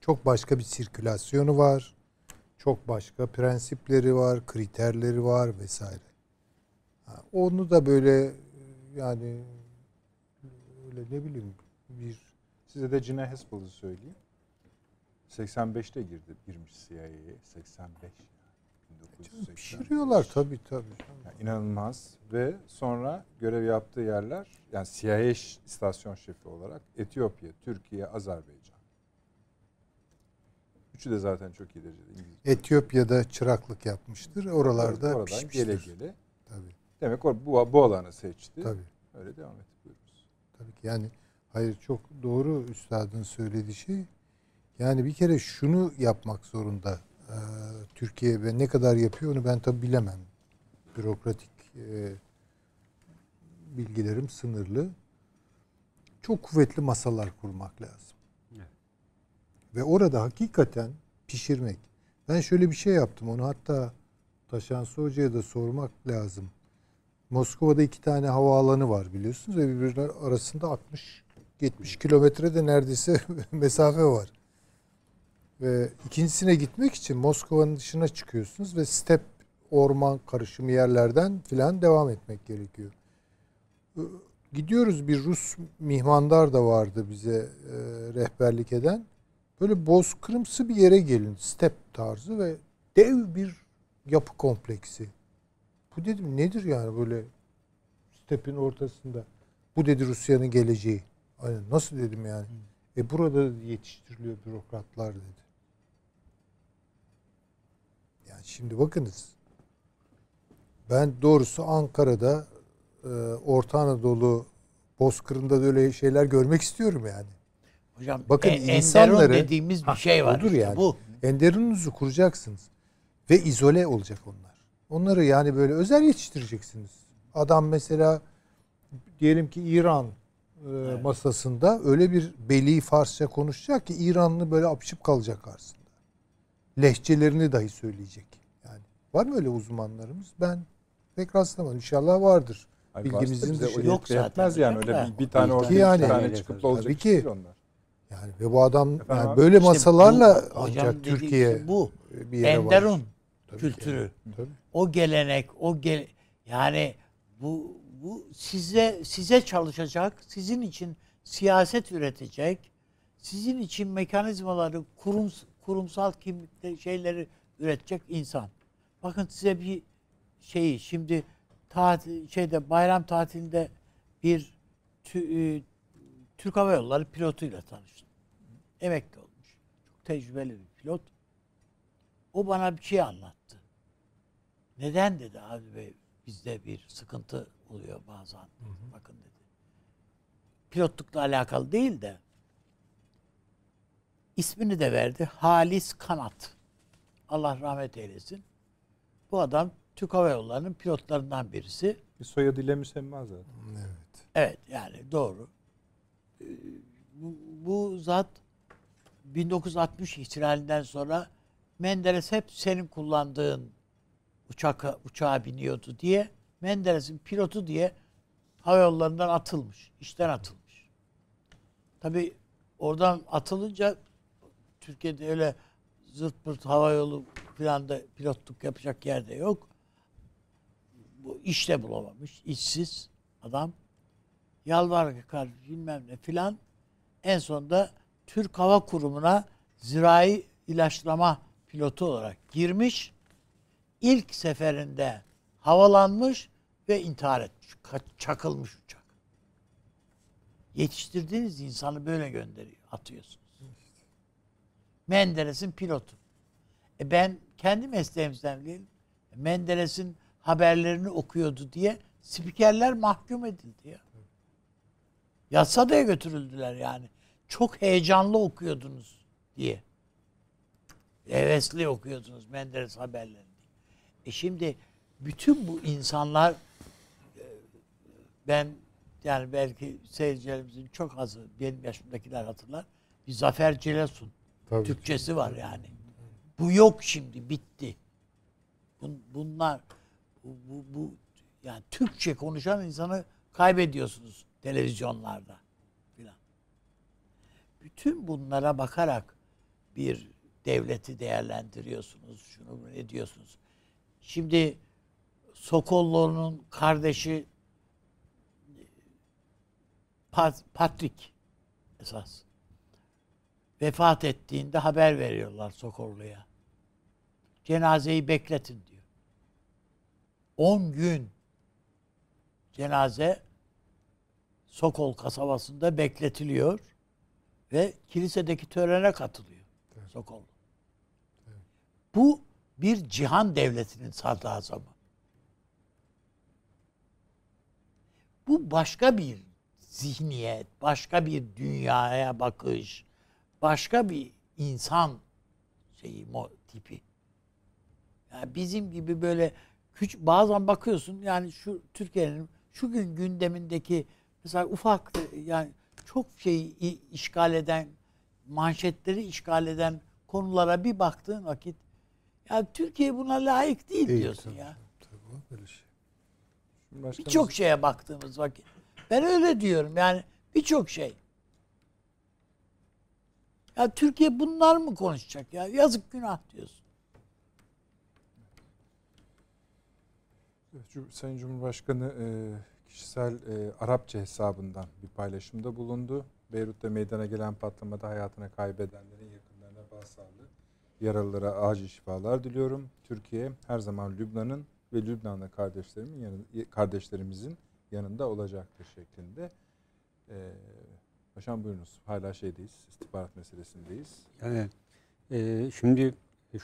Çok başka bir sirkülasyonu var. Çok başka prensipleri var, kriterleri var vesaire. Onu da böyle yani öyle ne bileyim bir Size de Gina Haspel'ı söyleyeyim. 85'te girdi, girmiş CIA'ye. 85. yani. 1985. pişiriyorlar tabii tabii. Yani inanılmaz ve sonra görev yaptığı yerler yani CIA istasyon şefi olarak Etiyopya, Türkiye, Azerbaycan. Üçü de zaten çok iyi derecede İngilizce. Etiyopya'da çıraklık yapmıştır. Oralarda Oradan pişmiştir. gele gele. Tabii, Demek o bu, bu alanı seçti. tabii. Öyle devam etti. Buyurunuz. Tabii ki yani hayır çok doğru üstadın söylediği şey. Yani bir kere şunu yapmak zorunda e, Türkiye ve ne kadar yapıyor onu ben tabi bilemem. Bürokratik e, bilgilerim sınırlı. Çok kuvvetli masalar kurmak lazım. Evet. Ve orada hakikaten pişirmek. Ben şöyle bir şey yaptım. Onu hatta Taşansı Hoca'ya da sormak lazım. Moskova'da iki tane havaalanı var biliyorsunuz ve birbirleri arasında 60-70 kilometrede neredeyse <laughs> mesafe var. Ve ikincisine gitmek için Moskova'nın dışına çıkıyorsunuz ve step orman karışımı yerlerden filan devam etmek gerekiyor. Ee, Gidiyoruz bir Rus mihmandar da vardı bize e, rehberlik eden. Böyle bozkırımsı bir yere gelin step tarzı ve dev bir yapı kompleksi. Bu dedim nedir yani böyle stepin ortasında. Bu dedi Rusya'nın geleceği. Aynen nasıl dedim yani. E burada yetiştiriliyor bürokratlar dedi. Yani şimdi bakınız. Ben doğrusu Ankara'da e, Orta Anadolu Bozkır'ında da öyle şeyler görmek istiyorum yani. Hocam Bakın e- insanları- dediğimiz bir şey var. odur işte yani. Bu. Enderununuzu kuracaksınız. Ve izole olacak onlar. Onları yani böyle özel yetiştireceksiniz. Adam mesela diyelim ki İran e, masasında öyle bir beli Farsça konuşacak ki İranlı böyle apışıp kalacak karşısında. Lehçelerini dahi söyleyecek. Yani var mı öyle uzmanlarımız? Ben pek rastlamadım. İnşallah vardır. Ay, Bilgimizin dışında. Yok zaten yetmez yani öyle bir, bir tane Tabii orada yani. tane çıkıp da olacak Tabii ki. değil onlar. Yani ve bu adam Efendim yani abi? böyle İşte masalarla bu- ancak dediğim Türkiye şey bu. bir yere. Enderun Tabii ki. kültürü. Tabii. O gelenek, o gel yani bu bu size size çalışacak, sizin için siyaset üretecek, sizin için mekanizmaları, kurum, kurumsal kimlikte şeyleri üretecek insan. Bakın size bir şeyi şimdi tatil, şeyde bayram tatilinde bir tü- e, Türk Hava Yolları pilotuyla tanıştım. Emekli olmuş. Çok tecrübeli bir pilot. O bana bir şey anlattı. Neden dedi abi bey bizde bir sıkıntı oluyor bazen. Bakın dedi. Pilotlukla alakalı değil de ismini de verdi. Halis Kanat. Allah rahmet eylesin. Bu adam Türk Hava Yolları'nın pilotlarından birisi. Bir soyadıyla müsemma zaten. Evet. Evet yani doğru. Ee, Bu, bu zat 1960 ihtilalinden sonra Menderes hep senin kullandığın uçak uçağa biniyordu diye Menderes'in pilotu diye hava yollarından atılmış. işten atılmış. Tabi oradan atılınca Türkiye'de öyle zırt pırt hava yolu da pilotluk yapacak yerde yok. Bu iş de bulamamış. işsiz adam. Yalvar yakar bilmem ne filan. En sonunda Türk Hava Kurumu'na zirai ilaçlama pilotu olarak girmiş. İlk seferinde havalanmış ve intihar etmiş. Çakılmış uçak. Yetiştirdiğiniz insanı böyle gönderiyor, atıyorsunuz. Menderes'in pilotu. E ben kendi mesleğimizden değil, Menderes'in haberlerini okuyordu diye spikerler mahkum edildi ya. Yasada'ya götürüldüler yani. Çok heyecanlı okuyordunuz diye. Hevesli okuyordunuz Menderes haberlerini. E şimdi bütün bu insanlar e, ben yani belki seyircilerimizin çok azı benim yaşımdakiler hatırlar. Bir Zafer Cilesun Tabii. Türkçesi var yani. Bu yok şimdi bitti. Bun- Bunlar bu, bu, bu yani Türkçe konuşan insanı kaybediyorsunuz televizyonlarda filan. Bütün bunlara bakarak bir devleti değerlendiriyorsunuz. Şunu ne diyorsunuz? Şimdi Sokollu'nun kardeşi Pat- Patrik esas vefat ettiğinde haber veriyorlar Sokollu'ya. Cenazeyi bekletin diyor. 10 gün cenaze Sokol kasabasında bekletiliyor ve kilisedeki törene katılıyor Sokol. Bu bir cihan devletinin sadrazamı. Bu başka bir zihniyet, başka bir dünyaya bakış, başka bir insan şeyi mo- tipi. Yani bizim gibi böyle küçük bazen bakıyorsun yani şu Türkiye'nin şu gün gündemindeki mesela ufak yani çok şeyi işgal eden manşetleri işgal eden konulara bir baktığın vakit ya Türkiye buna layık değil, Değil, diyorsun tabii. ya. Tabii, böyle şey. Birçok şeye baktığımız vakit. Ben öyle diyorum yani birçok şey. Ya Türkiye bunlar mı konuşacak ya? Yazık günah diyorsun. Sayın Cumhurbaşkanı e, kişisel e, Arapça hesabından bir paylaşımda bulundu. Beyrut'ta meydana gelen patlamada hayatını kaybedenlerin yakınlarına başsağlığı, yaralılara acil şifalar diliyorum. Türkiye her zaman Lübnan'ın ve Lübnanlı kardeşlerimin yanı, kardeşlerimizin yanında olacaktır şeklinde. E, Paşam buyurunuz. Hala şeydeyiz, istihbarat meselesindeyiz. Yani e, şimdi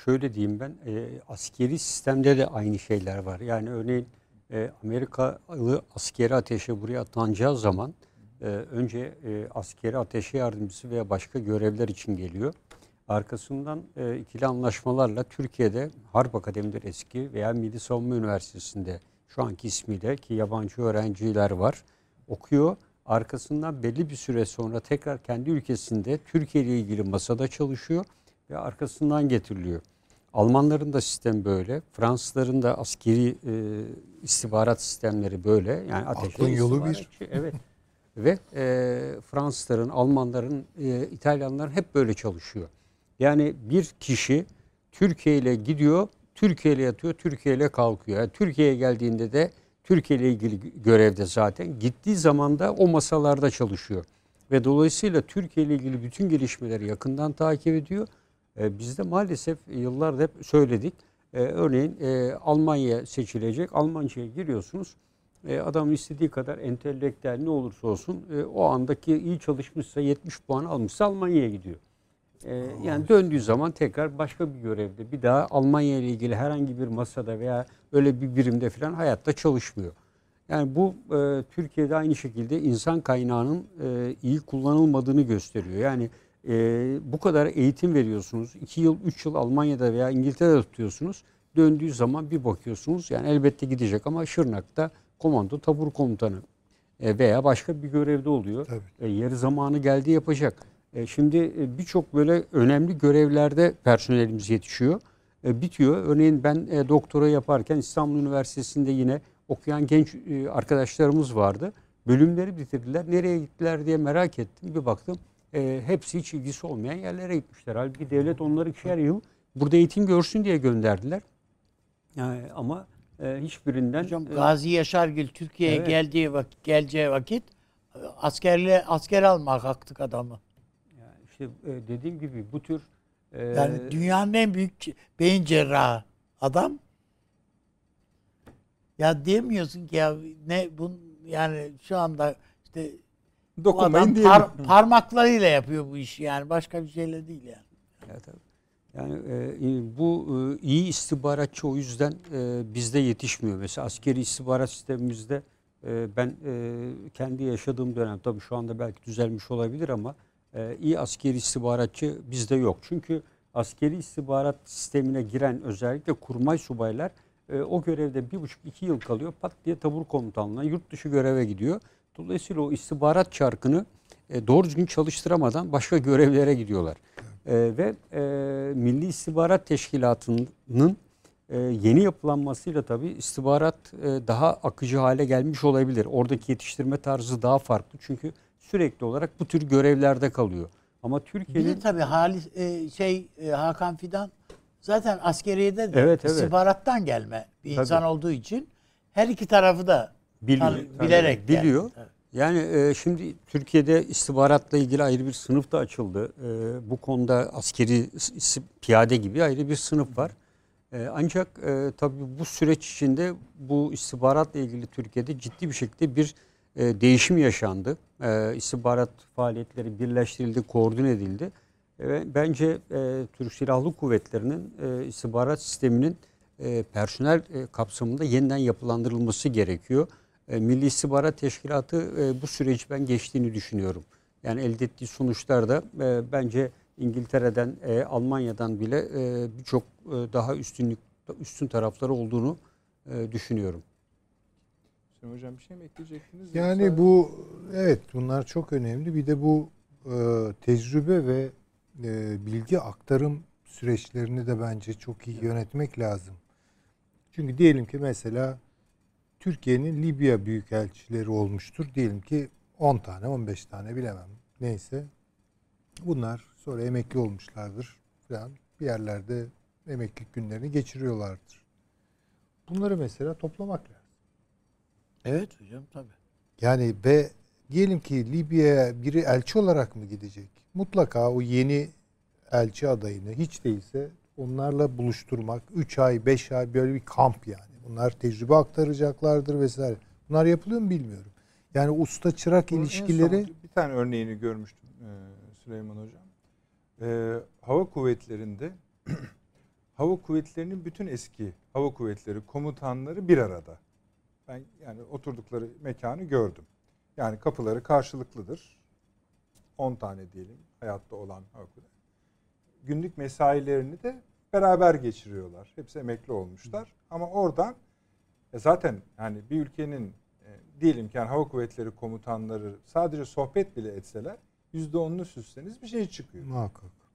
şöyle diyeyim ben e, askeri sistemde de aynı şeyler var. Yani örneğin e, Amerikalı askeri ateşe buraya atanacağı zaman e, önce e, askeri ateşe yardımcısı veya başka görevler için geliyor. Arkasından e, ikili anlaşmalarla Türkiye'de Harp Akademileri eski veya Milli Savunma Üniversitesi'nde şu anki ismiyle ki yabancı öğrenciler var okuyor. Arkasından belli bir süre sonra tekrar kendi ülkesinde Türkiye ile ilgili masada çalışıyor ve arkasından getiriliyor. Almanların da sistem böyle. Fransızların da askeri e, istihbarat sistemleri böyle. Yani Aklın yolu bir. Evet. Ve e, Fransızların, Almanların, e, İtalyanların hep böyle çalışıyor. Yani bir kişi Türkiye ile gidiyor, Türkiye ile yatıyor, Türkiye ile kalkıyor. Yani Türkiye'ye geldiğinde de Türkiye ile ilgili görevde zaten. Gittiği zaman da o masalarda çalışıyor. Ve dolayısıyla Türkiye ile ilgili bütün gelişmeleri yakından takip ediyor. E, biz de maalesef yıllardır hep söyledik. E, örneğin e, Almanya seçilecek. Almanca'ya giriyorsunuz. E, adam istediği kadar entelektüel ne olursa olsun e, o andaki iyi çalışmışsa 70 puan almışsa Almanya'ya gidiyor. E, yani döndüğü zaman tekrar başka bir görevde bir daha Almanya ile ilgili herhangi bir masada veya öyle bir birimde falan hayatta çalışmıyor. Yani bu e, Türkiye'de aynı şekilde insan kaynağının e, iyi kullanılmadığını gösteriyor. Yani e, bu kadar eğitim veriyorsunuz. 2 yıl, 3 yıl Almanya'da veya İngiltere'de tutuyorsunuz. Döndüğü zaman bir bakıyorsunuz. Yani elbette gidecek ama Şırnak'ta komando tabur komutanı e, veya başka bir görevde oluyor. Tabii. E, yarı zamanı geldi yapacak. E, şimdi e, birçok böyle önemli görevlerde personelimiz yetişiyor. E, bitiyor. Örneğin ben e, doktora yaparken İstanbul Üniversitesi'nde yine okuyan genç e, arkadaşlarımız vardı. Bölümleri bitirdiler. Nereye gittiler diye merak ettim. Bir baktım e, hepsi hiç ilgisi olmayan yerlere gitmişler. Halbuki devlet onları ikişer yıl burada eğitim görsün diye gönderdiler. Yani ama e, hiçbirinden Hocam e, Gazi Yaşargil Türkiye'ye Evet. geldiği vakit, geleceği vakit askerle asker almak kalktık adamı. yani işte e, dediğim gibi bu tür e, Yani dünyanın en büyük beyin cerrahı adam. Ya diyemiyorsun ki ya ne bun yani şu anda işte bu Dokunmayın diyelim. par- parmaklarıyla yapıyor bu işi yani başka bir şeyle değil yani. Evet, tabii. Yani e, bu e, iyi istihbaratçı o yüzden e, bizde yetişmiyor. Mesela askeri istihbarat sistemimizde e, ben e, kendi yaşadığım dönem tabii şu anda belki düzelmiş olabilir ama e, iyi askeri istihbaratçı bizde yok. Çünkü askeri istihbarat sistemine giren özellikle kurmay subaylar e, o görevde bir buçuk iki yıl kalıyor. Pat diye tabur komutanlığına yurt dışı göreve gidiyor. Dolayısıyla o istihbarat çarkını e, doğru düzgün çalıştıramadan başka <laughs> görevlere gidiyorlar. E, ve e, Milli İstihbarat Teşkilatı'nın yeni yapılanmasıyla tabii istihbarat daha akıcı hale gelmiş olabilir. Oradaki yetiştirme tarzı daha farklı çünkü sürekli olarak bu tür görevlerde kalıyor. Ama Bir de Türkiye'nin tabii Halis, e, şey e, Hakan Fidan zaten askeriyede de Evet, evet. istihbarattan gelme bir Tabii. insan olduğu için her iki tarafı da biliyor. tan- bilerek geldi. biliyor. Evet. Yani e, şimdi Türkiye'de istihbaratla ilgili ayrı bir sınıf da açıldı. E, bu konuda askeri piyade gibi ayrı bir sınıf var. E, ancak e, tabii bu süreç içinde bu istihbaratla ilgili Türkiye'de ciddi bir şekilde bir e, değişim yaşandı. E, istihbarat faaliyetleri birleştirildi, koordine edildi. Ve bence e, Türk Silahlı Kuvvetleri'nin e, istihbarat sisteminin e, personel e, kapsamında yeniden yapılandırılması gerekiyor. E, Milli İstihbarat Teşkilatı e, bu süreci ben geçtiğini düşünüyorum. Yani elde ettiği sonuçlar da e, bence İngiltere'den, e, Almanya'dan bile e, birçok e, daha üstünlük üstün tarafları olduğunu e, düşünüyorum. Şimdi hocam bir şey mi ekleyecektiniz? Yani yoksa- bu evet bunlar çok önemli. Bir de bu e, tecrübe ve e, bilgi aktarım süreçlerini de bence çok iyi yönetmek lazım. Çünkü diyelim ki mesela Türkiye'nin Libya büyükelçileri olmuştur. Diyelim ki 10 tane 15 tane bilemem neyse. Bunlar sonra emekli olmuşlardır falan. Bir yerlerde emeklilik günlerini geçiriyorlardır. Bunları mesela toplamak lazım. Evet hocam tabii. Yani ve diyelim ki Libya'ya biri elçi olarak mı gidecek? Mutlaka o yeni elçi adayını hiç değilse onlarla buluşturmak. 3 ay, 5 ay böyle bir kamp yani. Bunlar tecrübe aktaracaklardır vesaire. Bunlar yapılıyor mu bilmiyorum. Yani usta çırak Bunun en ilişkileri son bir tane örneğini görmüştüm e, Süleyman Hocam. E, hava kuvvetlerinde <clears throat> hava kuvvetlerinin bütün eski hava kuvvetleri komutanları bir arada. Ben yani oturdukları mekanı gördüm. Yani kapıları karşılıklıdır. 10 tane diyelim hayatta olan kuvvetleri. Günlük mesailerini de beraber geçiriyorlar. Hepsi emekli olmuşlar. Ama oradan e zaten yani bir ülkenin e, diyelim ki yani hava kuvvetleri komutanları sadece sohbet bile etseler yüzde onunu süsleniz bir şey çıkıyor. muhakkak.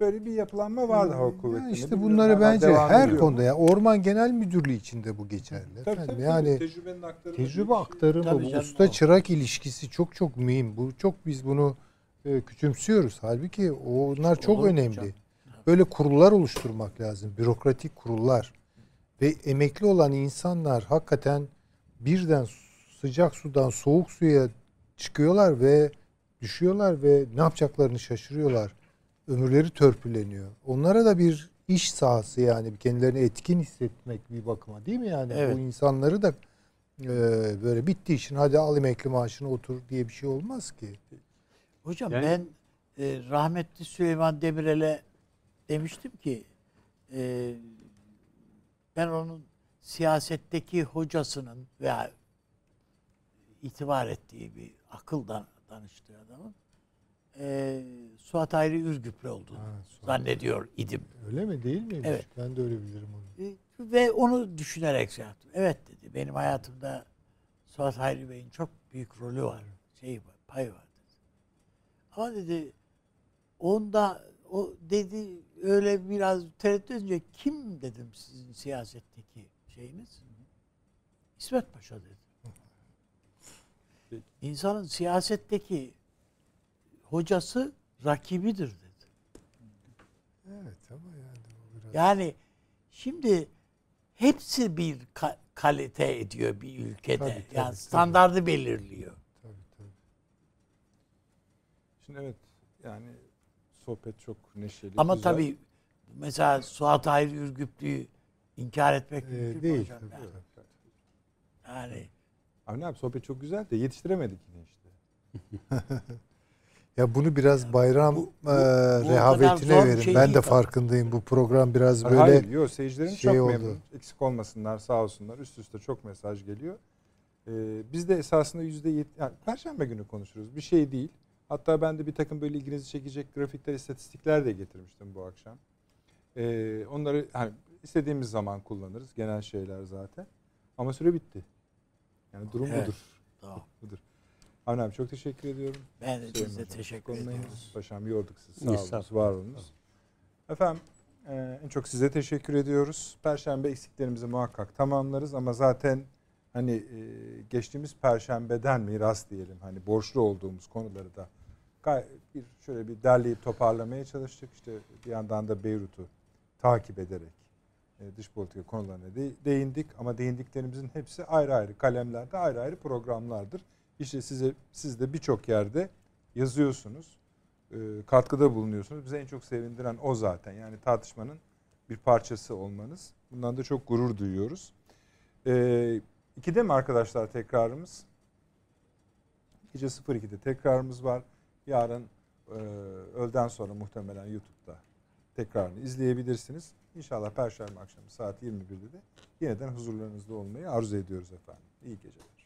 Böyle bir yapılanma vardı hava Ya kuvvetlerinde. işte bunları bence her ediyor konuda mu? ya Orman Genel Müdürlüğü içinde bu geçerli. Tabii, efendim. tabii, yani tecrübenin aktarımı Tecrübe şey. aktarımı, Tabii bu canım, usta o. çırak ilişkisi çok çok mühim. Bu çok biz bunu e, küçümsüyoruz. Halbuki onlar çok Olur önemli. canım? Böyle kurullar oluşturmak lazım. Bürokratik kurullar. Ve emekli olan insanlar hakikaten birden sıcak sudan soğuk suya çıkıyorlar ve düşüyorlar ve ne yapacaklarını şaşırıyorlar. Ömürleri törpüleniyor. Onlara da bir iş sahası yani kendilerini etkin hissetmek bir bakıma değil mi yani? Evet. Bu insanları da e, böyle bitti işin hadi al emekli maaşını otur diye bir şey olmaz ki. Hocam Yani- ben e, rahmetli Süleyman Demirel'e demiştim ki e, ben onun siyasetteki hocasının veya itibar ettiği bir akıldan danıştığı adamın e, Suat Hayri Ürgüplü olduğunu Ha, Suat. zannediyor idim. Öyle mi değil miymiş? Evet. Ben de öyle bilirim onu. E, ve onu düşünerek şey yaptım. Evet dedi. Benim hayatımda Suat Hayri Bey'in çok büyük rolü var. Şeyi var, payı var dedi. Ama dedi onda o dedi öyle biraz tereddüt edince kim dedim sizin siyasetteki şeyiniz? İsmet Paşa dedi. İnsanın siyasetteki hocası rakibidir dedi. Evet ama yani o biraz... Yani şimdi hepsi bir ka- kalite ediyor bir ülkede. Tabii, tabii, yani tabii. standardı belirliyor. Tabii, tabii. Şimdi evet yani sohbet çok neşeli. Ama güzel. tabii mesela Suat Hayri Ürgüplü'yü inkar etmek Ee, mümkün mü değil. hocam? tabii. Yani, yani Abi ne yap sohbet çok güzel de yetiştiremedik yine işte. <laughs> Ya bunu biraz bayram bu- e, bu kadar rehavetine verin. şey ben de farkındayım. Bu program biraz Hayır, böyle Hayır, yok seyircilerin şey çok oldu. memnun. Eksik olmasınlar sağ olsunlar. Üst üste çok mesaj geliyor. Ee, biz de esasında yüzde yet- yani Perşembe günü konuşuruz. Bir şey değil. Hatta ben de bir takım böyle ilginizi çekecek grafikler, istatistikler de getirmiştim bu akşam. Ee, onları hani istediğimiz zaman kullanırız. Genel şeyler zaten. Ama süre bitti. Yani durum Evet. budur. tamam. budur. Avni çok teşekkür ediyorum. Ben de size teşekkür konuyu ediyoruz. Paşam yorduk sizi. Sağ olun, var olunuz. Efendim e, en çok size teşekkür ediyoruz. Perşembe eksiklerimizi muhakkak tamamlarız ama zaten hani e, geçtiğimiz perşembeden miras diyelim hani borçlu olduğumuz konuları da bir şöyle bir derleyip toparlamaya çalıştık. İşte bir yandan da Beyrut'u takip ederek e, dış politika konularına de- değindik ama değindiklerimizin hepsi ayrı ayrı kalemlerde ayrı ayrı programlardır. İşte size siz de birçok yerde yazıyorsunuz, e, katkıda bulunuyorsunuz. Bize en çok sevindiren o zaten. Yani tartışmanın bir parçası olmanız. Bundan da çok gurur duyuyoruz. E, ikide mi arkadaşlar tekrarımız? Gece 02'de tekrarımız var. Yarın e, öğleden sonra muhtemelen YouTube'da tekrarını izleyebilirsiniz. İnşallah Perşembe akşamı saat 21'de de yeniden huzurlarınızda olmayı arzu ediyoruz efendim. İyi geceler.